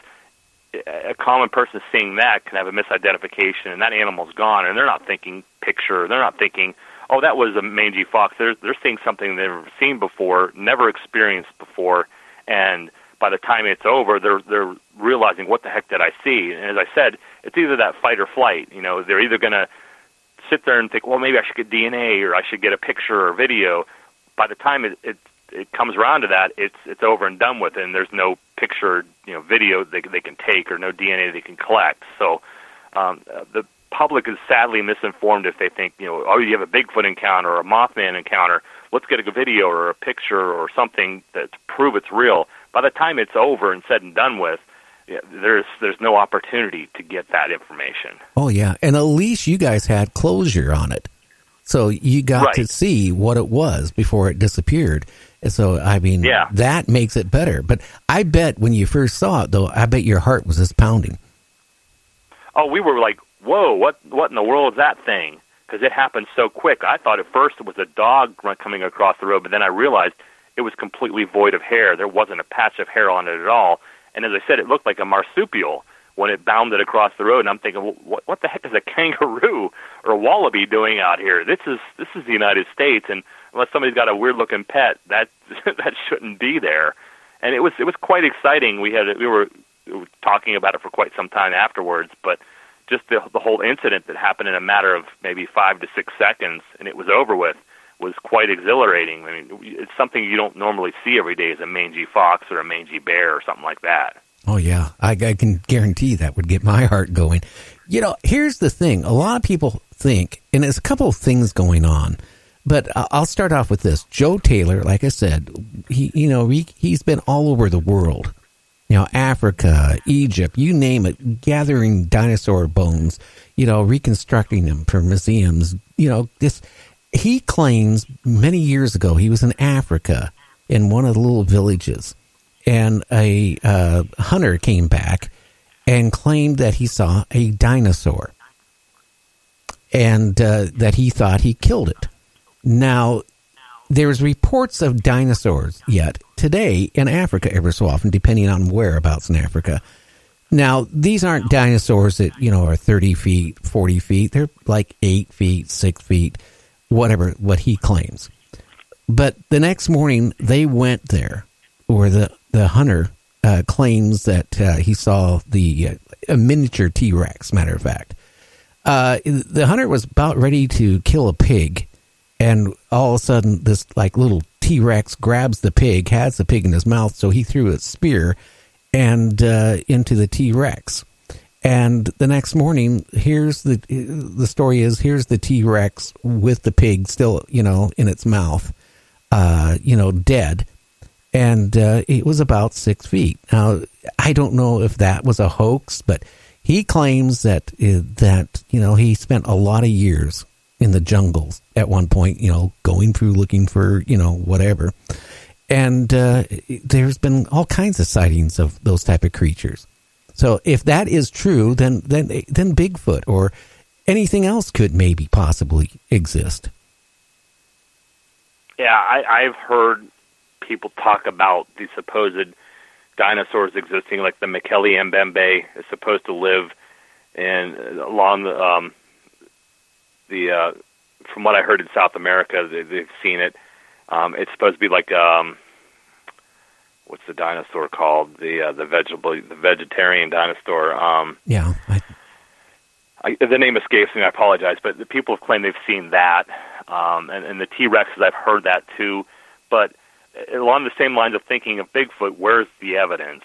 a common person seeing that can have a misidentification, and that animal's gone, and they're not thinking picture. They're not thinking, oh, that was a mangy fox. They're they're seeing something they've never seen before, never experienced before, and by the time it's over, they're they're realizing what the heck did I see? And as I said, it's either that fight or flight. You know, they're either going to sit there and think, well, maybe I should get DNA or I should get a picture or video. By the time it it, it comes around to that, it's it's over and done with, and there's no picture, you know, video they they can take or no DNA they can collect. So um, uh, the public is sadly misinformed if they think, you know, oh, you have a Bigfoot encounter or a Mothman encounter. Let's get a video or a picture or something that to prove it's real. By the time it's over and said and done with, there's there's no opportunity to get that information. Oh yeah, and at least you guys had closure on it, so you got Right. to see what it was before it disappeared. And so I mean, Yeah. that makes it better. But I bet when you first saw it, though, I bet your heart was just pounding. oh, we were like, whoa, what what in the world is that thing? Because it happened so quick. I thought at first it was a dog coming across the road, but then I realized it was completely void of hair. There wasn't a patch of hair on it at all. And as I said, it looked like a marsupial when it bounded across the road. And I'm thinking, well, what, what the heck is a kangaroo or a wallaby doing out here? This is this is the United States, and unless somebody's got a weird looking pet, that that shouldn't be there. And it was it was quite exciting. We had we were talking about it for quite some time afterwards, but just the the whole incident that happened in a matter of maybe five to six seconds, and it was over with, was quite exhilarating. I mean, it's something you don't normally see every day as a mangy fox or a mangy bear or something like that. Oh yeah, I, I can guarantee that would get my heart going. You know, here's the thing: a lot of people think, and there's a couple of things going on. But I'll start off with this: Joe Taylor, like I said, he you know he, he's been all over the world, you know, Africa, Egypt, you name it, gathering dinosaur bones, you know, reconstructing them for museums. You know, this he claims many years ago he was in Africa in one of the little villages, and a uh, hunter came back and claimed that he saw a dinosaur and uh, that he thought he killed it. Now, there's reports of dinosaurs yet today in Africa ever so often, depending on whereabouts in Africa. Now, these aren't dinosaurs that, you know, are 30 feet, 40 feet. They're like 8 feet, 6 feet, whatever, what he claims. But the next morning, they went there, or the, the hunter uh, claims that uh, he saw the uh, a miniature T Rex, matter of fact. Uh, the hunter was about ready to kill a pig, and all of a sudden, this like little T Rex grabs the pig, has the pig in his mouth, so he threw a spear and uh, into the T Rex. And the next morning, here's the the story is here's the T Rex with the pig still, you know, in its mouth, uh, you know, dead, and uh, it was about six feet. Now, I don't know if that was a hoax, but he claims that uh, that you know he spent a lot of years in the jungles at one point, you know, going through looking for you know whatever, and uh, there's been all kinds of sightings of those type of creatures. So if that is true, then then then Bigfoot or anything else could maybe possibly exist. Yeah, I, I've heard people talk about the supposed dinosaurs existing, like the Mokele-mbembe is supposed to live in along the um, the uh, from what I heard in South America, they, they've seen it. Um, it's supposed to be like um, what's the dinosaur called? The uh, the vegetable the vegetarian dinosaur. Um, Yeah, I, I, the name escapes me. I apologize, but the people have claimed they've seen that, um, and, and the T Rexes. I've heard that too, but along the same lines of thinking of Bigfoot, where's the evidence?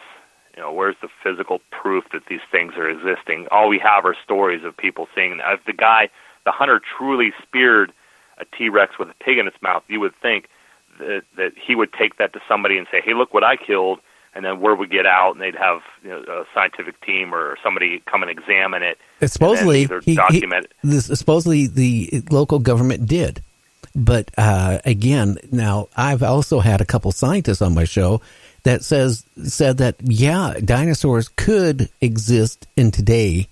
You know, where's the physical proof that these things are existing? All we have are stories of people seeing. If the guy, the hunter, truly speared a T Rex with a pig in its mouth, you would think that that he would take that to somebody and say, "Hey, look what I killed." And then word would get out, and they'd have you know, a scientific team or somebody come and examine it. supposedly and he, he, document it. this, supposedly the local government did, but uh, again, now I've also had a couple scientists on my show that says said that yeah, dinosaurs could exist in today,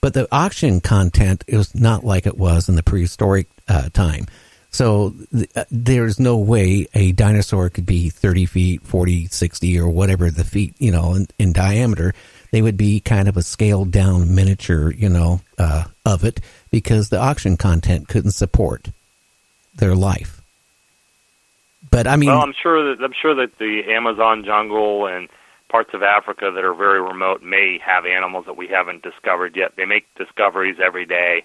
but the oxygen content is not like it was in the prehistoric uh, time. So th- uh, there's no way a dinosaur could be 30 feet, 40, 60, or whatever the feet, you know, in, in diameter. They would be kind of a scaled down miniature, you know, uh, of it because the oxygen content couldn't support their life. But I mean, well, I'm sure that I'm sure that the Amazon jungle and parts of Africa that are very remote may have animals that we haven't discovered yet. They make discoveries every day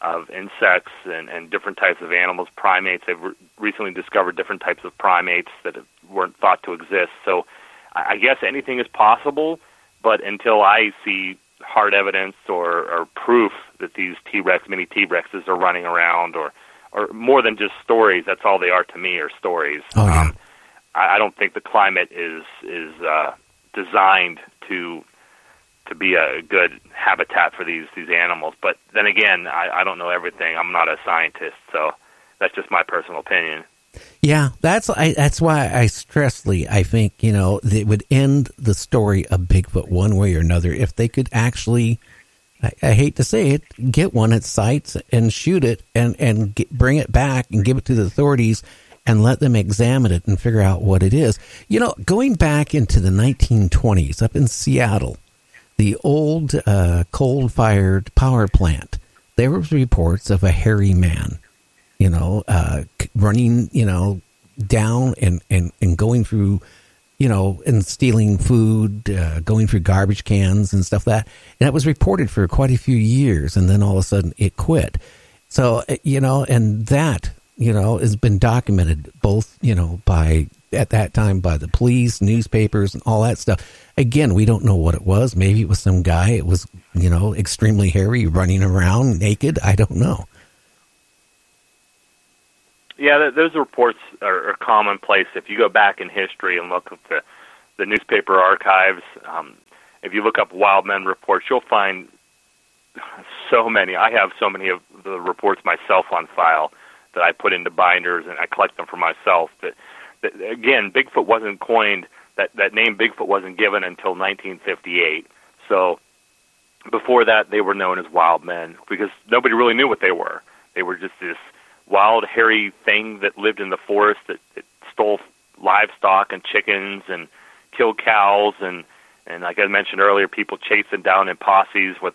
of insects and, and different types of animals, primates. They've re- recently discovered different types of primates that have, weren't thought to exist. So I, I guess anything is possible, but until I see hard evidence or, or proof that these T-Rex, mini T-Rexes are running around or or more than just stories. That's all they are to me are stories. Oh, yeah. um, I, I don't think the climate is is uh, designed to to be a good habitat for these these animals. But then again, I, I don't know everything. I'm not a scientist, so that's just my personal opinion. Yeah, that's I, that's why I stressly I think you know it would end the story of Bigfoot one way or another if they could actually. I, I hate to say it, get one at sites and shoot it and and get, bring it back and give it to the authorities and let them examine it and figure out what it is. You know, going back into the 1920s up in Seattle, the old uh, coal fired power plant, there was reports of a hairy man, you know, uh, running, you know, down and, and, and going through, you know, and stealing food, uh, going through garbage cans and stuff like that. And that was reported for quite a few years. And then all of a sudden it quit. So, uh, you know, and that, you know, has been documented both, you know, by at that time by the police, newspapers, and all that stuff. Again, we don't know what it was. Maybe it was some guy. It was, you know, extremely hairy, running around naked. I don't know. Yeah, those reports are, commonplace. If you go back in history and look at the, the newspaper archives, um, if you look up wild men reports, you'll find so many. I have so many of the reports myself on file that I put into binders and I collect them for myself. That again, Bigfoot wasn't coined. That that name Bigfoot wasn't given until 1958. So before that, they were known as wild men because nobody really knew what they were. They were just this wild, hairy thing that lived in the forest that, that stole livestock and chickens and killed cows and and like I mentioned earlier, people chasing down in posses with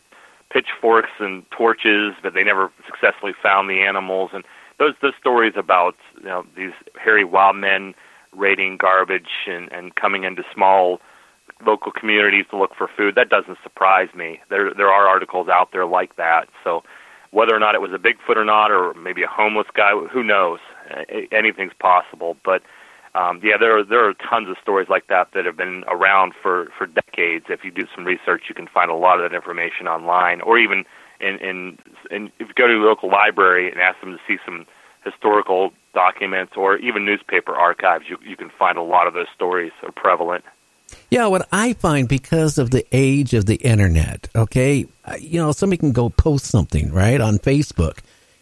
pitchforks and torches, but they never successfully found the animals. And those those stories about you know these hairy wild men raiding garbage and and coming into small local communities to look for food that doesn't surprise me. There there are articles out there like that. So whether or not it was a Bigfoot or not, or maybe a homeless guy, who knows? Anything's possible. But um, yeah, there are there are tons of stories like that that have been around for for decades. If you do some research, you can find a lot of that information online, or even in in, in if you go to the local library and ask them to see some historical documents or even newspaper archives, you you can find a lot of those stories are prevalent. Yeah, what I find because of the age of the internet, okay, you know, somebody can go post something, right, on Facebook,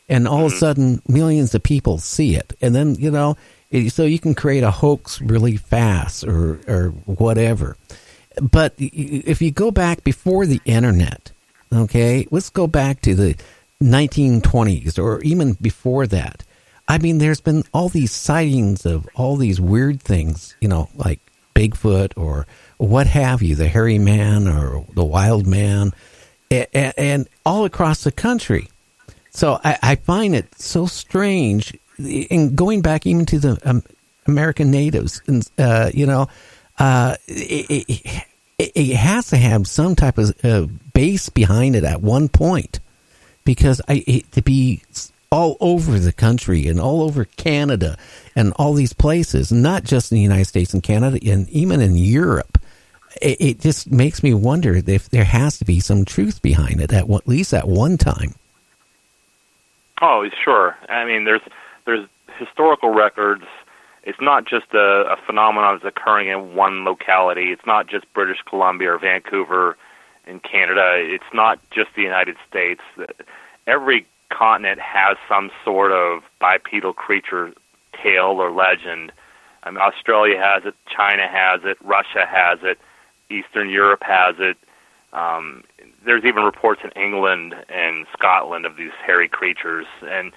and all of a mm-hmm. sudden millions of people see it. And then, you know, it- so you can create a hoax really fast or, or whatever. But if you go back before the internet, okay, let's go back to the 1920s or even before that. I mean, there's been all these sightings of all these weird things, you know, like Bigfoot or what have you, the hairy man or the wild man, and, and all across the country. So I, I find it so strange, and going back even to the um, American natives, and uh, you know, uh, it, it, it, it has to have some type of uh, base behind it at one point, because I it, to be all over the country and all over Canada and all these places, not just in the United States and Canada, and even in Europe. It, it just makes me wonder if there has to be some truth behind it at, at least at one time. Oh, sure. I mean, there's there's historical records. It's not just a, a phenomenon that's occurring in one locality. It's not just British Columbia or Vancouver in Canada. It's not just the United States. Every continent has some sort of bipedal creature tale or legend. I mean, Australia has it, China has it, Russia has it, Eastern Europe has it. Um, there's even reports in England and Scotland of these hairy creatures, and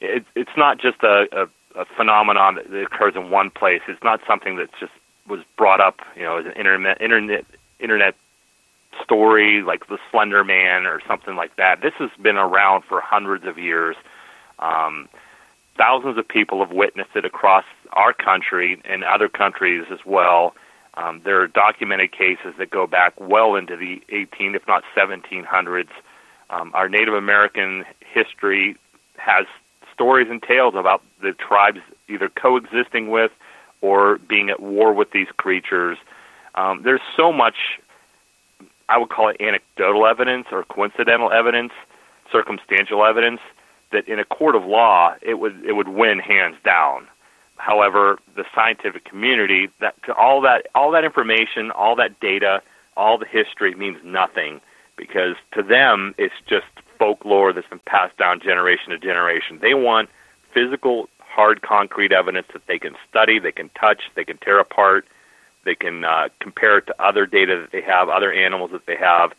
it, it's not just a, a, a phenomenon that, occurs in one place. It's not something that just was brought up, you know, as an internet internet internet story like the Slender Man or something like that. This has been around for hundreds of years. Um, thousands of people have witnessed it across our country and other countries as well. Um, there are documented cases that go back well into the 18, if not 1700s. Um, our Native American history has stories and tales about the tribes either coexisting with or being at war with these creatures. Um, there's so much, I would call it anecdotal evidence or coincidental evidence, circumstantial evidence, that in a court of law it would it would win hands down. However, the scientific community that to all that all that information, all that data, all the history means nothing because to them it's just folklore that's been passed down generation to generation. They want physical, hard, concrete evidence that they can study, they can touch, they can tear apart, they can uh, compare it to other data that they have, other animals that they have,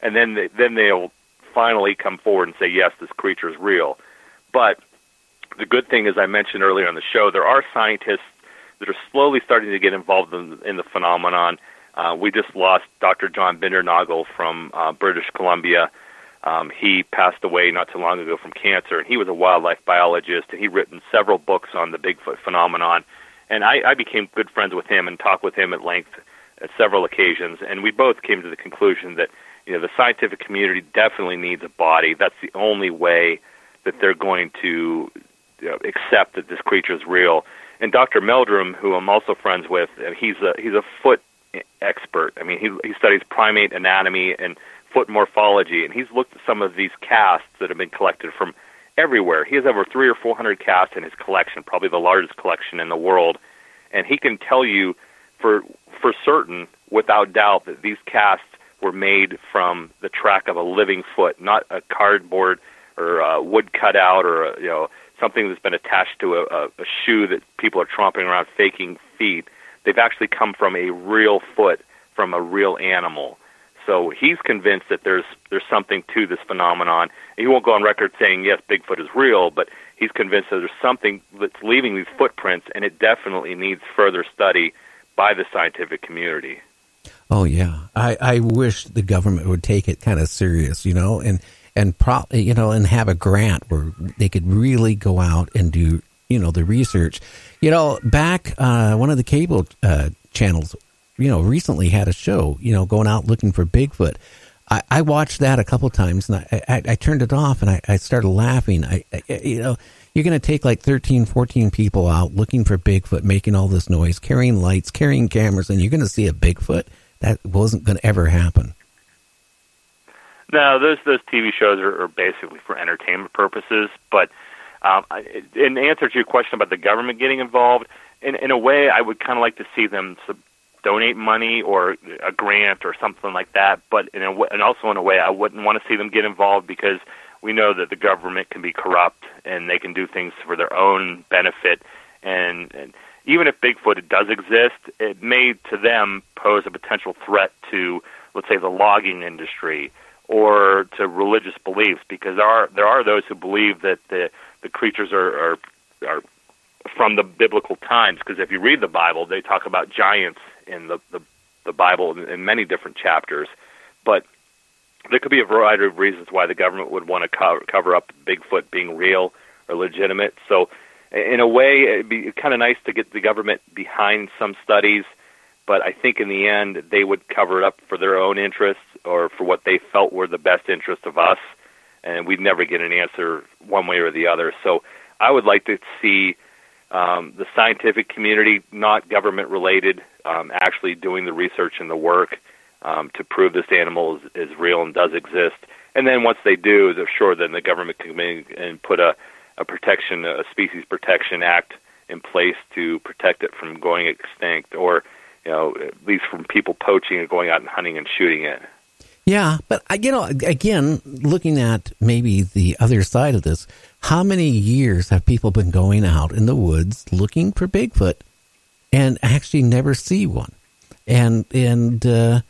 and then they, then they'll finally come forward and say, yes, this creature is real. But the good thing, as I mentioned earlier on the show, there are scientists that are slowly starting to get involved in, in the phenomenon. Uh, we just lost Dr. John Bindernagel from uh, British Columbia. Um, he passed away not too long ago from cancer, and he was a wildlife biologist, and he'd written several books on the Bigfoot phenomenon. And I, I became good friends with him and talked with him at length at several occasions, and we both came to the conclusion that you know the scientific community definitely needs a body. That's the only way that they're going to you know, accept that this creature is real. And Dr. Meldrum, who I'm also friends with, uh, he's a he's a foot expert. I mean, he he studies primate anatomy and foot morphology, and he's looked at some of these casts that have been collected from everywhere. He has over three or four hundred casts in his collection, probably the largest collection in the world, and he can tell you for for certain, without doubt, that these casts were made from the track of a living foot, not a cardboard or a wood cutout or a, you know something that's been attached to a, a, a shoe that people are tromping around faking feet. They've actually come from a real foot from a real animal. So he's convinced that there's there's something to this phenomenon. He won't go on record saying yes, Bigfoot is real, but he's convinced that there's something that's leaving these footprints, and it definitely needs further study by the scientific community. Oh yeah, I, I wish the government would take it kind of serious, you know, and and pro, you know, and have a grant where they could really go out and do, you know, the research. You know, back uh, one of the cable uh, channels, you know, recently had a show, you know, going out looking for Bigfoot. I, I watched that a couple times and I, I, I turned it off and I, I started laughing. I, I you know, you're going to take like 13, 14 people out looking for Bigfoot, making all this noise, carrying lights, carrying cameras, and you're going to see a Bigfoot. That wasn't going to ever happen. No, those those TV shows are, are basically for entertainment purposes. But um, in answer to your question about the government getting involved, in in a way, I would kind of like to see them donate money or a grant or something like that. But in a w- and also in a way, I wouldn't want to see them get involved because we know that the government can be corrupt and they can do things for their own benefit. And, and even if Bigfoot does exist, it may to them pose a potential threat to, let's say, the logging industry or to religious beliefs, because there are there are those who believe that the the creatures are are, are from the biblical times. Because if you read the Bible, they talk about giants in the the, the Bible in, in many different chapters, but there could be a variety of reasons why the government would want to cover, cover up Bigfoot being real or legitimate. So, in a way, it'd be kind of nice to get the government behind some studies, but I think in the end they would cover it up for their own interests or for what they felt were the best interests of us, and we'd never get an answer one way or the other. So, I would like to see um, the scientific community, not government related, um, actually doing the research and the work um, to prove this animal is, is real and does exist. And then once they do, they're sure then the government can come in and put a, a protection, a species protection act in place to protect it from going extinct, or you know, at least from people poaching and going out and hunting and shooting it. Yeah, but you know, again, looking at maybe the other side of this, how many years have people been going out in the woods looking for Bigfoot and actually never see one? And and uh,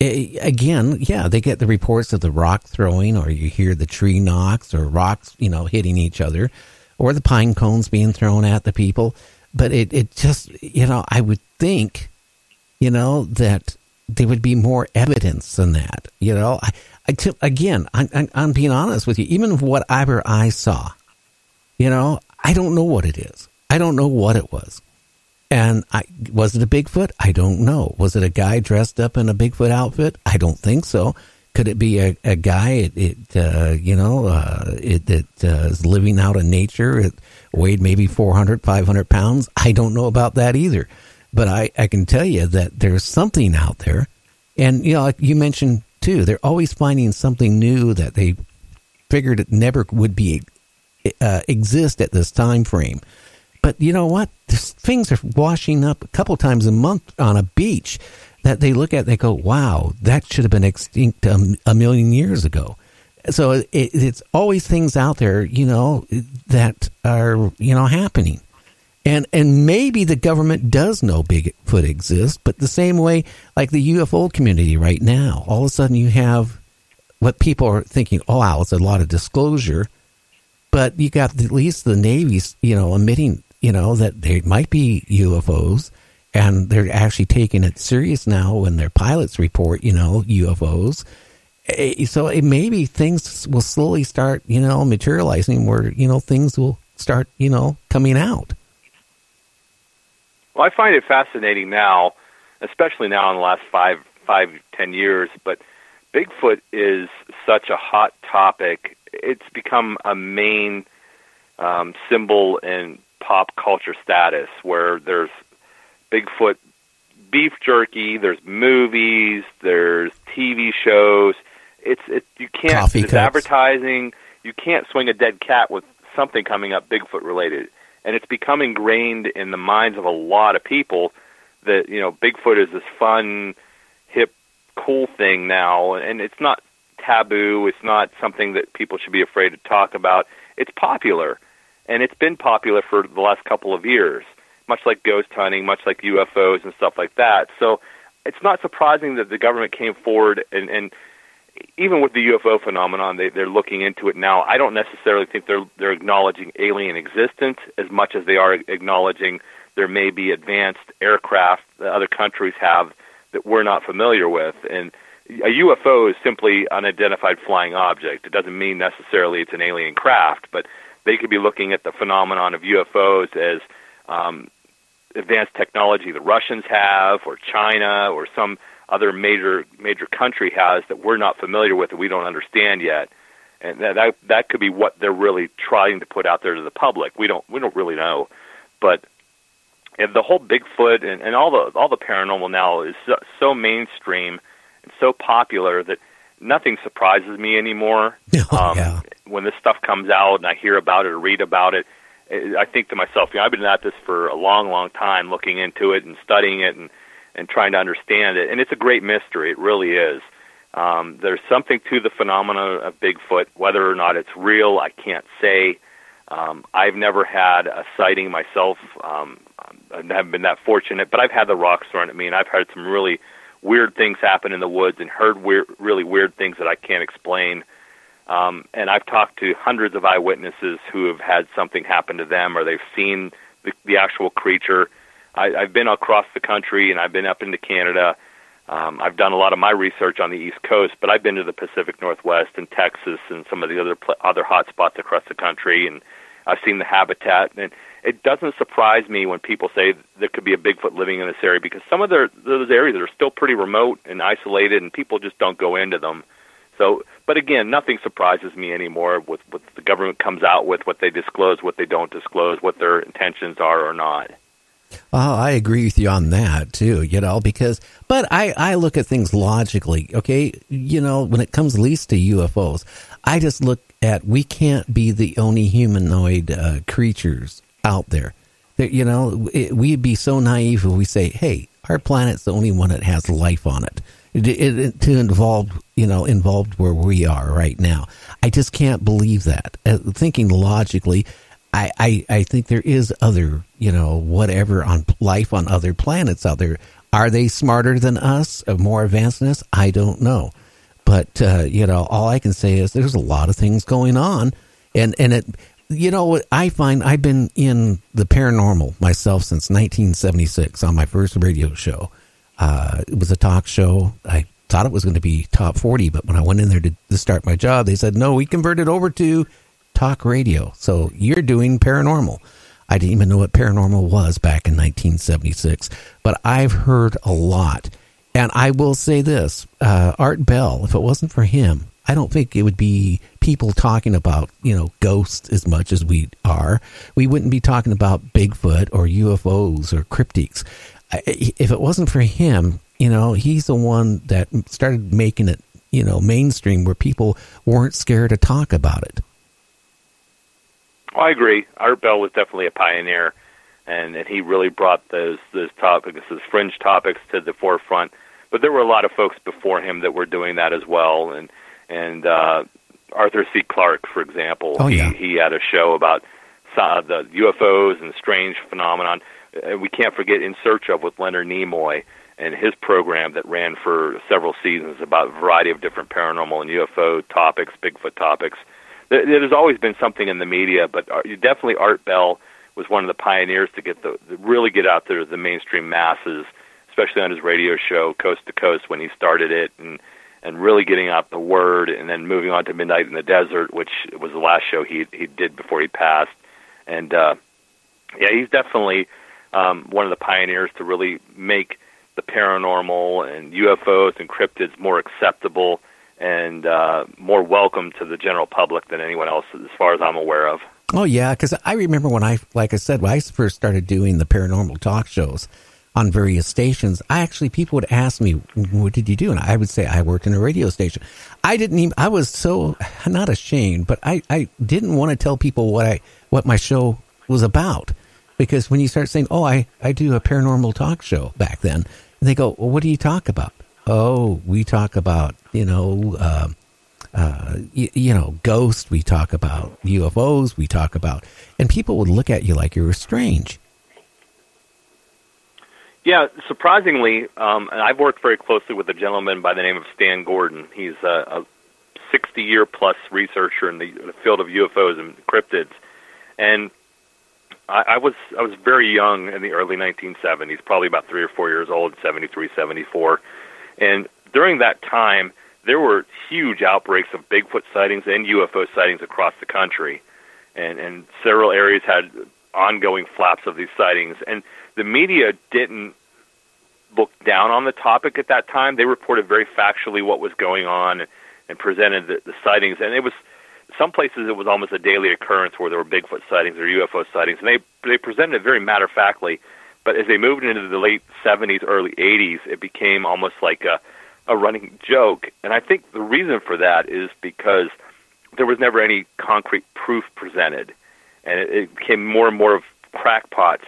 again, yeah, they get the reports of the rock throwing, or you hear the tree knocks, or rocks, you know, hitting each other, or the pine cones being thrown at the people. But it, it just, you know, I would think, you know, that there would be more evidence than that. You know, I, I t- again, I'm, I'm, I'm being honest with you. Even whatever I saw, you know, I don't know what it is. I don't know what it was. And I, was it a Bigfoot? I don't know. Was it a guy dressed up in a Bigfoot outfit? I don't think so. Could it be a, a guy, it, it uh, you know, uh, it, that uh, is living out in nature? It weighed maybe 400, 500 pounds. I don't know about that either. But I, I can tell you that there's something out there. And, you know, like you mentioned too, they're always finding something new that they figured it never would be uh, exist at this time frame. But you know what? Things are washing up a couple times a month on a beach that they look at. They go, "Wow, that should have been extinct a, a million years ago." So it, it's always things out there, you know, that are you know happening. And and maybe the government does know Bigfoot exists, but the same way like the UFO community right now, all of a sudden you have what people are thinking, oh wow, it's a lot of disclosure but you got at least the Navy's, you know, admitting, you know, that there might be UFOs, and they're actually taking it serious now when their pilots report, you know, UFOs. Eh, So it maybe things will slowly start, you know, materializing where you know things will start, you know, coming out. Well, I find it fascinating now, especially now in the last five, five, ten years. But Bigfoot is such a hot topic. It's become a main um, symbol in pop culture status, where there's Bigfoot beef jerky, there's movies, there's TV shows. It's it you can't Coffee there's cups. advertising. You can't swing a dead cat with something coming up Bigfoot related, and it's become ingrained in the minds of a lot of people that you know Bigfoot is this fun, hip, cool thing now, and it's not taboo. It's not something that people should be afraid to talk about. It's popular, and it's been popular for the last couple of years, much like ghost hunting, much like UFOs and stuff like that. So it's not surprising that the government came forward and, and even with the UFO phenomenon, they, they're looking into it now. I don't necessarily think they're they're acknowledging alien existence as much as they are acknowledging there may be advanced aircraft that other countries have that we're not familiar with. And a UFO is simply unidentified flying object. It doesn't mean necessarily it's an alien craft, but they could be looking at the phenomenon of UFOs as um, advanced technology the Russians have, or China, or some other major major country has that we're not familiar with that we don't understand yet. And that, that that could be what they're really trying to put out there to the public. We don't we don't really know, but and the whole Bigfoot and, and all the all the paranormal now is so, so mainstream and so popular that nothing surprises me anymore. Oh, yeah. Um, when this stuff comes out and I hear about it or read about it, I think to myself, you know, I've been at this for a long, long time, looking into it and studying it and and trying to understand it. And it's a great mystery. It really is. Um, there's something to the phenomena of Bigfoot. Whether or not it's real, I can't say. Um, I've never had a sighting myself. Um, I haven't been that fortunate, but I've had the rocks thrown at me, and I've had some really weird things happen in the woods and heard weird, really weird things that I can't explain. Um, and I've talked to hundreds of eyewitnesses who have had something happen to them, or they've seen the, the actual creature. I, I've been across the country, and I've been up into Canada. Um, I've done a lot of my research on the East Coast, but I've been to the Pacific Northwest and Texas and some of the other other hot spots across the country, and I've seen the habitat. And it doesn't surprise me when people say there could be a Bigfoot living in this area because some of their, those areas are still pretty remote and isolated, and people just don't go into them. So, but again, nothing surprises me anymore with what the government comes out with, what they disclose, what they don't disclose, what their intentions are or not. Oh, I agree with you on that too, you know, because, but I, I look at things logically, okay? You know, when it comes least to UFOs, I just look at we can't be the only humanoid uh, creatures out there. That, you know, it, we'd be so naive if we say, hey, our planet's the only one that has life on it. It, it, to involve, you know, involved where we are right now. I just can't believe that. Uh, thinking logically, I, I, I think there is other, you know, whatever on life on other planets out there. Are they smarter than us, uh, more us? I don't know. But, uh, you know, all I can say is there's a lot of things going on. And, and it, you know, I find I've been in the paranormal myself since 1976 on my first radio show. Uh, it was a talk show. I thought it was going to be top 40, but when I went in there to, to start my job, they said, no, we converted over to talk radio. So you're doing paranormal. I didn't even know what paranormal was back in 1976, but I've heard a lot. And I will say this uh, Art Bell, if it wasn't for him, I don't think it would be people talking about, you know, ghosts as much as we are. We wouldn't be talking about Bigfoot or UFOs or cryptids. If it wasn't for him, you know, he's the one that started making it, you know, mainstream where people weren't scared to talk about it. Well, I agree. Art Bell was definitely a pioneer, and, and he really brought those those topics, those fringe topics, to the forefront. But there were a lot of folks before him that were doing that as well, and and uh, Arthur C. Clarke, for example, Oh, yeah. he he had a show about uh, the UFOs and strange phenomenon. And we can't forget In Search of with Leonard Nimoy and his program that ran for several seasons about a variety of different paranormal and UFO topics, Bigfoot topics there's always been something in the media, but uh, definitely Art Bell was one of the pioneers to get the, really get out there to the mainstream masses, especially on his radio show Coast to Coast when he started it, and and really getting out the word, and then moving on to Midnight in the Desert, which was the last show he he did before he passed, and uh, yeah, he's definitely um, one of the pioneers to really make the paranormal and UFOs and cryptids more acceptable and uh, more welcome to the general public than anyone else, as far as I'm aware of. Oh yeah, because I remember when I, like I said, when I first started doing the paranormal talk shows on various stations, I actually people would ask me, "What did you do?" And I would say, "I worked in a radio station." I didn't even. I was so not ashamed, but I I didn't want to tell people what I what my show was about because when you start saying, "Oh, I I do a paranormal talk show," back then, they go, "Well, what do you talk about?" Oh, we talk about you know. Uh, uh, you, you know, ghosts. We talk about UFOs. We talk about, and people would look at you like you were strange. Yeah, surprisingly, um, I've worked very closely with a gentleman by the name of Stan Gordon. He's a, a 60 year plus researcher in the, in the field of UFOs and cryptids, and I, I was I was very young in the early 1970s, probably about three or four years old, 73, 74, and during that time there were huge outbreaks of Bigfoot sightings and UFO sightings across the country, and and several areas had ongoing flaps of these sightings, and the media didn't look down on the topic at that time. They reported very factually what was going on and presented the, the sightings, and it was some places it was almost a daily occurrence where there were Bigfoot sightings or UFO sightings, and they they presented it very matter of factly. But as they moved into the late 70s, early 80s, it became almost like a a running joke. And I think the reason for that is because there was never any concrete proof presented, and it, it became more and more of crackpots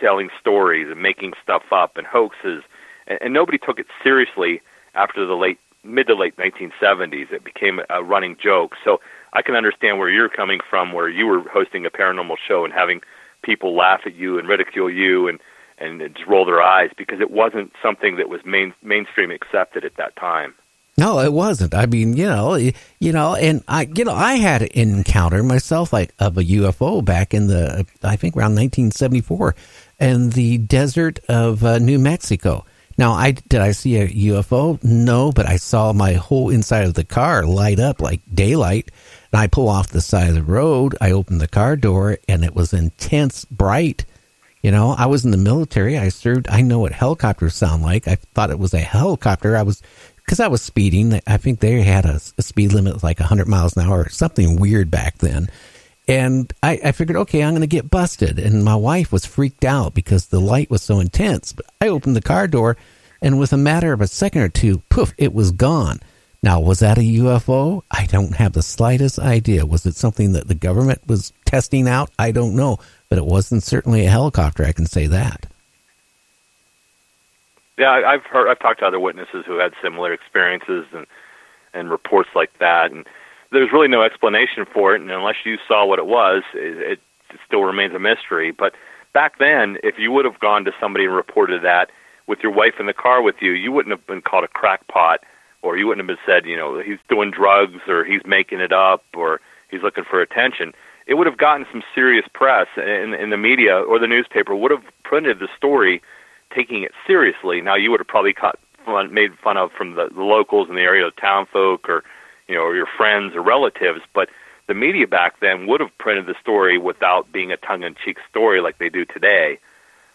telling stories and making stuff up and hoaxes, and, and nobody took it seriously after the late mid to late 1970s. It became a running joke. So I can understand where you're coming from, where you were hosting a paranormal show and having people laugh at you and ridicule you and and just roll their eyes because it wasn't something that was main mainstream accepted at that time. No, it wasn't. I mean, you know, you know, and I, you know, I had an encounter myself, like of a UFO back in the, I think around 1974, in the desert of uh, New Mexico. Now, I did I see a UFO? No, but I saw my whole inside of the car light up like daylight. And I pull off the side of the road. I open the car door, and it was intense, bright you know, I was in the military. I served. I know what helicopters sound like. I thought it was a helicopter. I was because I was speeding. I think they had a, a speed limit like 100 miles an hour or something weird back then. And I, I figured, okay, I'm going to get busted. And my wife was freaked out because the light was so intense. But I opened the car door, and with a matter of a second or two, poof, it was gone. Now, was that a UFO? I don't have the slightest idea. Was it something that the government was testing out? I don't know but it wasn't certainly a helicopter. I can say that. Yeah, I've heard. I've talked to other witnesses who had similar experiences and and reports like that, and there's really no explanation for it. And unless you saw what it was, it, it still remains a mystery. But back then, if you would have gone to somebody and reported that with your wife in the car with you, you wouldn't have been called a crackpot, or you wouldn't have been said, you know, he's doing drugs, or he's making it up, or he's looking for attention it would have gotten some serious press, in, and the media or the newspaper would have printed the story, taking it seriously. Now you would have probably caught fun, made fun of from the, the locals in the area, the town folk, or you know, or your friends or relatives, but the media back then would have printed the story without being a tongue-in-cheek story like they do today.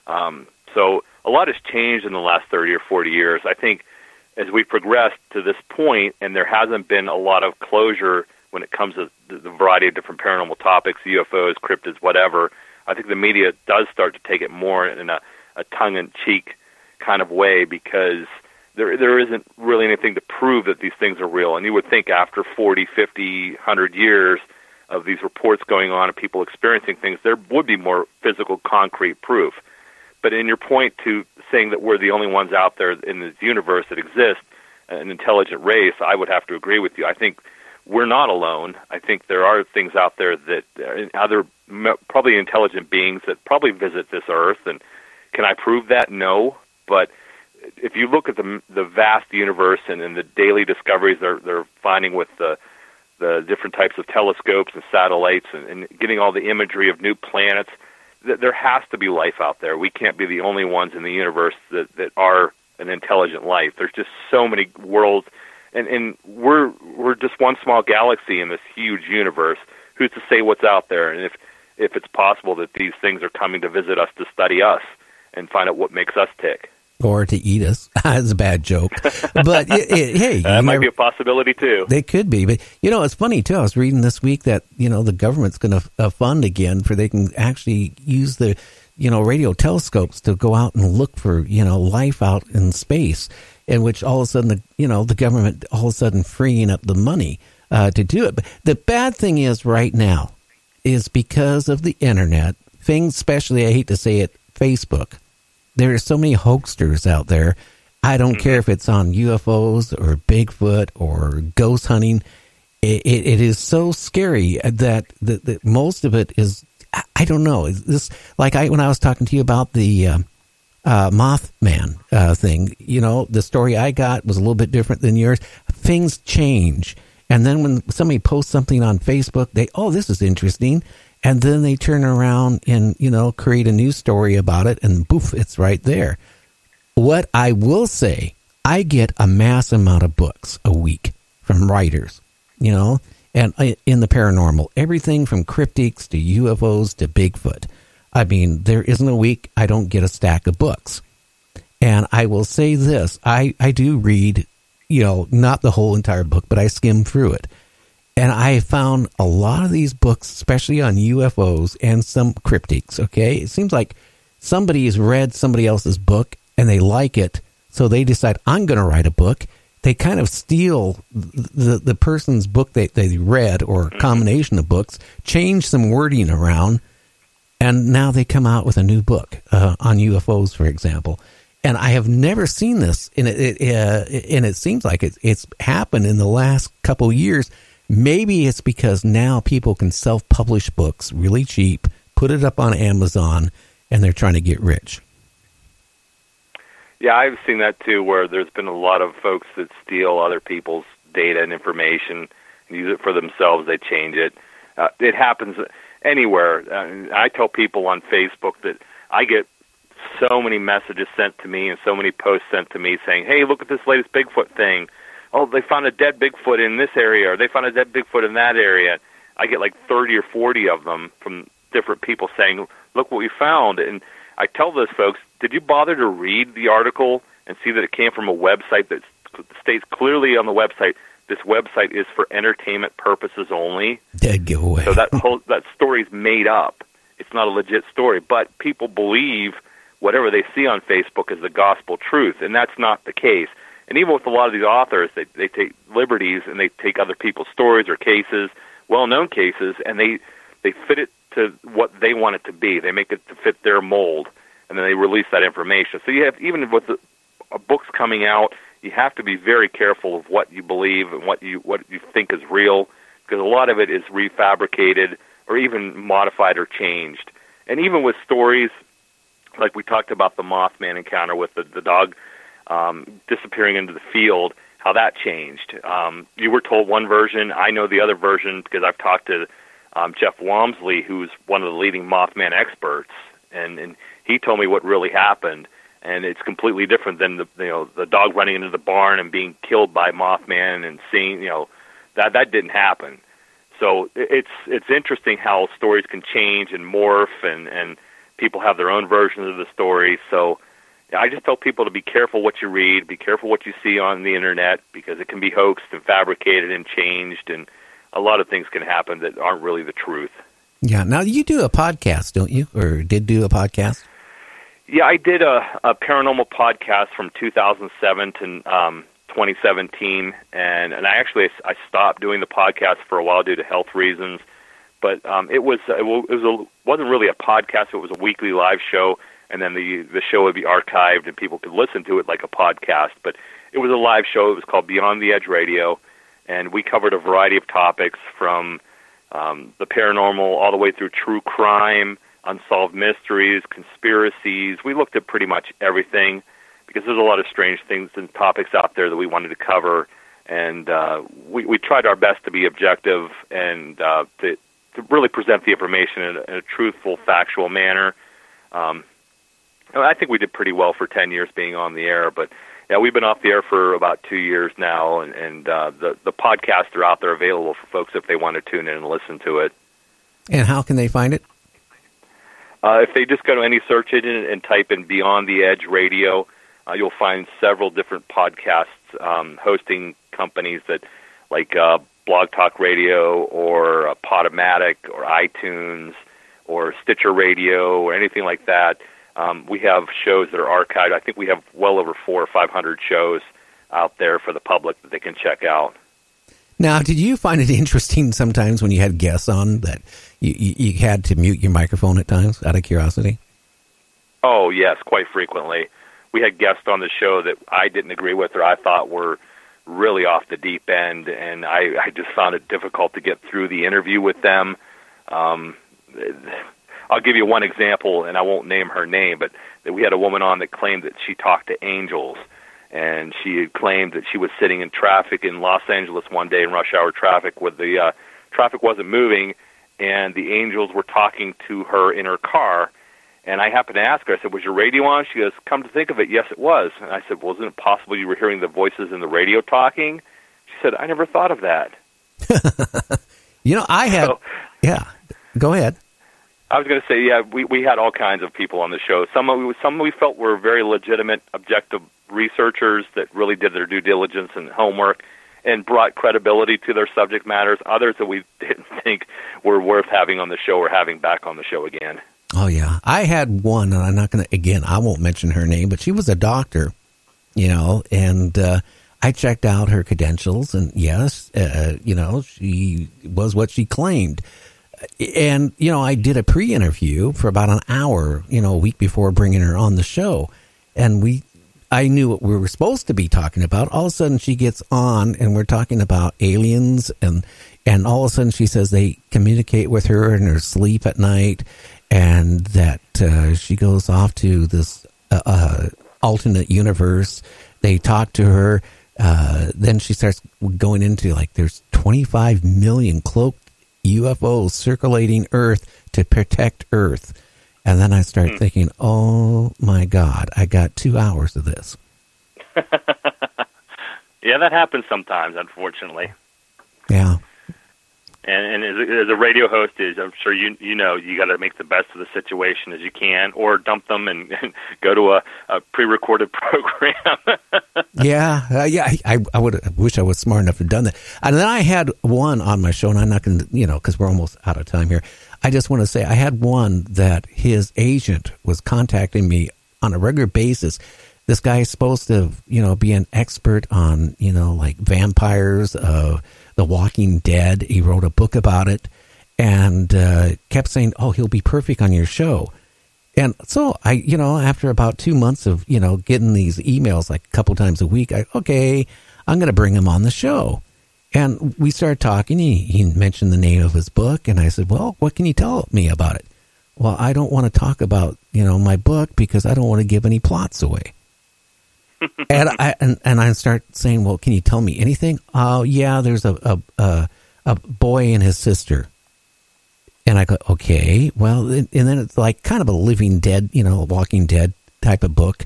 Um, so a lot has changed in the last 30 or 40 years. I think as we progressed to this point, and there hasn't been a lot of closure when it comes to the, variety of different paranormal topics, UFOs, cryptids, whatever. I think the media does start to take it more in a, a tongue-in-cheek kind of way because there there isn't really anything to prove that these things are real. And you would think after 40, 50, 100 years of these reports going on and people experiencing things, there would be more physical, concrete proof. But in your point to saying that we're the only ones out there in this universe that exist, an intelligent race, I would have to agree with you. I think we're not alone. I think there are things out there that uh, other probably intelligent beings that probably visit this earth. And can I prove that? No. But if you look at the the vast universe and, and the daily discoveries they're they're finding with the the different types of telescopes and satellites, and, and getting all the imagery of new planets. Th- there has to be life out there. We can't be the only ones in the universe that that are an intelligent life. There's just so many worlds, and and we're we're just one small galaxy in this huge universe. Who's to say what's out there? And if if it's possible that these things are coming to visit us to study us and find out what makes us tick. Or to eat us. That's a bad joke. But it, it, hey, That might be a possibility too. They could be, but you know, it's funny too. I was reading this week that you know the government's going to uh, fund again for they can actually use the you know radio telescopes to go out and look for you know life out in space, in which all of a sudden the you know the government all of a sudden freeing up the money uh, to do it. But the bad thing is right now is because of the internet things, especially I hate to say it, Facebook. There are so many hoaxsters out there. I don't care if it's on UFOs or Bigfoot or ghost hunting. It, it, it is so scary that, that, that most of it is, I, I don't know. Is this like I when I was talking to you about the uh, uh, Mothman uh, thing? You know, the story I got was a little bit different than yours. Things change, and then when somebody posts something on Facebook, they oh this is interesting, and then they turn around and you know create a news story about it, and boof, it's right there. What I will say, I get a mass amount of books a week from writers, you know, and in the paranormal, everything from cryptids to UFOs to Bigfoot. I mean, there isn't a week I don't get a stack of books. And I will say this I, I do read, you know, not the whole entire book, but I skim through it. And I found a lot of these books, especially on UFOs and some cryptids, okay? It seems like somebody has read somebody else's book and they like it, so they decide, I'm going to write a book. They kind of steal the, the person's book that they read or a combination of books, change some wording around, and now they come out with a new book uh, on UFOs, for example. And I have never seen this, and it, it uh, and it seems like it, it's happened in the last couple years. Maybe it's because now people can self-publish books really cheap, put it up on Amazon, and they're trying to get rich. Yeah, I've seen that too, where there's been a lot of folks that steal other people's data and information and use it for themselves. They change it. Uh, it happens anywhere. Uh, I tell people on Facebook that I get so many messages sent to me and so many posts sent to me saying, "Hey, look at this latest Bigfoot thing. Oh, they found a dead Bigfoot in this area, or they found a dead Bigfoot in that area." I get like 30 or 40 of them from different people saying, "Look what we found." And I tell those folks, "Did you bother to read the article and see that it came from a website that states clearly on the website this website is for entertainment purposes only?" Dead giveaway. So that whole that story's made up. It's not a legit story, but people believe whatever they see on Facebook is the gospel truth, and that's not the case. And even with a lot of these authors, they they take liberties and they take other people's stories or cases, well-known cases, and they they fit it to what they want it to be. They make it to fit their mold, and then they release that information. So you have even with the uh, books coming out, you have to be very careful of what you believe and what you what you think is real, because a lot of it is refabricated or even modified or changed. And even with stories, like we talked about the Mothman encounter with the, the dog um, disappearing into the field, how that changed. Um, you were told one version. I know the other version because I've talked to um, Jeff Wamsley, who's one of the leading Mothman experts, and, and he told me what really happened. And it's completely different than the you know the dog running into the barn and being killed by Mothman and seeing you know that that didn't happen. So it's it's interesting how stories can change and morph and and people have their own versions of the story. So I just tell people to be careful what you read, be careful what you see on the internet because it can be hoaxed and fabricated and changed, and a lot of things can happen that aren't really the truth. yeah. Now you do a podcast, don't you? Or did do a podcast? Yeah, I did a, a paranormal podcast from 2007 to um, 2017, and and I actually I stopped doing the podcast for a while due to health reasons. But um, it was it was a, wasn't really a podcast; it was a weekly live show, and then the the show would be archived and people could listen to it like a podcast. But it was a live show. It was called Beyond the Edge Radio, and we covered a variety of topics from um, the paranormal all the way through true crime, unsolved mysteries, conspiracies. We looked at pretty much everything because there's a lot of strange things and topics out there that we wanted to cover and uh, we we tried our best to be objective and uh, to to really present the information in a, in a truthful, factual manner. Um, I think we did pretty well for ten years being on the air, but yeah, we've been off the air for about two years now, and, and uh, the the podcasts are out there available for folks if they want to tune in and listen to it. And how can they find it? Uh, if they just go to any search engine and type in Beyond the Edge Radio, uh, you'll find several different podcasts um, hosting companies that, like uh, Blog Talk Radio or uh, Podomatic or iTunes or Stitcher Radio or anything like that. Um, we have shows that are archived. I think we have well over four or five hundred shows out there for the public that they can check out. Now, did you find it interesting sometimes when you had guests on that you, you, you had to mute your microphone at times out of curiosity? Oh yes, quite frequently. We had guests on the show that I didn't agree with or I thought were really off the deep end, and I, I just found it difficult to get through the interview with them. Um, I'll give you one example, and I won't name her name, but we had a woman on that claimed that she talked to angels, and she had claimed that she was sitting in traffic in Los Angeles one day in rush hour traffic, where the uh, traffic wasn't moving, and the angels were talking to her in her car. And I happened to ask her, I said, Was your radio on? She goes, Come to think of it, yes, it was. And I said, Well, isn't it possible you were hearing the voices in the radio talking? She said, I never thought of that. You know, I had, So- yeah, go ahead. I was going to say, yeah, we we had all kinds of people on the show. Some of we, some we felt were very legitimate, objective researchers that really did their due diligence and homework and brought credibility to their subject matters. Others that we didn't think were worth having on the show or having back on the show again. Oh yeah, I had one, and I'm not going to. Again, I won't mention her name, but she was a doctor, you know, and uh, I checked out her credentials, and yes, uh, you know, she was what she claimed. And you know, I did a pre-interview for about an hour, you know, a week before bringing her on the show, and we. I knew what we were supposed to be talking about. All of a sudden, she gets on, and we're talking about aliens, and and all of a sudden, she says they communicate with her in her sleep at night, and that uh, she goes off to this uh, uh, alternate universe. They talk to her. Uh, then she starts going into like there's 25 million cloaked UFOs circulating Earth to protect Earth. And then I start hmm. thinking, oh my God, I got two hours of this. Yeah, that happens sometimes, unfortunately. Yeah. And, and as, a, as a radio host is, I'm sure you you know you got to make the best of the situation as you can, or dump them and, and go to a, a pre-recorded program. yeah, uh, yeah. I, I, would I wish I was smart enough to have done that. And then I had one on my show, and I'm not going to, you know, because we're almost out of time here. I just want to say I had one that his agent was contacting me on a regular basis. This guy is supposed to, you know, be an expert on, you know, like vampires, uh, The Walking Dead. He wrote a book about it, and uh, kept saying, "Oh, he'll be perfect on your show." And so I, you know, after about two months of, you know, getting these emails like a couple times a week, I, okay, I'm going to bring him on the show. And we started talking. He, he mentioned the name of his book. And I said, well, what can you tell me about it? Well, I don't want to talk about, you know, my book because I don't want to give any plots away. And I and, and I start saying, well, can you tell me anything? Oh, yeah, there's a, a, a, a boy and his sister. And I go, okay, well, and and then it's like kind of a living dead, you know, walking dead type of book.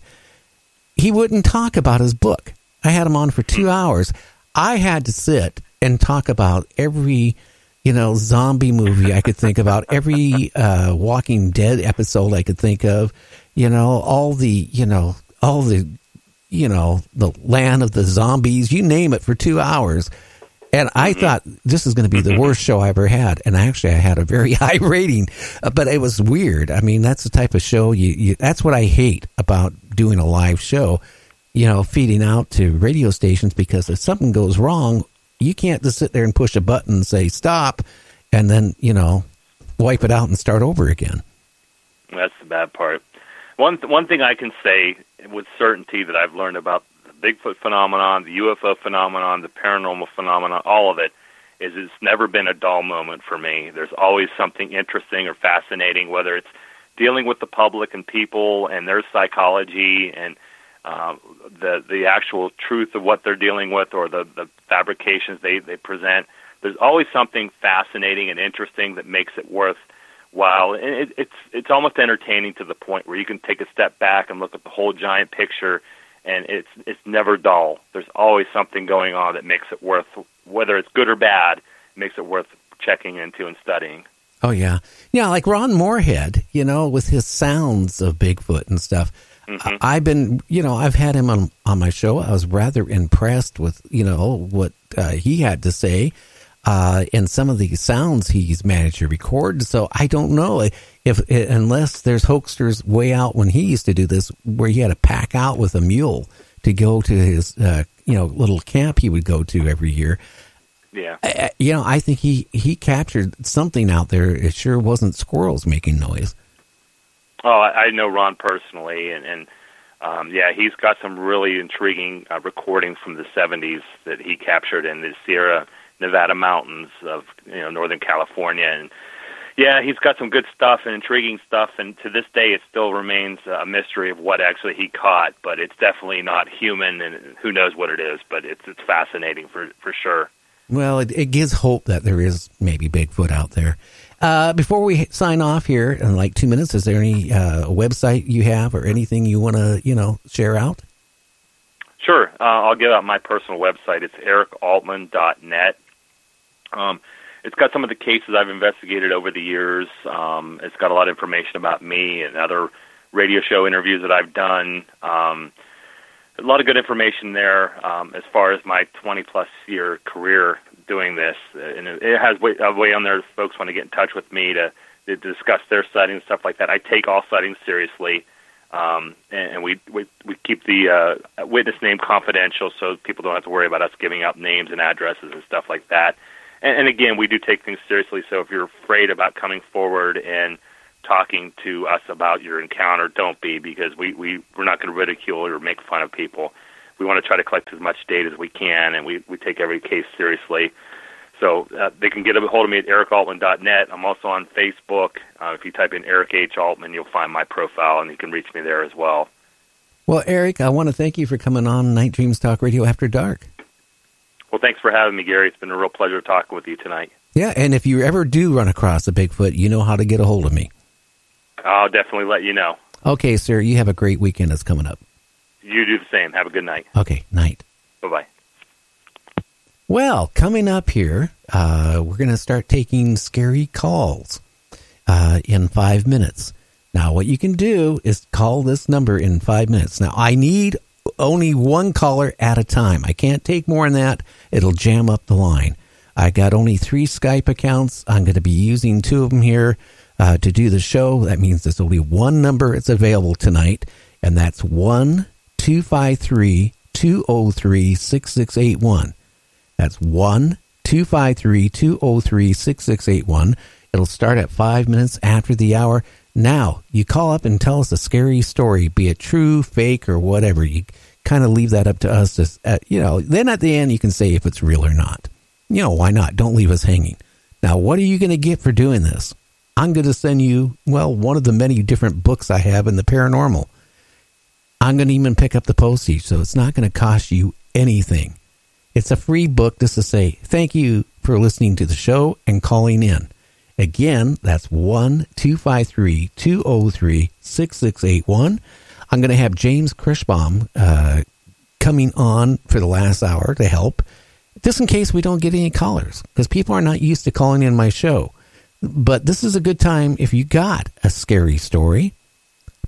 He wouldn't talk about his book. I had him on for two hours. I had to sit and talk about every, you know, zombie movie I could think about, every uh, Walking Dead episode I could think of, you know, all the, you know, all the, you know, the land of the zombies, you name it, for two hours. And I thought this is going to be the worst show I ever had. And actually, I had a very high rating, uh, but it was weird. I mean, that's the type of show you, you that's what I hate about doing a live show, you know, feeding out to radio stations because if something goes wrong, you can't just sit there and push a button and say stop and then, you know, wipe it out and start over again. That's the bad part. One th- one thing I can say with certainty that I've learned about the Bigfoot phenomenon, the UFO phenomenon, the paranormal phenomenon, all of it, is it's never been a dull moment for me. There's always something interesting or fascinating, whether it's dealing with the public and people and their psychology and um, the the actual truth of what they're dealing with or the the fabrications they they present. There's always something fascinating and interesting that makes it worthwhile. And it, it's it's almost entertaining to the point where you can take a step back and look at the whole giant picture, and it's it's never dull. There's always something going on that makes it worth whether it's good or bad, makes it worth checking into and studying. Oh yeah, yeah. Like Ron Morehead, you know, with his sounds of Bigfoot and stuff. Mhm. I- I've been, you know, I've had him on on my show. I was rather impressed with, you know, what uh, he had to say, uh, and some of the sounds he's managed to record. So I don't know if, unless there's hoaxsters way out when he used to do this, where he had to pack out with a mule to go to his, uh, you know, little camp he would go to every year. Yeah. I- I- you know, I think he he captured something out there. It sure wasn't squirrels making noise. Oh, I, I know Ron personally, and, and um, yeah, he's got some really intriguing uh, recordings from the '70s that he captured in the Sierra Nevada mountains of you know Northern California, and yeah, he's got some good stuff and intriguing stuff. And to this day, it still remains a mystery of what actually he caught. But it's definitely not human, and who knows what it is. But it's it's fascinating for for sure. Well, it, it gives hope that there is maybe Bigfoot out there. Uh, before we sign off here in like two minutes, is there any uh, website you have or anything you want to you know share out? Sure. Uh, I'll give out my personal website. It's ericaltman.net. Um, it's got some of the cases I've investigated over the years. Um, it's got a lot of information about me and other radio show interviews that I've done. Um, a lot of good information there um, as far as my 20 plus year career doing this. And it has a way on there if folks want to get in touch with me to, to discuss their sightings and stuff like that. I take all sightings seriously. Um, and, and we, we we keep the uh, witness name confidential, so people don't have to worry about us giving out names and addresses and stuff like that. And, and again, we do take things seriously. So if you're afraid about coming forward and talking to us about your encounter, don't be because we we we're not going to ridicule or make fun of people. We want to try to collect as much data as we can, and we we take every case seriously. So uh, they can get a hold of me at ericaltman.net. I'm also on Facebook. Uh, if you type in Eric H. Altman, you'll find my profile, and you can reach me there as well. Well, Eric, I want to thank you for coming on Night Dreams Talk Radio After Dark. Well, thanks for having me, Gary. It's been a real pleasure talking with you tonight. Yeah, and if you ever do run across a Bigfoot, you know how to get a hold of me. I'll definitely let you know. Okay, sir, you have a great weekend that's coming up. You do the same. Have a good night. Okay, night. Bye bye. Well, coming up here, uh, we're going to start taking scary calls uh, in five minutes. Now, what you can do is call this number in five minutes. Now, I need only one caller at a time. I can't take more than that. It'll jam up the line. I got only three Skype accounts. I'm going to be using two of them here uh, to do the show. That means there's only one number that's available tonight, and that's 1 253 203 6681. That's 1 253 203 6681. It'll start at five minutes after the hour. Now, you call up and tell us a scary story, be it true, fake, or whatever. You kind of leave that up to us. To, uh, you know, then at the end, you can say if it's real or not. You know, why not? Don't leave us hanging. Now, what are you going to get for doing this? I'm going to send you, well, one of the many different books I have in the paranormal. I'm going to even pick up the postage, so it's not going to cost you anything. It's a free book just to say thank you for listening to the show and calling in. Again, that's 1 253 203 6681. I'm going to have James Kirschbaum uh, coming on for the last hour to help, just in case we don't get any callers, because people are not used to calling in my show. But this is a good time if you got a scary story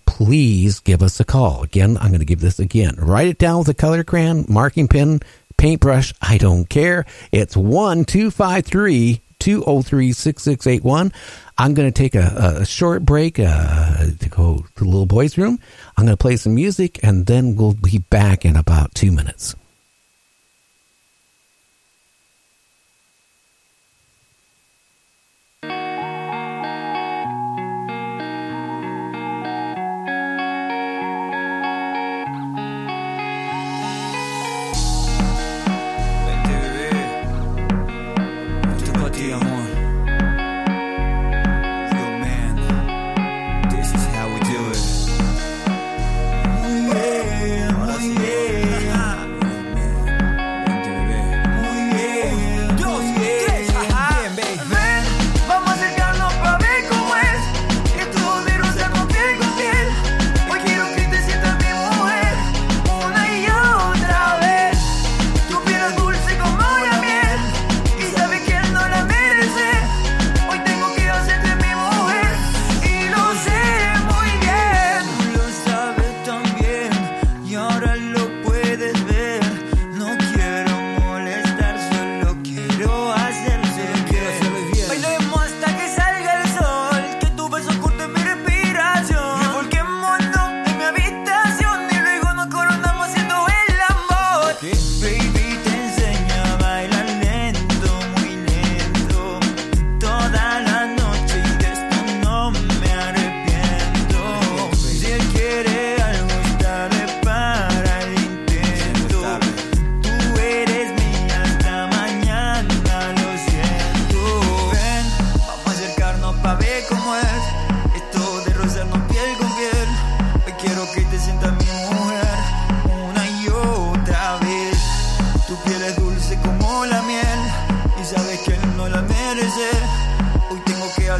please give us a call. Again, I'm going to give this again. Write it down with a color crayon, marking pen, paintbrush. I don't care. It's 1 253 203 6681. I'm going to take a, a short break uh, to go to the little boy's room. I'm going to play some music and then we'll be back in about two minutes.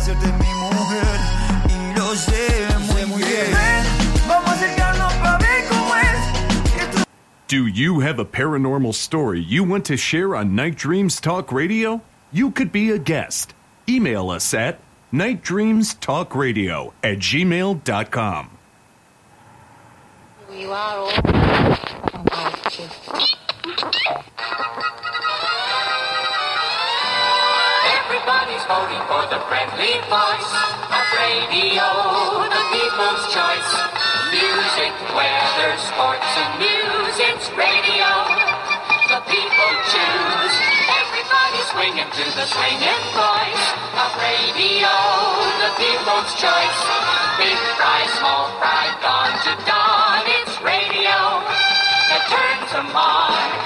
Hacerte mi mujer. Y lo sé muy bien. Ven, vamos a acercarnos para ver cómo es. Do you have a paranormal story you want to share on Night Dreams Talk Radio? You could be a guest. Email us at nightdreamstalkradio at gmail.com. You are all. Oh, Everybody's voting for the friendly voice of radio, the people's choice. Music, weather, sports, and news. It's radio. The people choose. Everybody swinging to the swinging voice of radio, the people's choice. Big fry, small fry, dawn to dawn. It's radio that turns them on.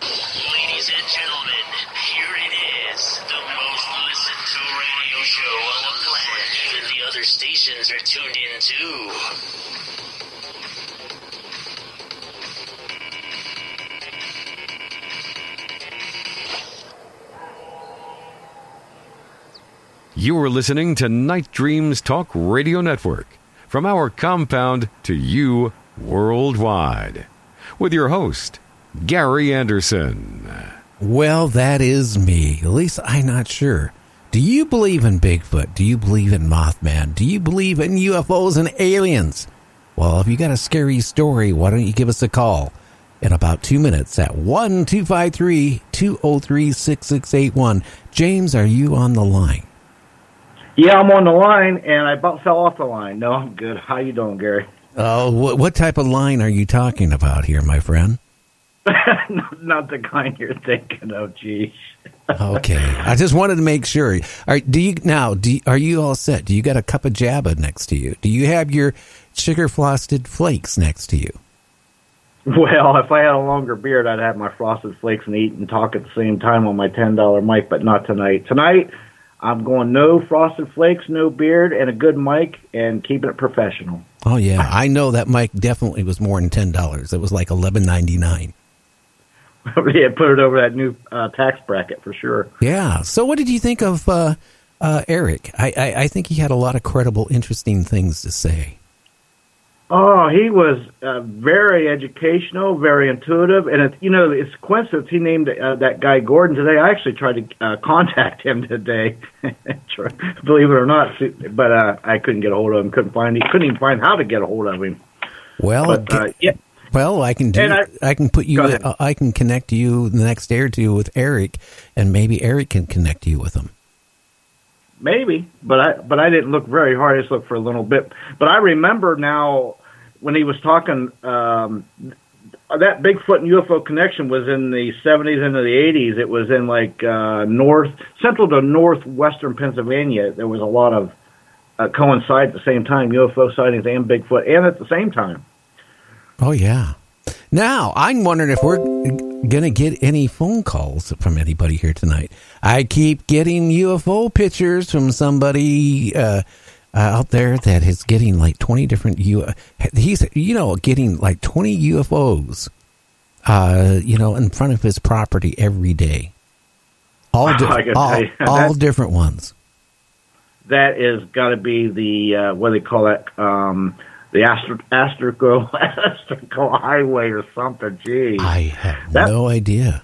Ladies and gentlemen, here it is, the most listened to radio show on the planet. Even the other stations are tuned in too. You are listening to Night Dreams Talk Radio Network from our compound to you worldwide with your host, Gary Anderson. Well, that is me. At least I'm not sure. Do you believe in Bigfoot? Do you believe in Mothman? Do you believe in UFOs and aliens? Well, if you got a scary story, why don't you give us a call in about two minutes at 1 253 203 6681. James, are you on the line? Yeah, I'm on the line, and I about fell off the line. No, I'm good. How you doing, Gary? Uh, oh, what, what type of line are you talking about here, my friend? not, the kind you're thinking of. Geez. Okay, I just wanted to make sure. All right, do you now? Do you, are you all set? Do you got a cup of Jabba next to you? Do you have your sugar frosted flakes next to you? Well, if I had a longer beard, I'd have my frosted flakes and eat and talk at the same time on my ten dollar mic, but not tonight. Tonight, I'm going no frosted flakes, no beard, and a good mic, and keeping it professional. Oh yeah, I know that mic definitely was more than ten dollars. It was like eleven ninety nine. yeah, put it over that new uh, tax bracket for sure. Yeah. So, what did you think of uh, uh, Eric? I, I I think he had a lot of credible, interesting things to say. Oh, he was uh, very educational, very intuitive, and you know it's a coincidence he named uh, that guy Gordon today. I actually tried to uh, contact him today, believe it or not, but uh, I couldn't get a hold of him. Couldn't find he couldn't even find how to get a hold of him. Well, But yeah, well, I can do. I, I- can put you. Uh, I can connect you the next day or two with Eric, and maybe Eric can connect you with him. Maybe, but I but I didn't look very hard. I just looked for a little bit. But I remember now when he was talking. Um, that Bigfoot and UFO connection was in the 70s into the 80s. It was in like uh, north, central to northwestern Pennsylvania. There was a lot of uh, coincide at the same time UFO sightings and Bigfoot, and at the same time. Oh yeah. Now I'm wondering if we're gonna get any phone calls from anybody here tonight. I keep getting UFO pictures from somebody uh, uh, out there that is getting like 20 different U. He's you know getting like 20 UFOs, uh, you know, in front of his property every day. All di- all, all different ones. That is got to be the uh, what do they call that? Um, the astro- astrical highway or something. Gee, I have That- no idea.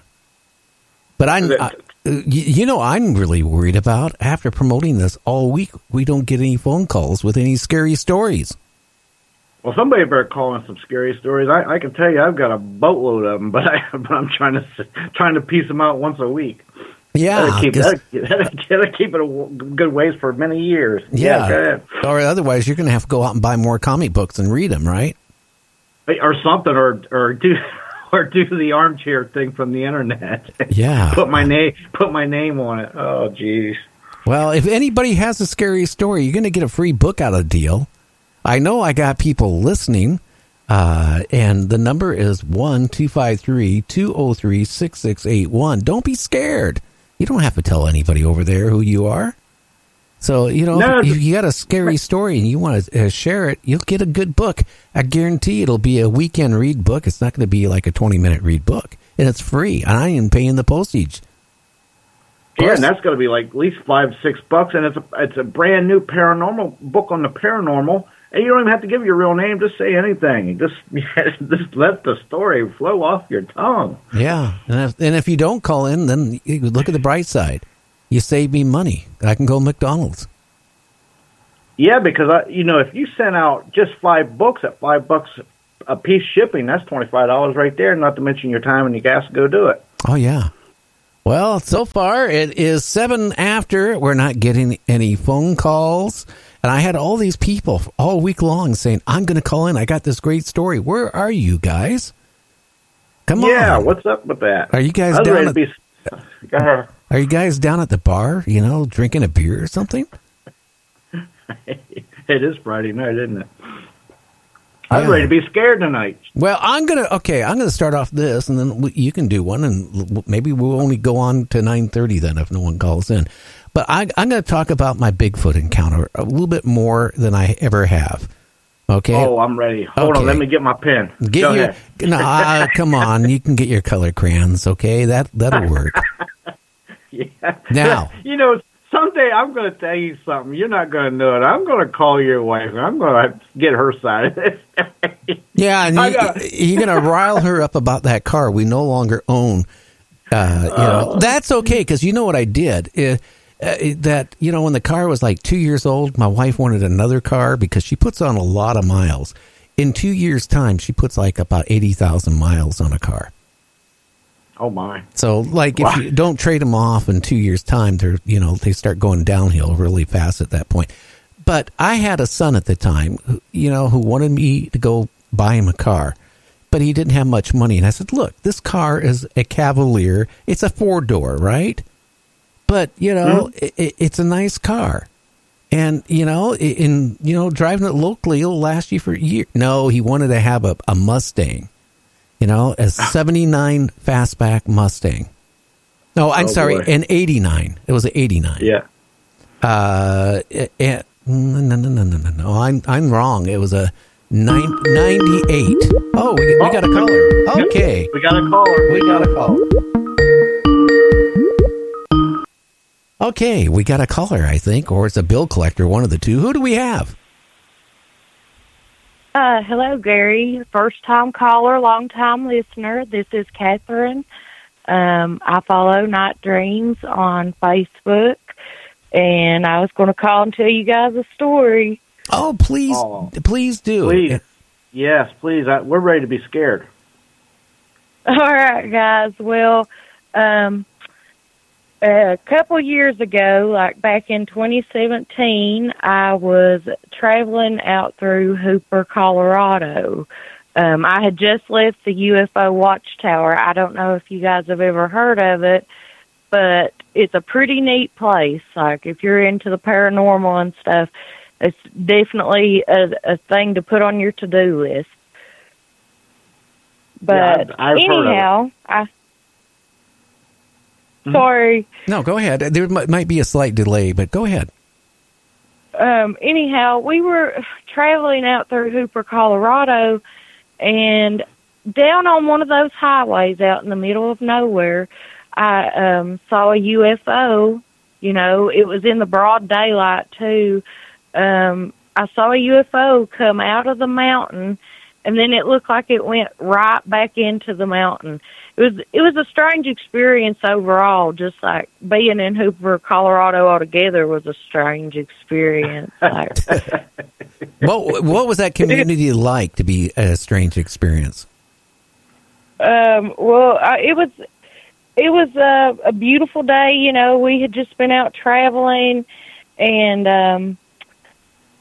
But I'm, I, uh, you know, I'm really worried about after promoting this all week. We don't get any phone calls with any scary stories. Well, somebody better call in some scary stories. I, I can tell you, I've got a boatload of them, but I but I'm trying to trying to piece them out once a week. Yeah, That'll keep, that'll, keep it a good ways for many years. yeah. ahead. or otherwise, you're going to have to go out and buy more comic books and read them, right? or something, or or do or do the armchair thing from the internet. Yeah. put my name put my name on it. Oh, jeez. Well, if anybody has a scary story, you're going to get a free book out of the deal. I know I got people listening, uh, and the number is 1 253 203 6681. Don't be scared. You don't have to tell anybody over there who you are. So, you know, No, if you got a scary story and you want to uh, share it, you'll get a good book. I guarantee it'll be a weekend read book. It's not going to be like a 20 minute read book. And it's free. And I ain't paying the postage. Yeah, and that's going to be like at least five, six bucks, and it's a it's a brand new paranormal book on the paranormal, and you don't even have to give your real name. Just say anything. Just just let the story flow off your tongue. Yeah, and if, and if you don't call in, then you look at the bright side. You save me money. I can go McDonald's. Yeah, because I, you know, if you sent out just five books at five bucks a piece shipping, that's twenty five dollars right there. Not to mention your time and your gas to go do it. Oh yeah. Well, so far it is seven after. We're not getting any phone calls, and I had all these people all week long saying, "I'm going to call in. I got this great story. Where are you guys? Come yeah, on. Yeah, what's up with that? Are you guys down at- be. Are you guys down at the bar? You know, drinking a beer or something? It is Friday night, isn't it? I'm Yeah. ready to be scared tonight. Well, I'm gonna okay. I'm gonna start off this, and then we, you can do one, and maybe we'll only go on to nine thirty then if no one calls in. But I, I'm going to talk about my Bigfoot encounter a little bit more than I ever have. Okay. Oh, I'm ready. Hold Okay. on, let me get my pen. Get Go your ahead. no, uh, come on. You can get your color crayons. Okay, that that'll work. Yeah. Now. you know, someday I'm going to tell you something. You're not going to know it. I'm going to call your wife. I'm going to get her side of this. Yeah, and you, you're going to rile her up about that car we no longer own. Uh, you know, that's okay because you know what I did. Uh, uh, that you know, when the car was like two years old, my wife wanted another car because she puts on a lot of miles. In two years' time, she puts like about eighty thousand miles on a car. oh my. So, like, if Wow. you don't trade them off in two years' time, they're you know they start going downhill really fast at that point. But I had a son at the time, who, you know, who wanted me to go buy him a car, but he didn't have much money, and I said, "Look, this car is a Cavalier. It's a four door, right? But you know, hmm? i i it's a nice car." And you know, in you know, driving it locally, it'll last you for a year. No, he wanted to have a, a Mustang you know, a ah. 79 fastback Mustang. No, I'm Oh, sorry, boy. an 89. It was an 89. Yeah. Uh, eh, eh, it, it- no, no, no, no, no, no, no. I'm, I'm wrong. It was a nine, 98. Oh, we, we oh. got a caller. Okay. We got a caller. We got a call. Okay, we got a caller, I think, or it's a bill collector, one of the two. Who do we have? Uh, hello, Gary. First time caller, long time listener. This is Catherine. Um, I follow Night Dreams on Facebook, and I was going to call and tell you guys a story. Oh, please, Oh. please do. Please. Yes, please. I, we're ready to be scared. All right, guys. Well, um, a couple years ago, like back in 2017, I was traveling out through Hooper, Colorado. Um, I had just left the UFO Watchtower. I don't know if you guys have ever heard of it, but it's a pretty neat place. Like if you're into the paranormal and stuff, it's definitely a, a thing to put on your to-do list. But I've- I've heard of it. anyhow, I. sorry. No, go ahead. There might, might be a slight delay, but go ahead. um, anyhow, we were traveling out through Hooper, Colorado, and down on one of those highways out in the middle of nowhere, I um, saw a UFO. You know, it was in the broad daylight too. Um, I saw a UFO come out of the mountain, and then it looked like it went right back into the mountain. It was it was a strange experience overall. Just like being in Hooper, Colorado altogether was a strange experience. Like, what what was that community like to be a strange experience? Um, well, I, it was it was a, a beautiful day. You know, we had just been out traveling, and um,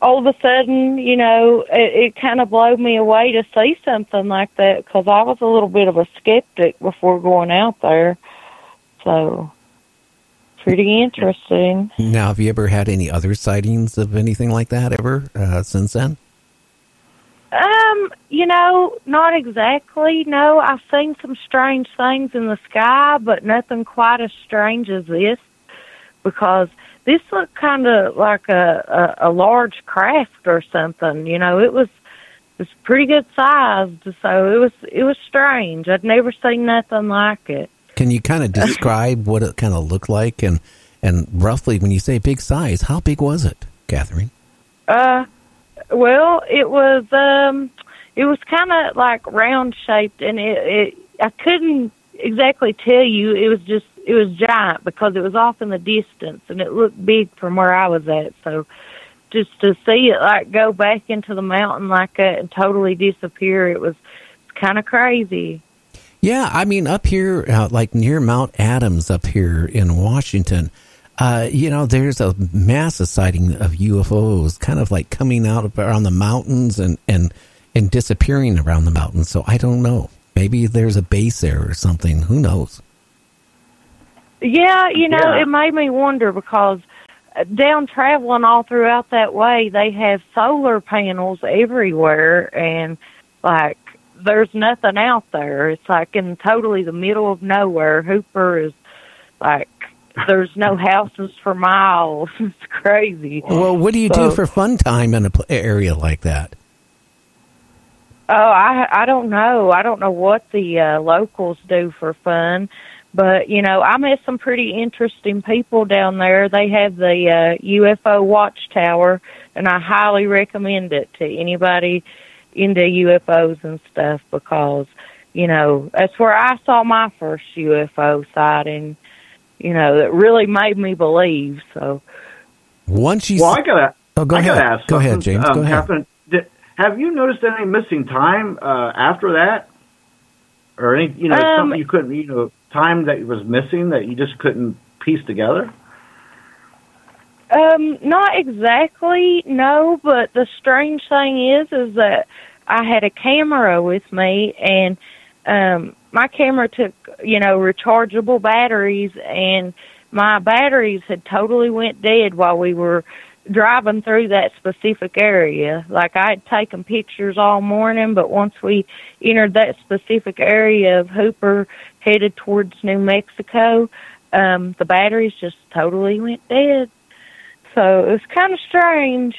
all of a sudden, you know, it, it kind of blew me away to see something like that because I was a little bit of a skeptic before going out there. So, pretty interesting. Now, have you ever had any other sightings of anything like that ever uh, since then? Um, you know, not exactly. No, I've seen some strange things in the sky, but nothing quite as strange as this because this looked kind of like a, a a large craft or something. You know, it was it was pretty good sized, so it was it was strange. I'd never seen nothing like it. Can you kind of describe what it kind of looked like and and roughly when you say big size, how big was it, Catherine? Uh, well, it was um, it was kind of like round shaped, and it, it I couldn't exactly tell you. It was just it was giant because it was off in the distance, and it looked big from where I was at. So, just to see it like go back into the mountain like that and totally disappear, it was kind of crazy. Yeah, I mean, up here, uh, like near Mount Adams, up here in Washington, uh, you know, there's a massive sighting of UFOs, kind of like coming out around the mountains and and and disappearing around the mountains. So I don't know. Maybe there's a base there or something. Who knows? Yeah, you know, Yeah. it made me wonder because uh, down traveling all throughout that way, they have solar panels everywhere, and like there's nothing out there. It's like in totally the middle of nowhere. Hooper is like there's no houses for miles. It's crazy. Well, what do you So- do for fun time in a pl- area like that? Oh, I I don't know. I don't know what the uh, locals do for fun, but you know, I met some pretty interesting people down there. They have the uh, UFO watchtower, and I highly recommend it to anybody into UFOs and stuff because you know that's where I saw my first UFO sighting. You know, that really made me believe. So. Once you Well, s- I gotta. Oh, go I ahead. gotta ask Go ahead. James. Um, Go ahead. Catherine, did, have you noticed any missing time uh, after that, or any you know Um, something you couldn't you know time that was missing that you just couldn't piece together? Um, not exactly, no, but the strange thing is is that I had a camera with me and um my camera took, you know, rechargeable batteries and my batteries had totally went dead while we were driving through that specific area. Like I had taken pictures all morning, but once we entered that specific area of Hooper headed towards New Mexico, um the batteries just totally went dead. So it was kind of strange.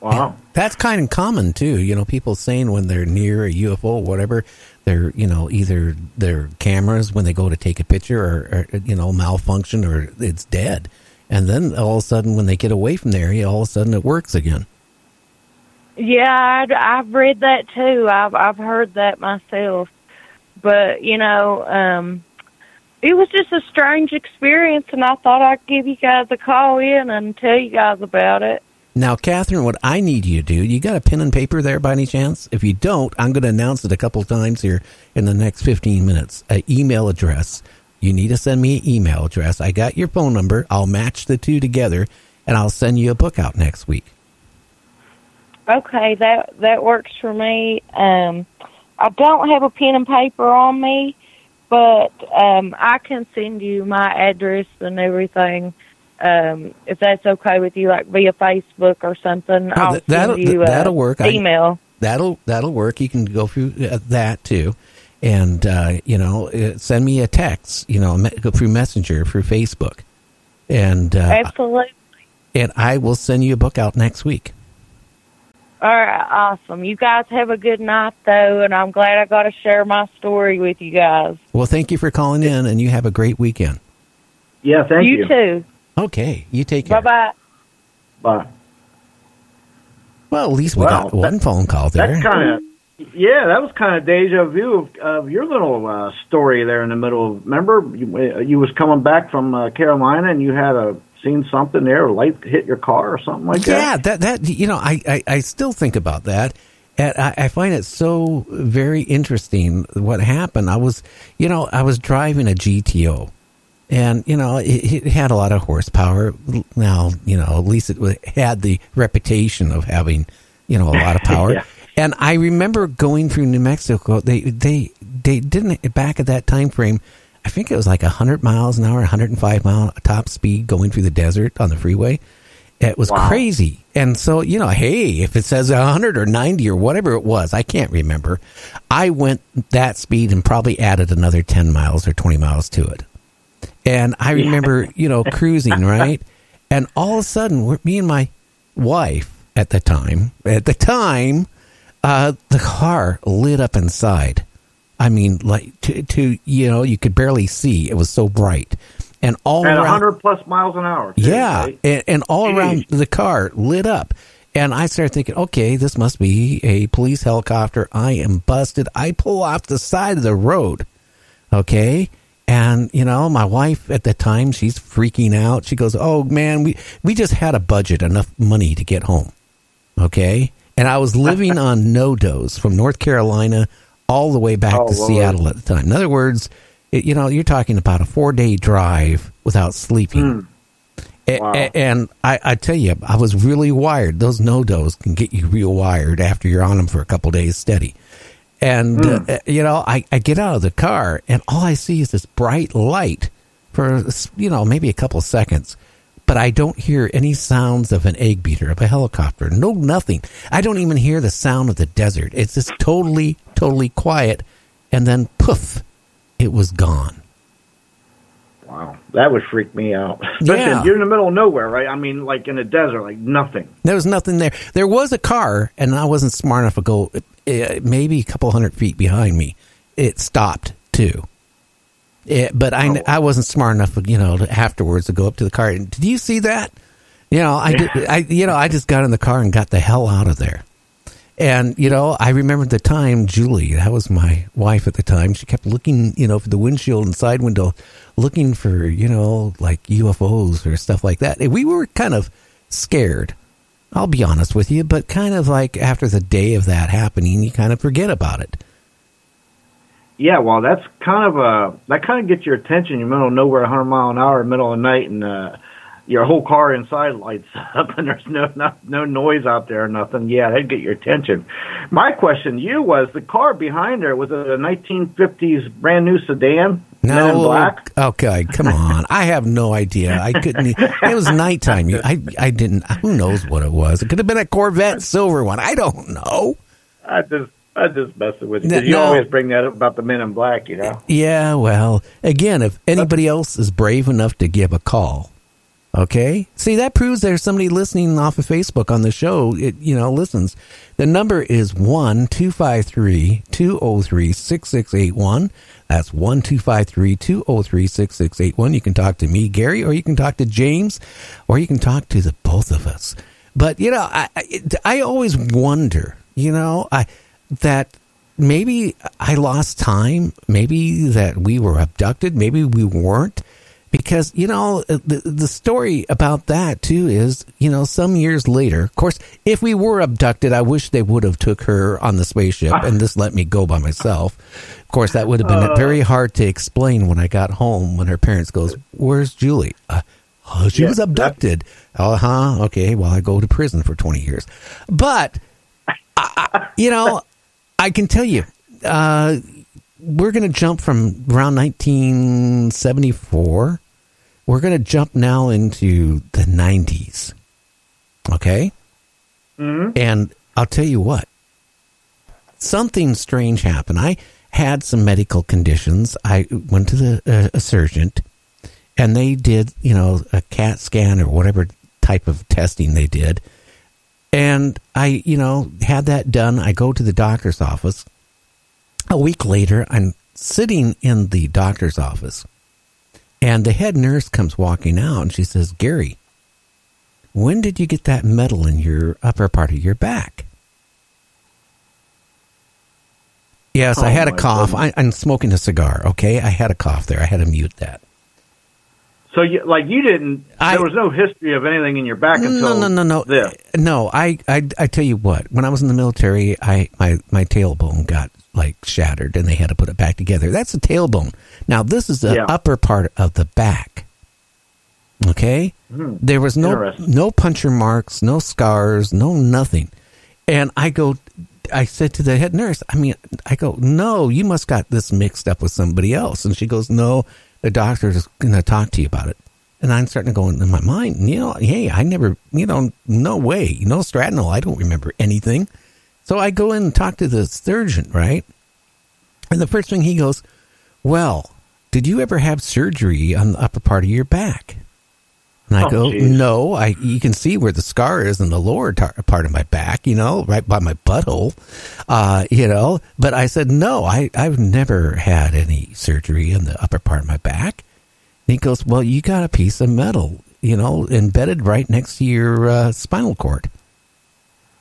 Wow. That's kind of common too. You know, people saying when they're near a UFO or whatever, they're you know either their cameras when they go to take a picture or, or you know malfunction or it's dead, and then all of a sudden when they get away from the area, all of a sudden it works again. Yeah, I'd, I've read that too. I've I've heard that myself. But you know, um, it was just a strange experience, and I thought I'd give you guys a call in and tell you guys about it. Now, Catherine, what I need you to do, you got a pen and paper there by any chance? If you don't, I'm going to announce it a couple times here in the next 15 minutes. An email address. You need to send me an email address. I got your phone number. I'll match the two together, and I'll send you a book out next week. Okay, that that works for me. Um, I don't have a pen and paper on me, but um, I can send you my address and everything. Um, if that's okay with you, like via Facebook or something, Oh, I'll that- that'll- send you a that'll work. I- email. That'll that'll work. You can go through uh, that too, and uh, you know, uh, send me a text. You know, go through Messenger, through Facebook, and uh, Absolutely. and I will send you a book out next week. All right, awesome. You guys have a good night, though, and I'm glad I got to share my story with you guys. Well, thank you for calling in, and you have a great weekend. Yeah, thank you. you too. Okay, you take care. Bye bye. Bye. Well, at least we Well, got one phone call there. That's kind of yeah. That was kind of deja vu of, of your little uh, story there in the middle. Remember, you, uh, you was coming back from uh, Carolina and you had a seen something there, light hit your car or something like yeah, that. that that you know, I, I I still think about that. And I, I find it so very interesting what happened. I was, you know, I was driving a GTO, and you know, it, it had a lot of horsepower. Now, you know, at least it had the reputation of having, you know, a lot of power. Yeah. And I remember going through New Mexico. They they they didn't back at that time frame. I think it was like 100 miles an hour, 105 mile top speed going through the desert on the freeway. It was Wow. crazy. And so, you know, hey, if it says 100 or 90 or whatever it was, I can't remember. I went that speed and probably added another 10 miles or 20 miles to it. And I remember, you know, cruising, right? And all of a sudden, me and my wife at the time, at the time, uh, the car lit up inside. I mean, like to, to you know, you could barely see. It was so bright, and all At around, 100 plus miles an hour. too, yeah, right? and, and all Jeez. around the car lit up. And I started thinking, okay, this must be a police helicopter. I am busted. I pull off the side of the road. Okay. And, you know, my wife at the time, she's freaking out. She goes, Oh man, we, we just had a budget, enough money to get home. Okay. And I was living on NoDoz from North Carolina all the way back Oh, to Lord. Seattle at the time. In other words, it, you know, you're talking about a four day drive without sleeping. A- Wow. a- and I, I tell you, I was really wired. Those NoDoz can get you real wired after you're on them for a couple days steady. And, uh, you know, I, I get out of the car and all I see is this bright light for, you know, maybe a couple seconds. But I don't hear any sounds of an egg beater, of a helicopter. No, nothing. I don't even hear the sound of the desert. It's just totally, totally quiet. And then poof, it was gone. Wow, that would freak me out. Yeah. you're in the middle of nowhere, right? I mean, like in a desert, like nothing. There was nothing there. There was a car, and I wasn't smart enough to go uh, maybe a couple hundred feet behind me. It stopped too. It, but I, oh. I wasn't smart enough, you know, to, afterwards to go up to the car. And Did you see that? You know, I, did, I, you know, I just got in the car and got the hell out of there. And you know, I remember the time Julie, that was my wife at the time. She kept looking, you know, for the windshield and side window, looking for, you know, like UFOs or stuff like that. And we were kind of scared. I'll be honest with you, but kind of like after the day of that happening, you kind of forget about it. Yeah, well, that's kind of a that kind of gets your attention. You're middle of nowhere, 100 mile an hour, middle of the night, and uh, your whole car inside lights up, and there's no no, no noise out there, or nothing. Yeah, that'd get your attention. My question to you was: the car behind her was it a 1950s brand new sedan? No, black. okay, come on. I have no idea. I couldn't. It was nighttime. I, I didn't. Who knows what it was? It could have been a Corvette silver one. I don't know. I just I just messing with you. No, you no. always bring that up about the Men in Black, you know. Yeah, well, again, if anybody else is brave enough to give a call, okay. See, that proves there's somebody listening off of Facebook on the show. It you know listens. The number is one two five three two zero three six six eight one. That's one two five three two zero three six six eight one. You can talk to me, Gary, or you can talk to James, or you can talk to the both of us. But you know, I I, I always wonder, you know, I that maybe I lost time, maybe that we were abducted, maybe we weren't. Because, you know, the, the story about that too is, you know, some years later, of course, if we were abducted, I wish they would have took her on the spaceship and just let me go by myself. Of course, that would have been very hard to explain when I got home when her parents goes, where's Julie? Uh, oh, she Yeah, was abducted. Uh huh. Okay. Well, I go to prison for 20 years. But, I, I- you know, I can tell you, uh, we're going to jump from around 1974. We're going to jump now into the 90s. Okay? And I'll tell you what, something strange happened. I had some medical conditions. I went to the uh, a surgeon, and they did, you know, a CAT scan or whatever type of testing they did. And I, you know, had that done. I go to the doctor's office. A week later, I'm sitting in the doctor's office, and the head nurse comes walking out, and she says, "Gary, when did you get that metal in your upper part of your back?" Yes, I Oh, had a cough. I, I'm smoking a cigar. Okay, I had a cough there. I had to mute that. So, you, like, you didn't. I- there was no history of anything in your back until no, no, no, no, no. I, I, I tell you what. When I was in the military, I my my tailbone got like shattered, and they had to put it back together. That's the tailbone. Now this is the Yeah. upper part of the back. Okay, hmm, there was no no puncture marks, no scars, no nothing. And I go, I said to the head nurse, I mean, I go, no, you must got this mixed up with somebody else. And she goes, no, the doctor's going to talk to you about it. And I'm starting to go into my mind, you know, hey, I never, you know, no way, no Stratnol, I don't remember anything. So I go in and talk to the surgeon, right? And the first thing he goes, well, did you ever have surgery on the upper part of your back? And I Oh, go, geez. no, I you can see where the scar is in the lower tar- part of my back, you know, right by my butthole, uh, you know. But I said, no, I, I've never had any surgery in the upper part of my back. And he goes, well, you got a piece of metal, you know, embedded right next to your uh, spinal cord.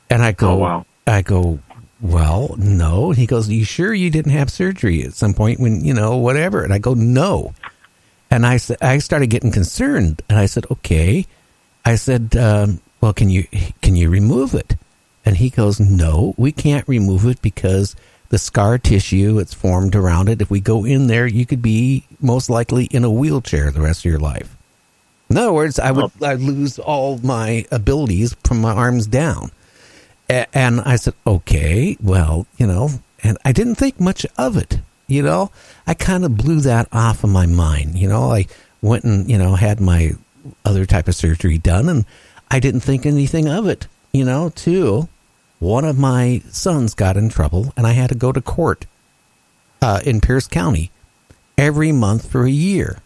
And I go, Oh, wow. I go, well, no. And he goes, you sure you didn't have surgery at some point when, you know, whatever? And I go, no. And I said, I started getting concerned, and I said, okay. I said, um, well, can you can you remove it? And he goes, no, we can't remove it because the scar tissue it's formed around it. If we go in there, you could be most likely in a wheelchair the rest of your life. In other words, I would I'd lose all my abilities from my arms down. A- And I said, okay, well, you know, and I didn't think much of it. You know, I kind of blew that off of my mind. You know, I went and, you know, had my other type of surgery done and I didn't think anything of it. You know, too, one of my sons got in trouble and I had to go to court uh, in Pierce County every month for a year.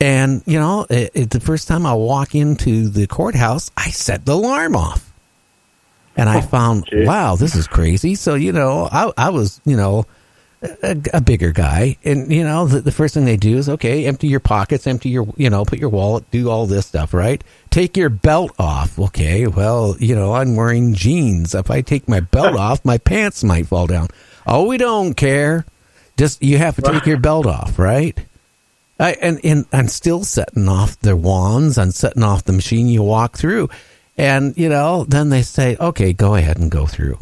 And, you know, it, it, the first time I walk into the courthouse, I set the alarm off. And I found, gee. wow, this is crazy. So, you know, I, I was, you know, a, a bigger guy. And, you know, the, the first thing they do is, okay, empty your pockets, empty your, you know, put your wallet, do all this stuff, right? Take your belt off. Okay, well, you know, I'm wearing jeans. If I take my belt off, my pants might fall down. Oh, we don't care. Just, you have to take your belt off, right? I, and, and I'm still setting off the wands. I'm setting off the machine you walk through. And, you know, then they say, okay, go ahead and go through.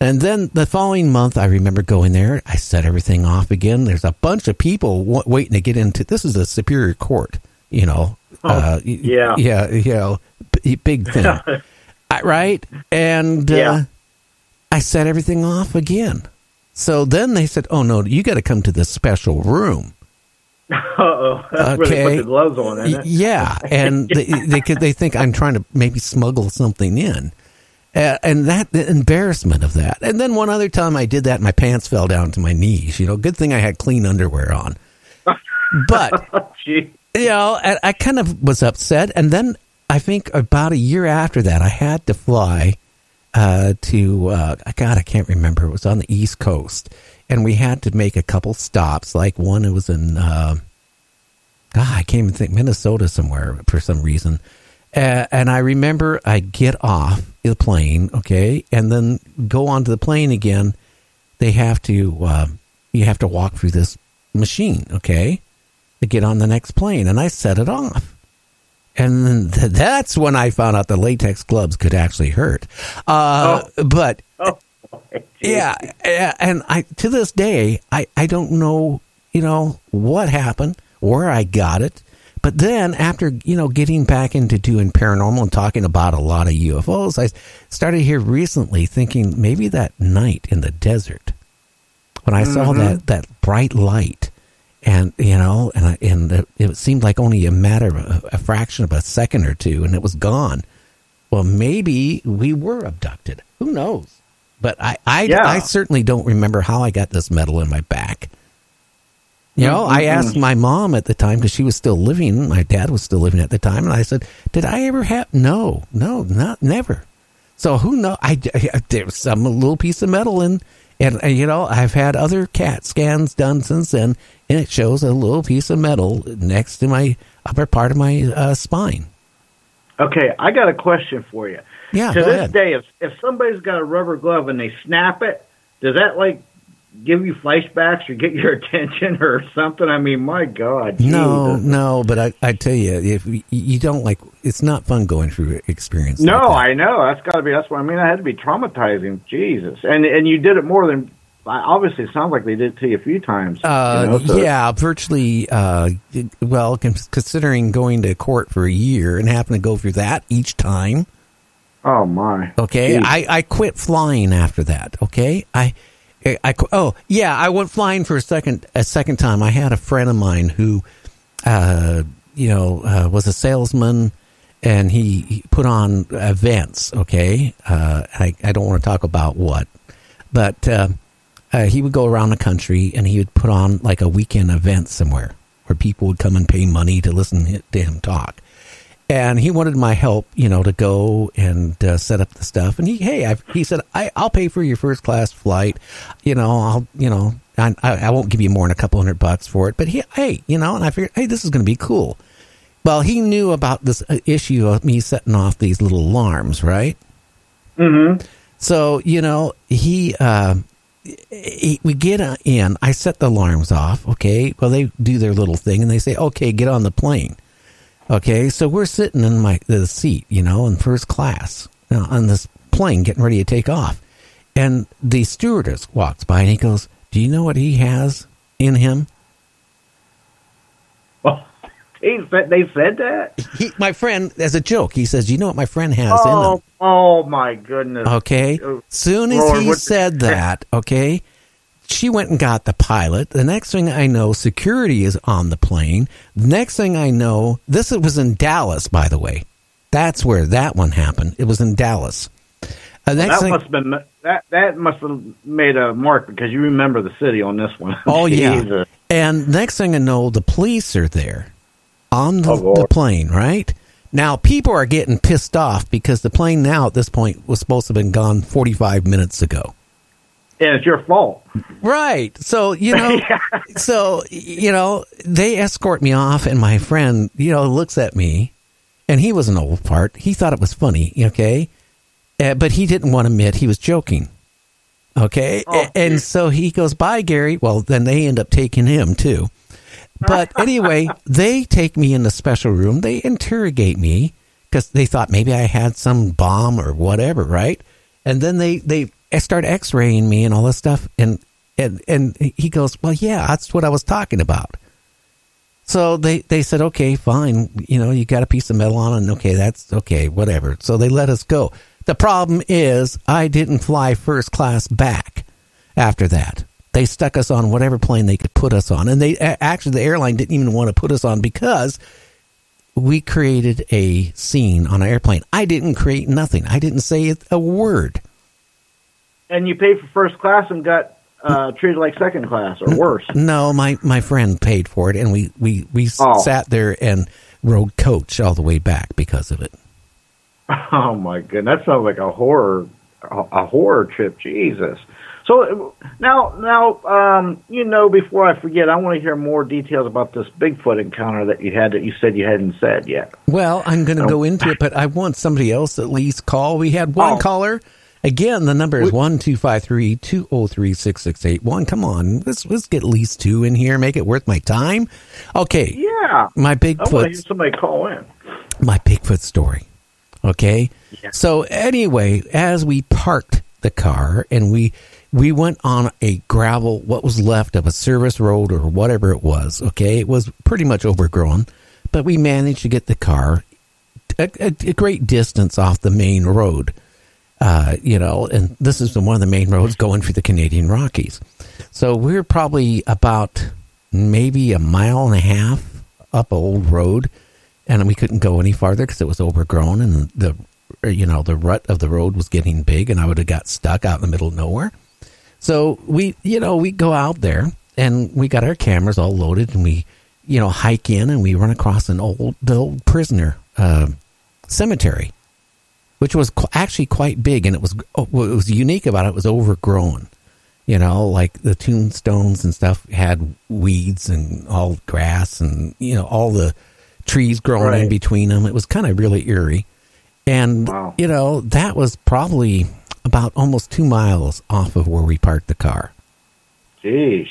And then the following month, I remember going there. I set everything off again. There's a bunch of people w- waiting to get into this is a superior court, you know. uh, y- yeah. Yeah, you know, b- big thing. Right? And uh, Yeah. I set everything off again. So then they said, oh, no, you got to come to the special room. Uh-oh. That's where they put Okay. the gloves on? Yeah, and they they could they think I'm trying to maybe smuggle something in, uh, and that the embarrassment of that. And then one other time I did that, my pants fell down to my knees. You know, good thing I had clean underwear on. But Gee. you know, and I kind of was upset. And then I think about a year after that, I had to fly uh, to, uh, God, I can't remember. It was on the East Coast. And we had to make a couple stops. Like one, it was in, uh, God, I can't even think, Minnesota somewhere for some reason. Uh, and I remember I get off the plane, okay, and then go onto the plane again. They have to, uh, you have to walk through this machine, okay, to get on the next plane. And I set it off. And then th- that's when I found out the latex gloves could actually hurt. Uh, But yeah, yeah, and I to this day I I don't know you know what happened, where I got it, but then after you know getting back into doing paranormal and talking about a lot of UFOs, I started here recently thinking maybe that night in the desert when I saw mm-hmm. that that bright light. And you know, and I, and it, it seemed like only a matter of a, a fraction of a second or two, and it was gone. Well, maybe we were abducted. Who knows? But I, I, Yeah. I certainly don't remember how I got this metal in my back. You know, I Mm-mm. asked my mom at the time because she was still living. My dad was still living at the time, and I said, "Did I ever have?" No, no, not never. So who know? I, I there's some little piece of metal in, and uh, you know, I've had other CAT scans done since then, and it shows a little piece of metal next to my upper part of my uh, spine. Okay, I got a question for you. Yeah, to this ahead. day, if if somebody's got a rubber glove and they snap it, does that like give you flashbacks or get your attention or something? I mean, my God. No, Jesus. no, but I, I tell you, if you- don't like, it's not fun going through experience. No, like. I know that's got to be. That's what I mean. I had to be traumatizing. Jesus, and and you did it more than. Obviously, it sounds like they did it to you a few times. Uh, you know, so- yeah, virtually. Uh, well, considering going to court for a year and having to go through that each time. Oh my. Okay, Jeez. I, I quit flying after that. Okay, I, I qu- oh yeah, I went flying for a second a second time. I had a friend of mine who, uh, you know, uh, was a salesman, and he, he put on events. Okay, uh, I I don't want to talk about what, but uh, uh, he would go around the country and he would put on like a weekend event somewhere where people would come and pay money to listen to him talk and he wanted my help, you know, to go and uh, set up the stuff. And he, hey, I've, he said, I, I'll pay for your first class flight. You know, I'll, you know, I, I I won't give you more than a couple hundred bucks for it. But he, hey, you know, and I figured, hey, this is going to be cool. Well, he knew about this uh, issue of me setting off these little alarms, right? Mm-hmm. So you know, he, uh, he we get uh, in. I set the alarms off. Okay, well they do their little thing, and they say, "Okay, get on the plane." Okay, so we're sitting in my the seat, you know, in first class uh, on this plane, getting ready to take off, and the stewardess walks by, and he goes, "Do you know what he has in him?" Oh, he said, they said that. He, my friend, as a joke, he says, "Do you know what my friend has in him?" Oh, oh my goodness. Okay. Oh, Soon as Lord, he said that, okay, she went and got the pilot. The next thing I know, security is on the plane. The next thing I know, this was in Dallas, by the way. That's where that one happened. It was in Dallas. Uh, that thing, must have been that. That must have made a mark because you remember the city on this one. oh yeah. And next thing I know, the police are there on the, Oh, the plane. Right now, people are getting pissed off because the plane now at this point was supposed to have been gone forty five minutes ago. And it's your fault. Right. So, you know, so, you know, they escort me off, and my friend, you know, looks at me, and he was an old fart. He thought it was funny, okay? Uh, but he didn't want to admit he was joking. Okay. Oh, and so he goes, Bye, Gary. Well, then they end up taking him, too. But anyway, they take me in the special room. They interrogate me because they thought maybe I had some bomb or whatever, right? And then they they start X-raying me and all this stuff, and and and he goes, "Well, yeah, that's what I was talking about." So they they said, "Okay, fine, you know, you got a piece of metal on, and okay, that's okay, whatever." So they let us go. The problem is, I didn't fly first class back after that. They stuck us on whatever plane they could put us on, and they actually the airline didn't even want to put us on because we created a scene on an airplane. I didn't create nothing. I didn't say a word. And you paid for first class and got uh, treated like second class or worse. No, my my friend paid for it, and we we we Oh. sat there and rode coach all the way back because of it. Oh my goodness, that sounds like a horror, a, horror trip. Jesus. So now, now, um, you know, before I forget, I want to hear more details about this Bigfoot encounter that you had that you said you hadn't said yet. Well, I'm going to go into it, but I want somebody else at least call. We had one Oh. caller. Again, the number is one two five three two zero three six six eight one. Come on, let's let's get at least two in here. Make it worth my time. Okay, Yeah, my Bigfoot. I want to hear somebody call in. my Bigfoot story. Okay, Yeah. so anyway, as we parked the car and we we went on a gravel, what was left of a service road or whatever it was. Okay, it was pretty much overgrown, but we managed to get the car a, a, a great distance off the main road. Uh, you know, and this is one of the main roads going through the Canadian Rockies. So we're probably about maybe a mile and a half up old road, and we couldn't go any farther because it was overgrown, and the you know the rut of the road was getting big, and I would have got stuck out in the middle of nowhere. So we, you know, we go out there and we got our cameras all loaded, and we, you know, hike in, and we run across an old, old prisoner uh, cemetery, which was qu- actually quite big, and it was oh, what was unique about it was overgrown. You know, like the tombstones and stuff had weeds and all grass, and you know, all the trees growing in between them. It was kind of really eerie, and Wow. you know, that was probably about almost two miles off of where we parked the car. Jeez.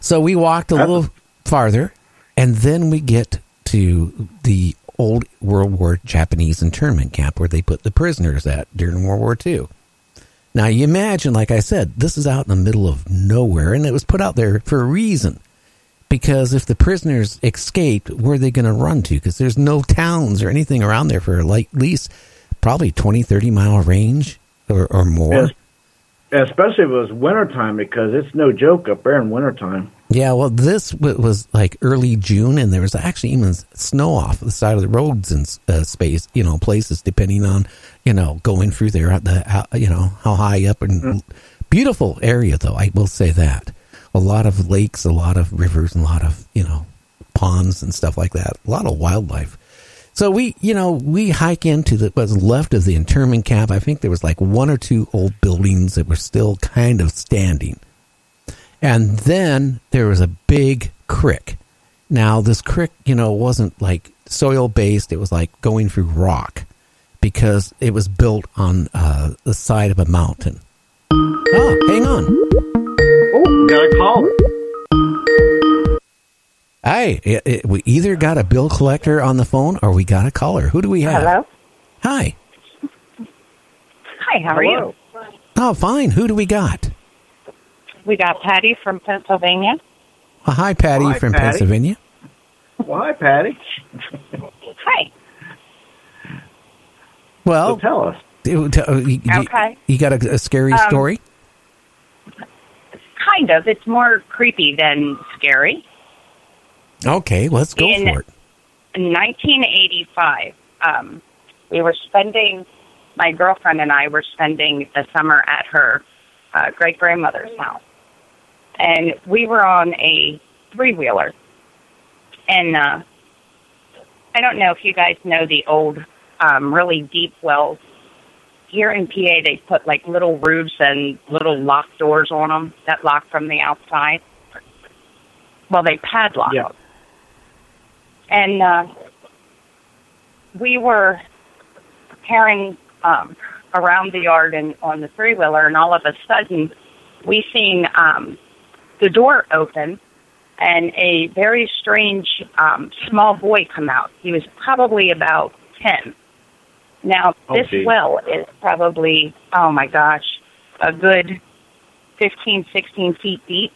So we walked a That's- little farther, and then we get to the old World War Japanese internment camp where they put the prisoners at during World War II. Now you imagine, like I said, this is out in the middle of nowhere, and it was put out there for a reason. Because if the prisoners escaped, where are they going to run to? Because there's no towns or anything around there for at least probably 20, 30 mile range or, or more. Yes. Especially if it was wintertime because it's no joke up there in wintertime. Yeah, well, this was like early June, and there was actually even snow off the side of the roads in uh, space, you know, places depending on, you know, going through there at the, how, you know, how high up and beautiful area though. I will say that a lot of lakes, a lot of rivers, a lot of you know ponds and stuff like that. A lot of wildlife. So we, you know, we hike into the what's left of the internment camp. I think there was like one or two old buildings that were still kind of standing. And then there was a big crick. Now, this crick, you know, wasn't like soil based, it was like going through rock because it was built on uh, the side of a mountain. Oh, hang on. Oh, got a caller. Hi, it, it- we either got a bill collector on the phone or we got a caller. Who do we have? Hello. Hi. Hi, how are you? Oh, fine. Who do we got? We got Patty from Pennsylvania. Uh, hi, Patty Hi, from Patty. Pennsylvania. Well, hi, Patty. Hi. Well, So tell us. do- do- uh, you, you- Okay. you got a, a scary Um, story? Kind of. It's more creepy than scary. Okay, let's go in- for it. In 1985, um, we were spending, my girlfriend and I were spending the summer at her uh, great grandmother's house. And we were on a three wheeler. And uh, I don't know if you guys know the old, um, really deep wells. Here in PA, they put like little roofs and little lock doors on them that lock from the outside. Well, they padlock Yeah. And uh, we were carrying um, around the yard and on the three wheeler, and all of a sudden, we seen um, the door open and a very strange um, small boy come out. He was probably about ten. Now Oh, this well is probably oh my gosh, a good fifteen, sixteen feet deep,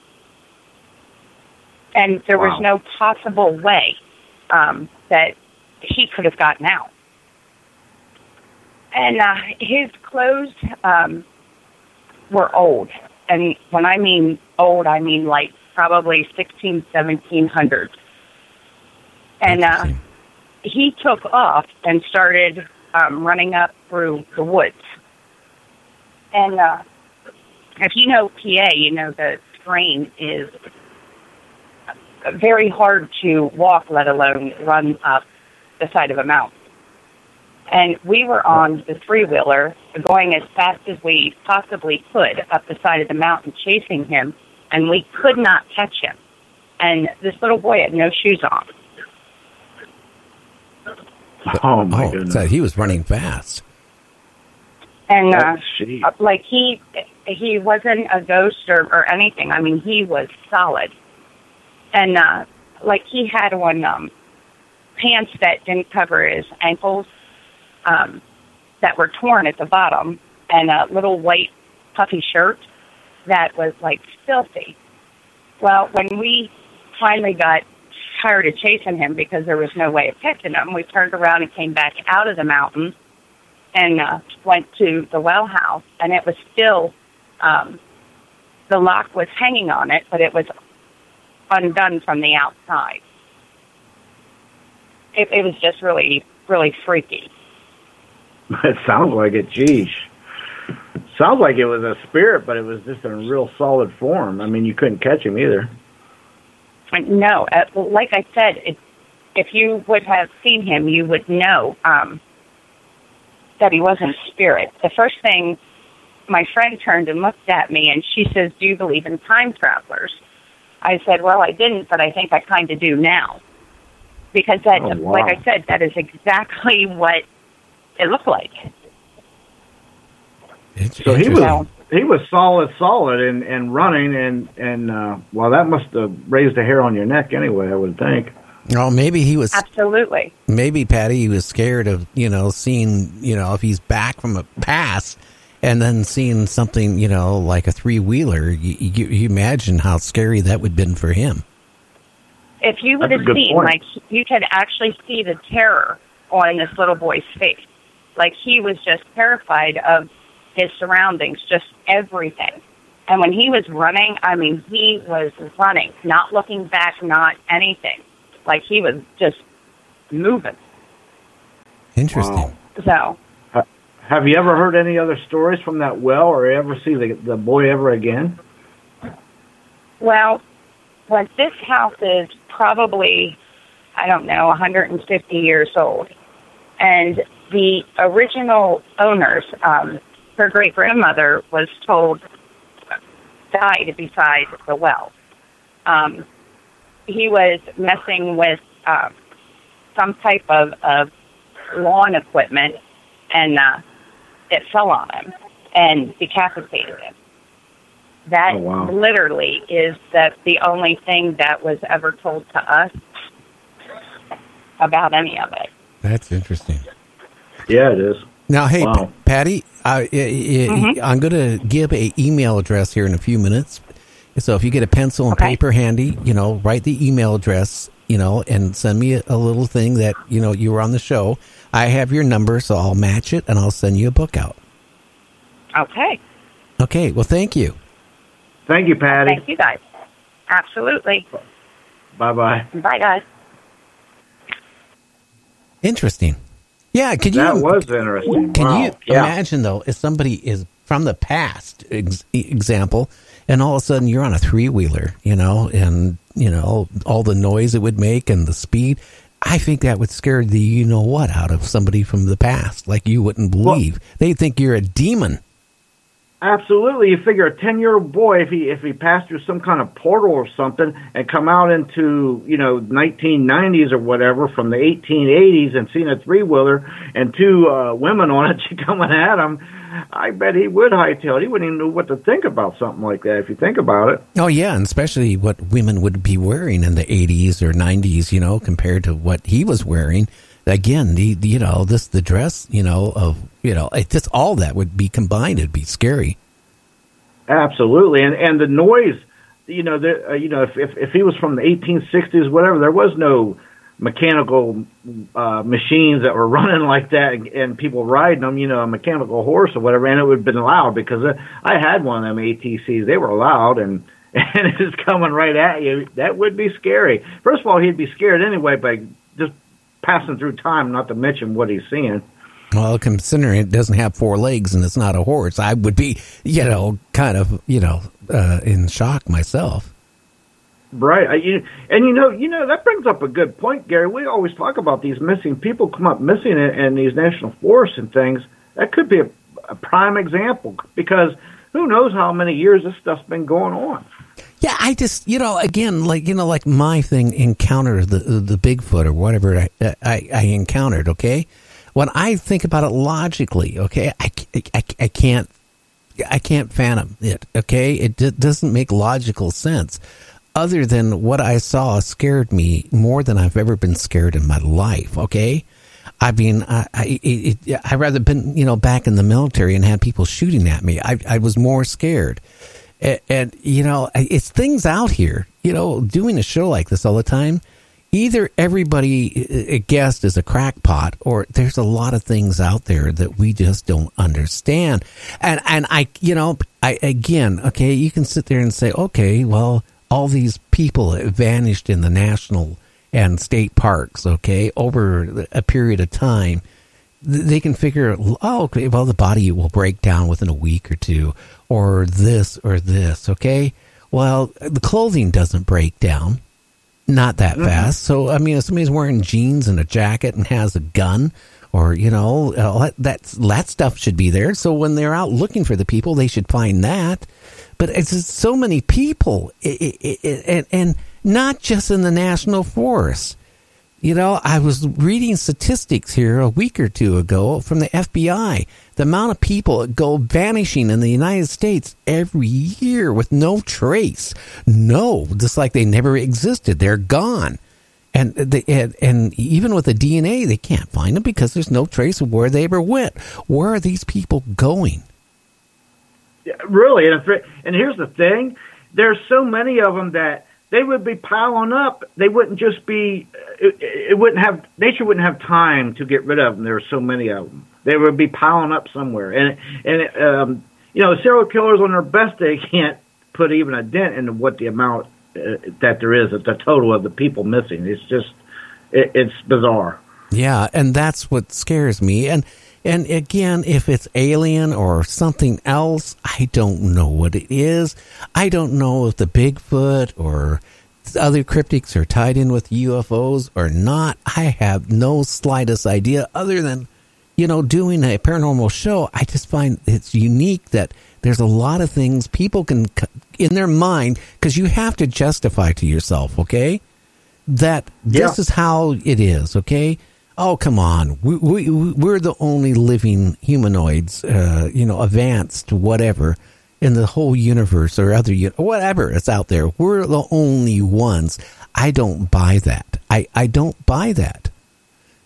and there was no possible way um, that he could have gotten out. And uh, his clothes um, were old. And when I mean old, I mean like probably 16, 1700s. And uh, he took off and started um, running up through the woods. And uh, if you know PA, you know the terrain is very hard to walk, let alone run up the side of a mountain. And we were on the three wheeler going as fast as we possibly could up the side of the mountain chasing him, and we could not catch him. And this little boy had no shoes on. Oh, my oh, goodness. so he was running fast. And uh, That's shitty. uh, like he he wasn't a ghost or, or anything. I mean, he was solid. And uh, like he had on um, pants that didn't cover his ankles, um, that were torn at the bottom, and a little white puffy shirt that was like filthy. Well, when we finally got tired of chasing him because there was no way of catching him, we turned around and came back out of the mountain and uh, went to the well house, and it was still um, the lock was hanging on it, but it was undone from the outside. It, it was just really, really freaky. It sounds like it. Geez. Sounds like it was a spirit, but it was just in a real solid form. I mean, you couldn't catch him either. No, uh, like I said, it, if you would have seen him, you would know um, that he wasn't a spirit. The first thing my friend turned and looked at me and she says, Do you believe in time travelers? I said, Well, I didn't, but I think I kind of do now. Because that, Oh, wow. like I said, that is exactly what it looked like. So he was he was solid, solid, and and running, and and uh, well, that must have raised a hair on your neck anyway. I would think. Oh, maybe he was. Absolutely. Maybe Patty he was scared of you know seeing you know if he's back from a pass and then seeing something you know like a three wheeler. You, you, you imagine how scary that would have been for him. If you would That's a have good seen, point. like, you could actually see the terror on this little boy's face. Like, he was just terrified of his surroundings, just everything. And when he was running, I mean, he was running, not looking back, not anything. Like, he was just moving. Interesting. So, Have you ever heard any other stories from that well, or ever see the the boy ever again? well, this house is probably, I don't know, 150 years old, and the original owners, um, her great grandmother was told died beside the well. Um, he was messing with uh, some type of, of lawn equipment, and uh, it fell on him and decapitated him. That Oh, wow. literally is that the only thing that was ever told to us about any of it. That's interesting. Yeah, it is. Now, hey, Wow. P- Patty, I, I, I, Mhm. I'm going to give a email address here in a few minutes. So if you get a pencil and Okay. paper handy, you know, write the email address, you know, and send me a, a little thing that you know you were on the show. I have your number, so I'll match it and I'll send you a book out. Okay. Okay. Well, thank you. Thank you, Patty. Thank you guys. Absolutely. Bye bye. Bye, guys. Interesting. Yeah. Could you? That was interesting. Can Wow. you Yeah. imagine though, if somebody is from the past, ex- example, and all of a sudden you're on a three wheeler, you know, and you know all the noise it would make and the speed. I think that would scare the you know what out of somebody from the past, like you wouldn't believe. They'd think you're a demon. Absolutely, you figure a ten year old boy if he if he passed through some kind of portal or something and come out into you know nineteen nineties or whatever from the eighteen eighties and seen a three wheeler and two uh, women on it coming at him, I bet he would hightail. He wouldn't even know what to think about something like that if you think about it. Oh yeah, and especially what women would be wearing in the 80s or 90s, you know, compared to what he was wearing. Again, the, the you know this the dress, you know, of you know, it just all that would be combined. It'd be scary. Absolutely, and and the noise, you know, the, uh, you know, if, if if he was from the 1860s, whatever, there was no mechanical uh, machines that were running like that, and, and people riding them, you know, a mechanical horse or whatever, and it would have been loud because I had one of them ATCs. They were loud and. And it's coming right at you. That would be scary. First of all, he'd be scared anyway by just passing through time. Not to mention what he's seeing. Well, considering it doesn't have four legs and it's not a horse, I would be, you know, kind of, you know, uh, in shock myself. Right. I, you, and you know, you know that brings up a good point, Gary. We always talk about these missing people come up missing in, these national forests and things. That could be a, a prime example because who knows how many years this stuff's been going on. Yeah, I just, you know, again, like you know, like my thing encountered the the Bigfoot or whatever I, I, I encountered. Okay, when I think about it logically, okay, I, I, I can't I can't fathom it. Okay, it d- doesn't make logical sense. Other than what I saw scared me more than I've ever been scared in my life. Okay, I mean, I I it, I'd rather been you know back in the military and had people shooting at me. I I was more scared. And, and you know, it's things out here. You know, doing a show like this all the time. Either everybody uh, uh, a guest is a crackpot, or there's a lot of things out there that we just don't understand. And and I, you know, I again, okay, you can sit there and say, okay, well, all these people vanished in the national and state parks, okay, over a period of time they can figure, oh, okay, well, the body will break down within a week or two, or this or this, okay? Well, the clothing doesn't break down, not that fast. So I mean, if somebody's wearing jeans and a jacket and has a gun, or you know, that that stuff should be there. So when they're out looking for the people, they should find that. But it's so many people, i i i and, and not just in the national forest. You know, I was reading statistics here a week or two ago from the FBI. The amount of people that go vanishing in the United States every year with no trace. No, just like they never existed. They're gone. And, they, and and even with the DNA, they can't find them because there's no trace of where they ever went. Where are these people going? Really, and, and here's the thing: there's so many of them that they would be piling up. They wouldn't just be. It, it wouldn't have nature wouldn't have time to get rid of them. There are so many of them. They would be piling up somewhere, and and um, you know, serial killers on their best day can't put even a dent into what the amount uh, that there is, of the total of the people missing. It's just, it, it's bizarre. Yeah, and that's what scares me. And and again, if it's alien or something else, I don't know what it is. I don't know if the Bigfoot or other cryptids are tied in with UFOs or not. I have no slightest idea other than, you know, doing a paranormal show. I just find it's unique that there's a lot of things people can, in their mind, because you have to justify to yourself, okay? That this Yeah. is how it is, okay? Oh, come on. We, we, we're the only living humanoids, uh, you know, advanced, whatever, in the whole universe or other, whatever is out there. We're the only ones. I don't buy that. I, I don't buy that.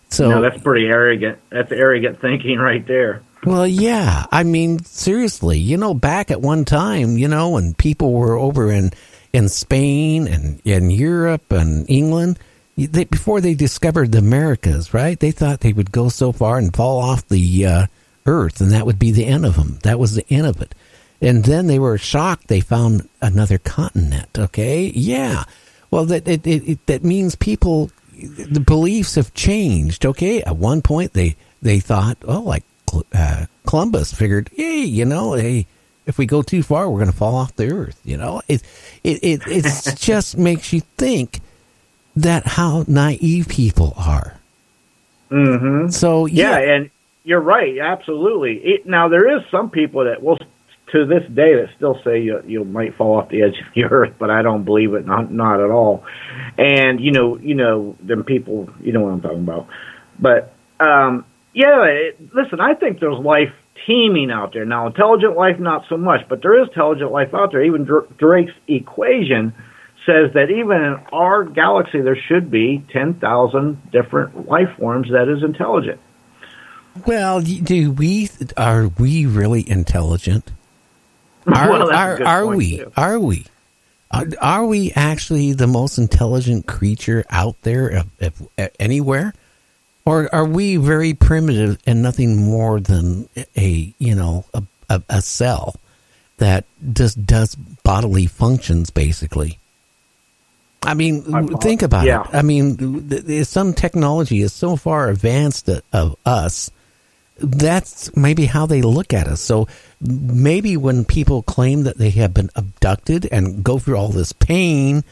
So, no, that's pretty arrogant. That's arrogant thinking right there. well, yeah. I mean, seriously, you know, back at one time, you know, when people were over in, in Spain and in Europe and England, they, before they discovered the Americas, right? They thought they would go so far and fall off the uh, earth, and that would be the end of them. That was the end of it. And then they were shocked they found another continent. Okay, yeah. Well, that it, it, it that means people, the beliefs have changed. Okay, at one point they they thought, oh, like uh, Columbus figured, hey, you know, hey, if we go too far, we're going to fall off the earth. You know, it it it just makes you think that how naive people are. Mm-hmm. So Yeah, yeah, and you're right. Absolutely. It, now there is some people that will, to this day, that still say you you might fall off the edge of the earth, but I don't believe it. Not not at all. And you know, you know, them people. You know what I'm talking about. But um, yeah, it, listen. I think there's life teeming out there now. Intelligent life, not so much, but there is intelligent life out there. Even Drake's equation says that even in our galaxy, there should be ten thousand different life forms that is intelligent. Well, do we are we really intelligent? Are Well, are, are we? too. Are we? Are, are we actually the most intelligent creature out there if, if, anywhere? Or are we very primitive and nothing more than a you know a, a, a cell that just does bodily functions basically? I mean, think about yeah. it. I mean, some technology is so far advanced of- of us. That's maybe how they look at us. So maybe when people claim that they have been abducted and go through all this pain,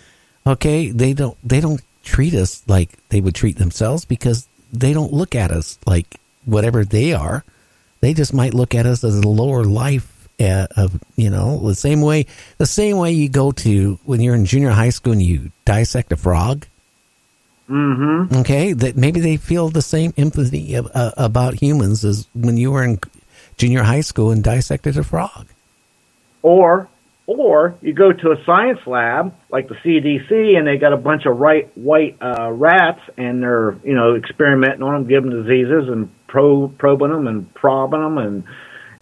okay, they don't they don't treat us like they would treat themselves because they don't look at us like whatever they are. They just might look at us as a lower life uh, of you know the same way the same way you go to when you're in junior high school and you dissect a frog. Mm-hmm. Okay, that maybe they feel the same empathy of, uh, about humans as when you were in junior high school and dissected a frog. Or or you go to a science lab like the CDC and they got a bunch of right white uh, rats and they're you know experimenting on them, giving diseases and pro- probing them and probing them and,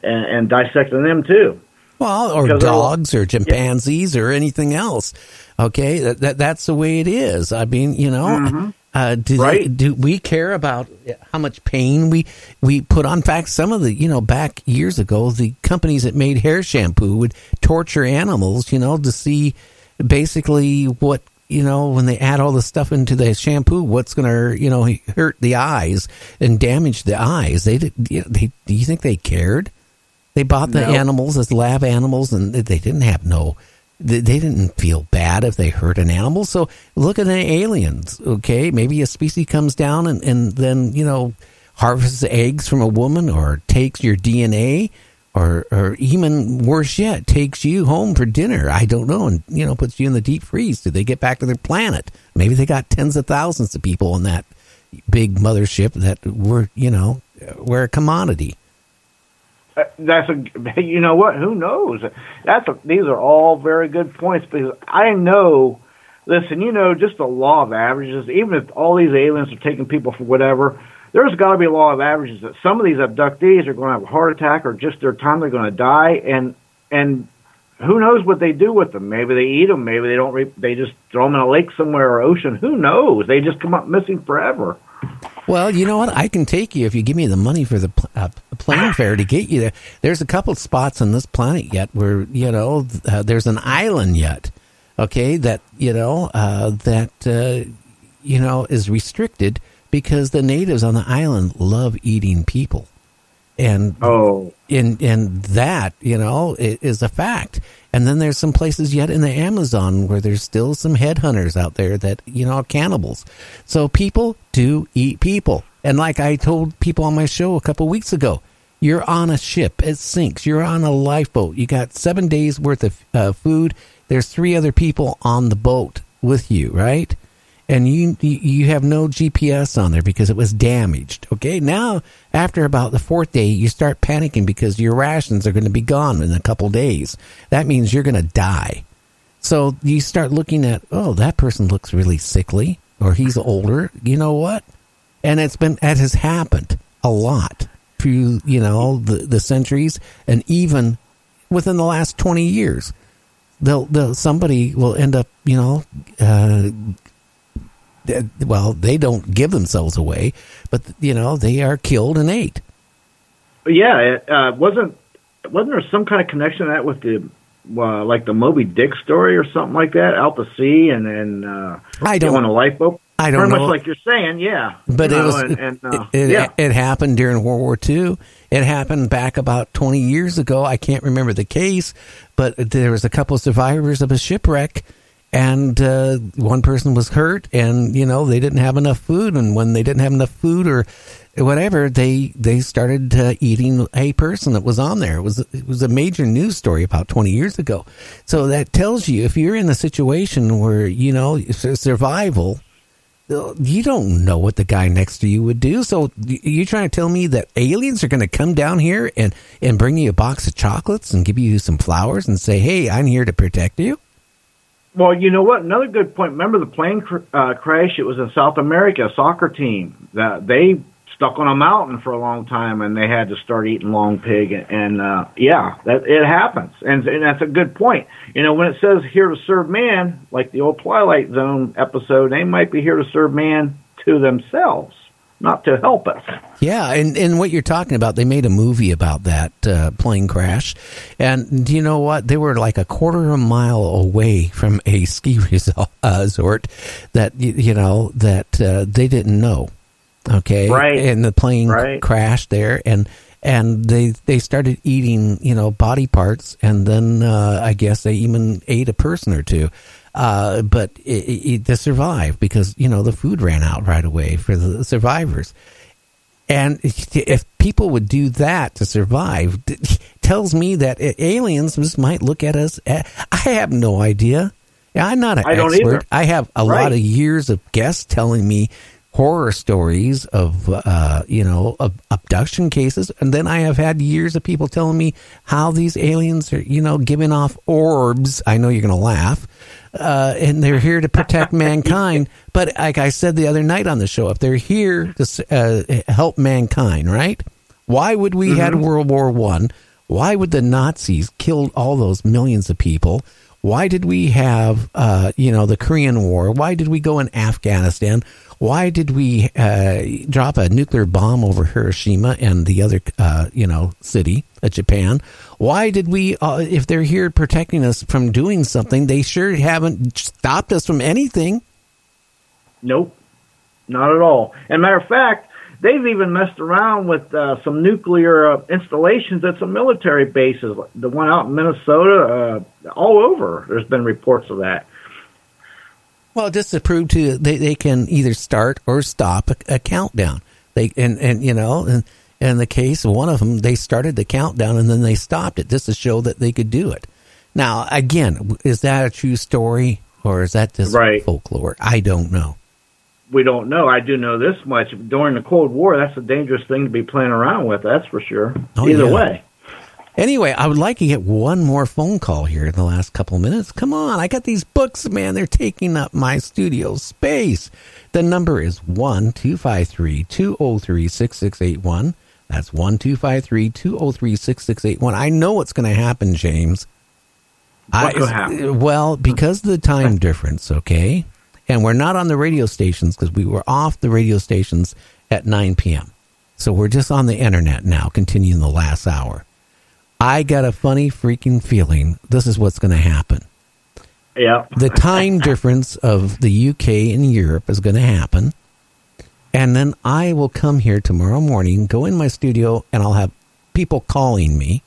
and and dissecting them too. Well, or Because dogs or chimpanzees or anything else. Okay, that, that that's the way it is. I mean, you know, uh, do they, Right. do we care about how much pain we we put on? In fact, some of the you know back years ago, the companies that made hair shampoo would torture animals, you know, to see basically what you know when they add all the stuff into the shampoo, what's going to you know hurt the eyes and damage the eyes. They did. They, do you think they cared? They bought the No. animals as lab animals, and they didn't have no They, they didn't feel bad if they hurt an animal. So look at the aliens. Okay, maybe a species comes down and, and then you know harvests eggs from a woman or takes your DNA or or even worse yet, takes you home for dinner. I don't know, and you know, puts you in the deep freeze. Do they get back to their planet? Maybe they got tens of thousands of people on that big mothership that were, you know, were a commodity. Uh, That's a you know what? Who knows? That's a, these are all very good points because I know. Listen, you know, just the law of averages. Even if all these aliens are taking people for whatever, there's got to be a law of averages that some of these abductees are going to have a heart attack or just their time they're going to die, and and who knows what they do with them? Maybe they eat them. Maybe they don't. Re- they just throw them in a lake somewhere or ocean. Who knows? They just come up missing forever. Well, you know what? I can take you if you give me the money for the pl- uh, plane fare to get you there. There's a couple spots on this planet yet where you know uh, there's an island yet. Okay, that you know uh, that uh, you know is restricted because the natives on the island love eating people, and oh, and and that you know is a fact. And then there's some places yet in the Amazon where there's still some headhunters out there that you know are cannibals. So people do eat people, and like I told people on my show a couple weeks ago, you're on a ship, it sinks. You're on a lifeboat. You got seven days worth of uh, food. There's three other people on the boat with you, right? And you you have no GPS on there because it was damaged. Okay, now after about the fourth day, you start panicking because your rations are going to be gone in a couple days. That means you're going to die. So you start looking at, oh, that person looks really sickly, or he's older. You know what? And it's been that has happened a lot through you know the the centuries, and even within the last twenty years. They'll, they'll somebody will end up, you know, uh, well, they don't give themselves away, but you know they are killed and ate. Yeah, uh, wasn't wasn't there some kind of connection to that with the uh, like the Moby Dick story or something like that out the sea and then uh, I don't- on a lifeboat. I don't Very know. much like you're saying, yeah. But You it know, was and, and, uh, it, yeah. it happened during World War II. It happened back about twenty years ago. I can't remember the case, but there was a couple of survivors of a shipwreck, and uh, one person was hurt, and you know they didn't have enough food, and when they didn't have enough food or whatever, they they started uh, eating a person that was on there. It was it was a major news story about twenty years ago. So that tells you if you're in a situation where you know survival you don't know what the guy next to you would do. So you're trying to tell me that aliens are going to come down here and, and bring you a box of chocolates and give you some flowers and say, "Hey, I'm here to protect you." Well, you know what? Another good point. Remember the plane cr- uh, crash? It was in South America, a soccer team. That they stuck on a mountain for a long time, and they had to start eating long pig. And, and uh, yeah, that it happens, and, and that's a good point. You know, when it says here to serve man, like the old Twilight Zone episode, they might be here to serve man to themselves, not to help us. Yeah, and, and what you're talking about, they made a movie about that uh, plane crash. And do you know what? They were like a quarter of a mile away from a ski resort, uh, that, you, you know, that uh, they didn't know. Okay. Right. And the plane Right. crashed there and and they they started eating, you know, body parts and then uh, I guess they even ate a person or two. Uh, but it, it, to survive because you know the food ran out right away for the survivors. And if people would do that to survive, it tells me that aliens just might look at us. At, I have no idea. I'm not an I don't expert. either. I have a Right. lot of years of guests telling me horror stories of uh, you know of abduction cases, and then I have had years of people telling me how these aliens are you know giving off orbs. I know you're going to laugh, uh, and they're here to protect mankind. But like I said the other night on the show, if they're here to uh, help mankind, right? Why would we had World War One? Why would the Nazis kill all those millions of people? Why did we have, uh, you know, the Korean War? Why did we go in Afghanistan? Why did we uh, drop a nuclear bomb over Hiroshima and the other, uh, you know, city, uh, Japan? Why did we, uh, if they're here protecting us from doing something, they sure haven't stopped us from anything. Nope, not at all. And matter of fact, they've even messed around with uh, some nuclear installations at some military bases. The one out in Minnesota, all over. There's been reports of that. Well, just to prove to they, they can either start or stop a, a countdown. They and and you know, and in the case of one of them, they started the countdown and then they stopped it just to show that they could do it. Now, again, is that a true story or is that just Right. folklore? I don't know. We don't know. I do know this much. During the Cold War, that's a dangerous thing to be playing around with. That's for sure. Oh, Either yeah. way. Anyway, I would like to get one more phone call here in the last couple of minutes. Come on, I got these books, man. They're taking up my studio space. The number is 1 253 203 6681. That's 1 253 203 6681. I know what's going to happen, James. What could happen? Well, because of the time difference, okay? And we're not on the radio stations because we were off the radio stations at 9 p.m. So we're just on the internet now, continuing the last hour. I got a funny freaking feeling this is what's going to happen. Yeah. The time difference of the UK and Europe is going to happen. And then I will come here tomorrow morning, go in my studio, and I'll have people calling me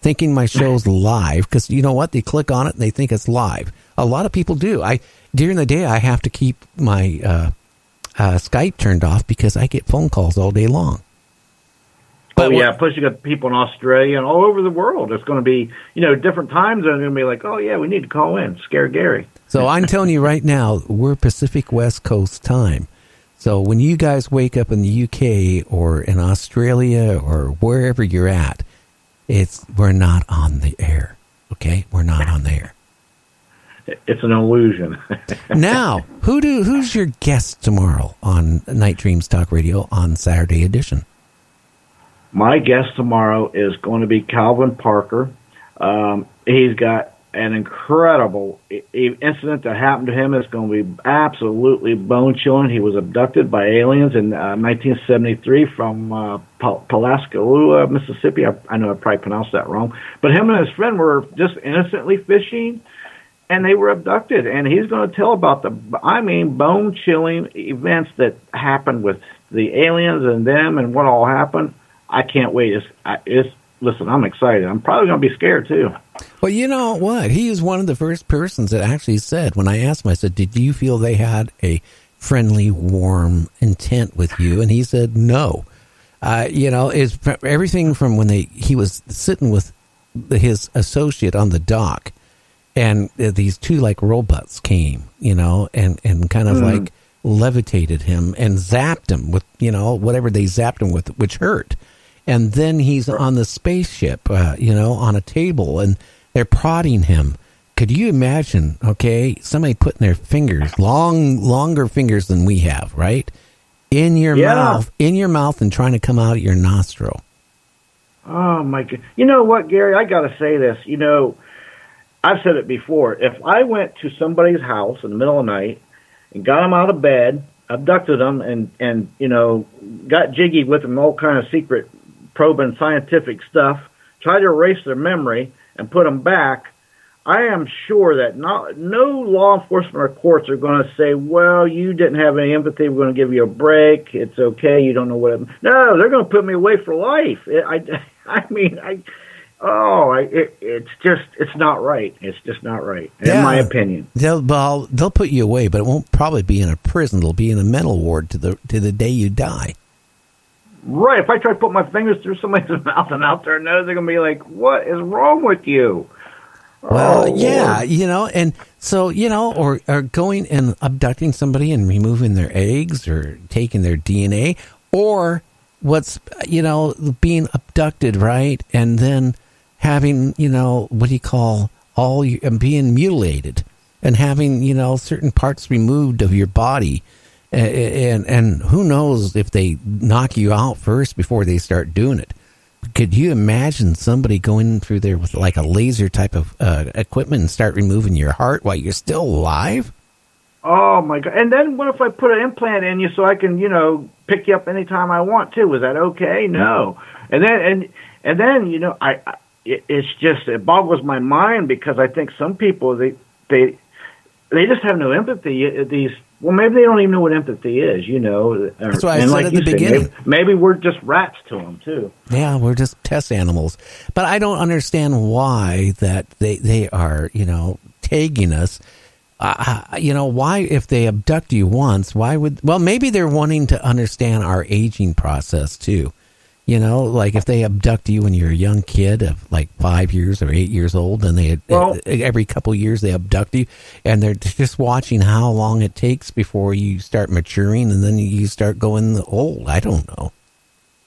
thinking my show's live because you know what? They click on it and they think it's live. A lot of people do. I during the day I have to keep my uh, uh, Skype turned off because I get phone calls all day long. Oh yeah. Plus, you got people in Australia and all over the world. It's going to be, you know, different times. They're going to be like, oh yeah, we need to call in, scare Gary. So I'm telling you right now, we're Pacific West Coast time. So when you guys wake up in the UK or in Australia or wherever you're at, it's we're not on the air. Okay, we're not on the air. It's an illusion. now, who do who's your guest tomorrow on Night Dreams Talk Radio on Saturday edition? My guest tomorrow is going to be Calvin Parker. Um, he's got an incredible incident that happened to him. It's going to be absolutely bone chilling. He was abducted by aliens in uh, 1973 from uh, Pal- Mississippi. I, I know I probably pronounced that wrong, but him and his friend were just innocently fishing. And they were abducted, and he's going to tell about the, I mean, bone chilling events that happened with the aliens and them and what all happened. I can't wait. It's, I, it's listen. I'm excited. I'm probably going to be scared too. Well, you know what? He is one of the first persons that actually said, when I asked him, I said, Did you feel they had a friendly, warm intent with you? And he said, No. Uh, you know, is everything from when they he was sitting with his associate on the dock, and these two like robots came, you know, and and kind of Mhm. like levitated him and zapped him with you know whatever they zapped him with, which hurt. And then he's on the spaceship, uh, you know, on a table, and they're prodding him. Could you imagine? Okay, somebody putting their fingers, long, longer fingers than we have, right, in your Yeah. mouth, in your mouth, and trying to come out your nostril. Oh my god! You know what, Gary? I got to say this. You know, I've said it before. If I went to somebody's house in the middle of the night and got them out of bed, abducted them, and and you know got jiggy with them, all kind of secret probing scientific stuff, try to erase their memory and put them back. I am sure that not no law enforcement or courts are going to say, "Well, you didn't have any empathy. We're going to give you a break. It's okay. You don't know what." It, no, they're going to put me away for life. It, I, I mean, I, oh, I, it, it's just, it's not right. It's just not right, in my opinion. They'll well, they'll put you away, but it won't probably be in a prison. It'll be in a mental ward to the to the day you die. Right. If I try to put my fingers through somebody's mouth and out their nose, they're going to be like, "What is wrong with you?" Well, Oh, yeah, Lord. you know, and so you know, or or going and abducting somebody and removing their eggs or taking their DNA, or what's you know being abducted, right, and then having you know what do you call all and being mutilated and having you know certain parts removed of your body. And and who knows if they knock you out first before they start doing it? Could you imagine somebody going through there with like a laser type of uh, equipment and start removing your heart while you're still alive? Oh my god! And then what if I put an implant in you so I can, you know, pick you up anytime I want to? Is that okay? No. And then and and then you know, I, I it, it's just it boggles my mind because I think some people they they they just have no empathy. These Well, maybe they don't even know what empathy is. You know, That's what I said like at the said, beginning. Maybe, maybe we're just rats to them too. Yeah, we're just test animals. But I don't understand why that they they are, you know, tagging us. Uh, you know, why if they abduct you once, why would well maybe they're wanting to understand our aging process too. You know, like if they abduct you when you're a young kid of like five years or eight years old, and they Well- eh, eh, every couple of years they abduct you, and they're just watching how long it takes before you start maturing, and then you start going old. I don't know.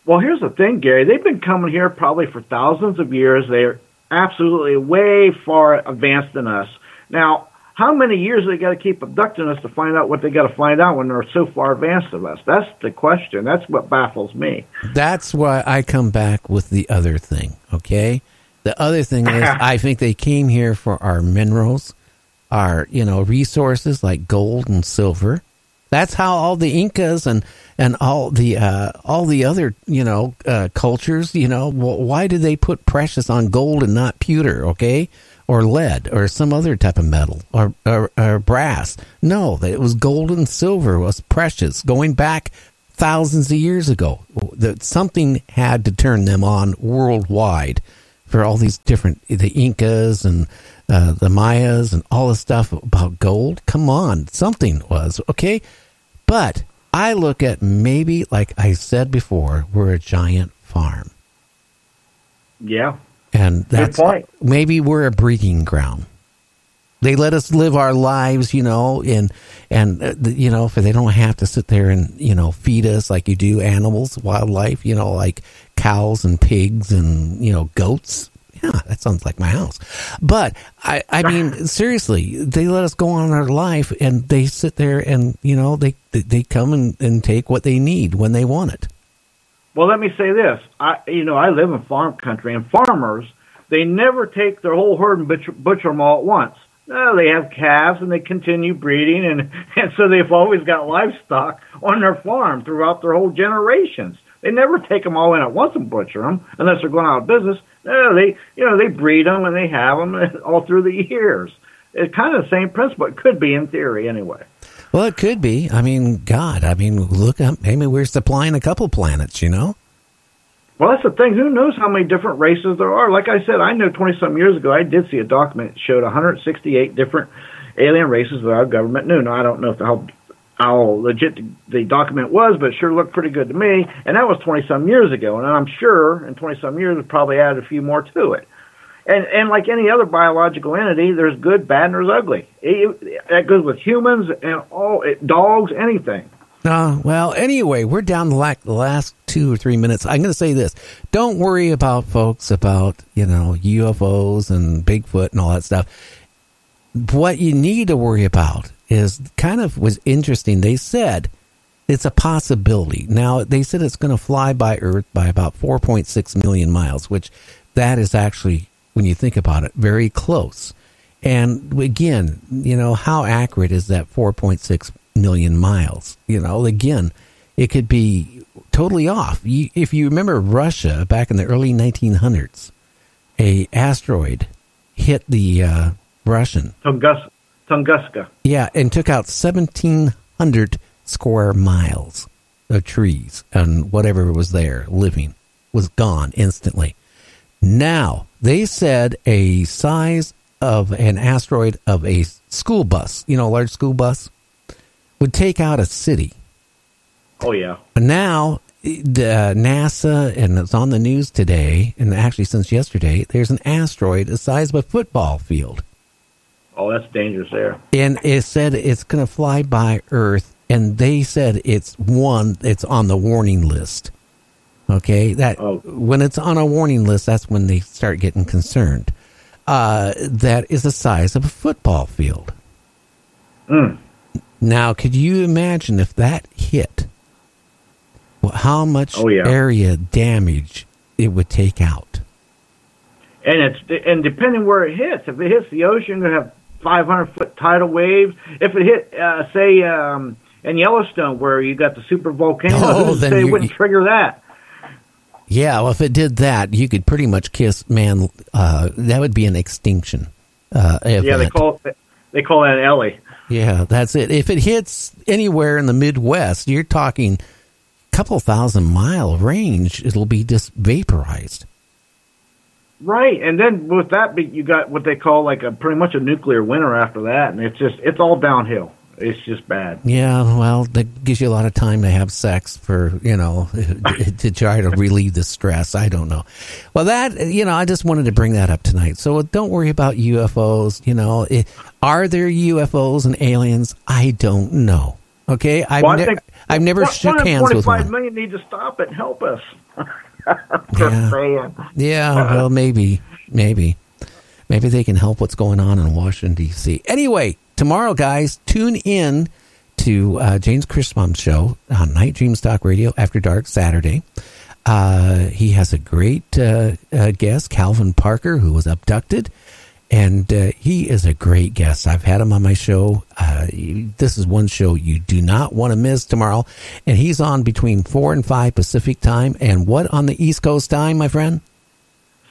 Well, here's the thing, Gary. They've been coming here probably for thousands of years. They're absolutely way far advanced than us. Now, how many years they got to keep abducting us to find out what they got to find out when they're so far advanced of us? That's the question. That's what baffles me. That's why I come back with the other thing, okay? The other thing is I think they came here for our minerals, our, you know, resources like gold and silver. That's how all the Incas and and all the uh, all the other you know uh, cultures you know why did they put precious on gold and not pewter okay or lead or some other type of metal or, or, or brass no it was gold and silver was precious going back thousands of years ago that something had to turn them on worldwide for all these different the Incas and uh, the Mayas and all this stuff about gold. Come on, something was okay, but I look at maybe like I said before, we're a giant farm, Yeah. And that's point. maybe we're a breeding ground. They let us live our lives, you know, and and uh, you know, for they don't have to sit there and you know feed us like you do animals, wildlife, you know, like cows and pigs and you know goats. Yeah, that sounds like my house. But I, I mean, seriously, they let us go on our life, and they sit there and you know they they, they come and, and take what they need when they want it. Well, let me say this. I, you know, I live in farm country, and farmers they never take their whole herd and butcher, butcher them all at once. No, they have calves and they continue breeding, and and so they've always got livestock on their farm throughout their whole generations. They never take them all in at once and butcher them unless they're going out of business. No, they you know they breed them and they have them all through the years. It's kind of the same principle. It could be in theory anyway. Well, it could be. I mean, God, I mean, look up. Maybe we're supplying a couple planets. You know. Well, that's the thing. Who knows how many different races there are? Like I said, I know 20 some years ago, I did see a document that showed 168 different alien races that our government knew. Now, I don't know if how how legit the, the document was, but it sure looked pretty good to me. And that was 20 some years ago. And I'm sure in 20 some years, it probably added a few more to it. And and like any other biological entity, there's good, bad, and there's ugly. It, that goes with humans and all dogs, anything. Uh, well, anyway, we're down the last two or three minutes. I'm going to say this: don't worry about folks about you know UFOs and Bigfoot and all that stuff. What you need to worry about is kind of was interesting. They said it's a possibility. Now they said it's going to fly by Earth by about 4.6 million miles, which that is actually, when you think about it, very close. And again, you know, how accurate is that 4.6 million miles? You know, again, it could be totally off. You, if you remember Russia back in the early 1900s, a asteroid hit the uh, Russian. Tungus, Tunguska. Yeah, and took out 1,700 square miles of trees and whatever was there living was gone instantly. Now, they said a size of an asteroid of a school bus, you know, a large school bus, would take out a city. Oh yeah. But now, the uh, NASA, and it's on the news today, and actually since yesterday, there's an asteroid the size of a football field. Oh, that's dangerous there. and it said it's going to fly by Earth, and they said it's one. It's on the warning list. Okay, that Oh. when it's on a warning list, that's when they start getting concerned. Uh, that is the size of a football field. Mm. Now, could you imagine if that hit? Well, how much Oh, yeah. area damage it would take out? And it's and depending where it hits, if it hits the ocean, you're gonna have 500 foot tidal waves. If it hit, uh, say, um, in Yellowstone, where you got the super volcano, Oh, then say it wouldn't trigger that? Yeah, well, if it did that, you could pretty much kiss man. Uh, that would be an extinction. Uh, Yeah, they call they call that Ellie. Yeah, that's it. If it hits anywhere in the Midwest, you're talking a couple thousand mile range, it'll be just vaporized. Right, and then with that, you got what they call like a pretty much a nuclear winter after that, and it's just it's all downhill. It's just bad. Yeah, well, that gives you a lot of time to have sex for, you know, to try to relieve the stress. I don't know. Well, that, you know, I just wanted to bring that up tonight. So don't worry about UFOs. You know, it, are there UFOs and aliens? I don't know. Okay. I've, Well, ne- think I've never one- shook hands with 145 one. million need to stop it and help us. Yeah. saying. Yeah, well, maybe, maybe, maybe they can help what's going on in Washington D.C. Anyway, tomorrow, guys, tune in to uh, James Christbaum's show on Night Dreams Talk Radio after dark Saturday. Uh, he has a great uh, uh, guest, Calvin Parker, who was abducted, and uh, he is a great guest. I've had him on my show. Uh, this is one show you do not want to miss tomorrow, and he's on between four and five Pacific time. And what on the East Coast time, my friend?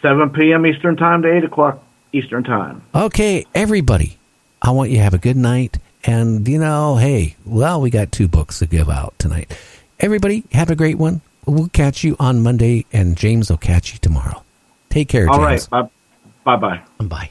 7 p.m. Eastern Time to 8 o'clock Eastern Time. Okay, everybody, I want you to have a good night. And, you know, hey, well, we got two books to give out tonight. Everybody, have a great one. We'll catch you on Monday, and James will catch you tomorrow. Take care, All James. right. Bye bye. Bye.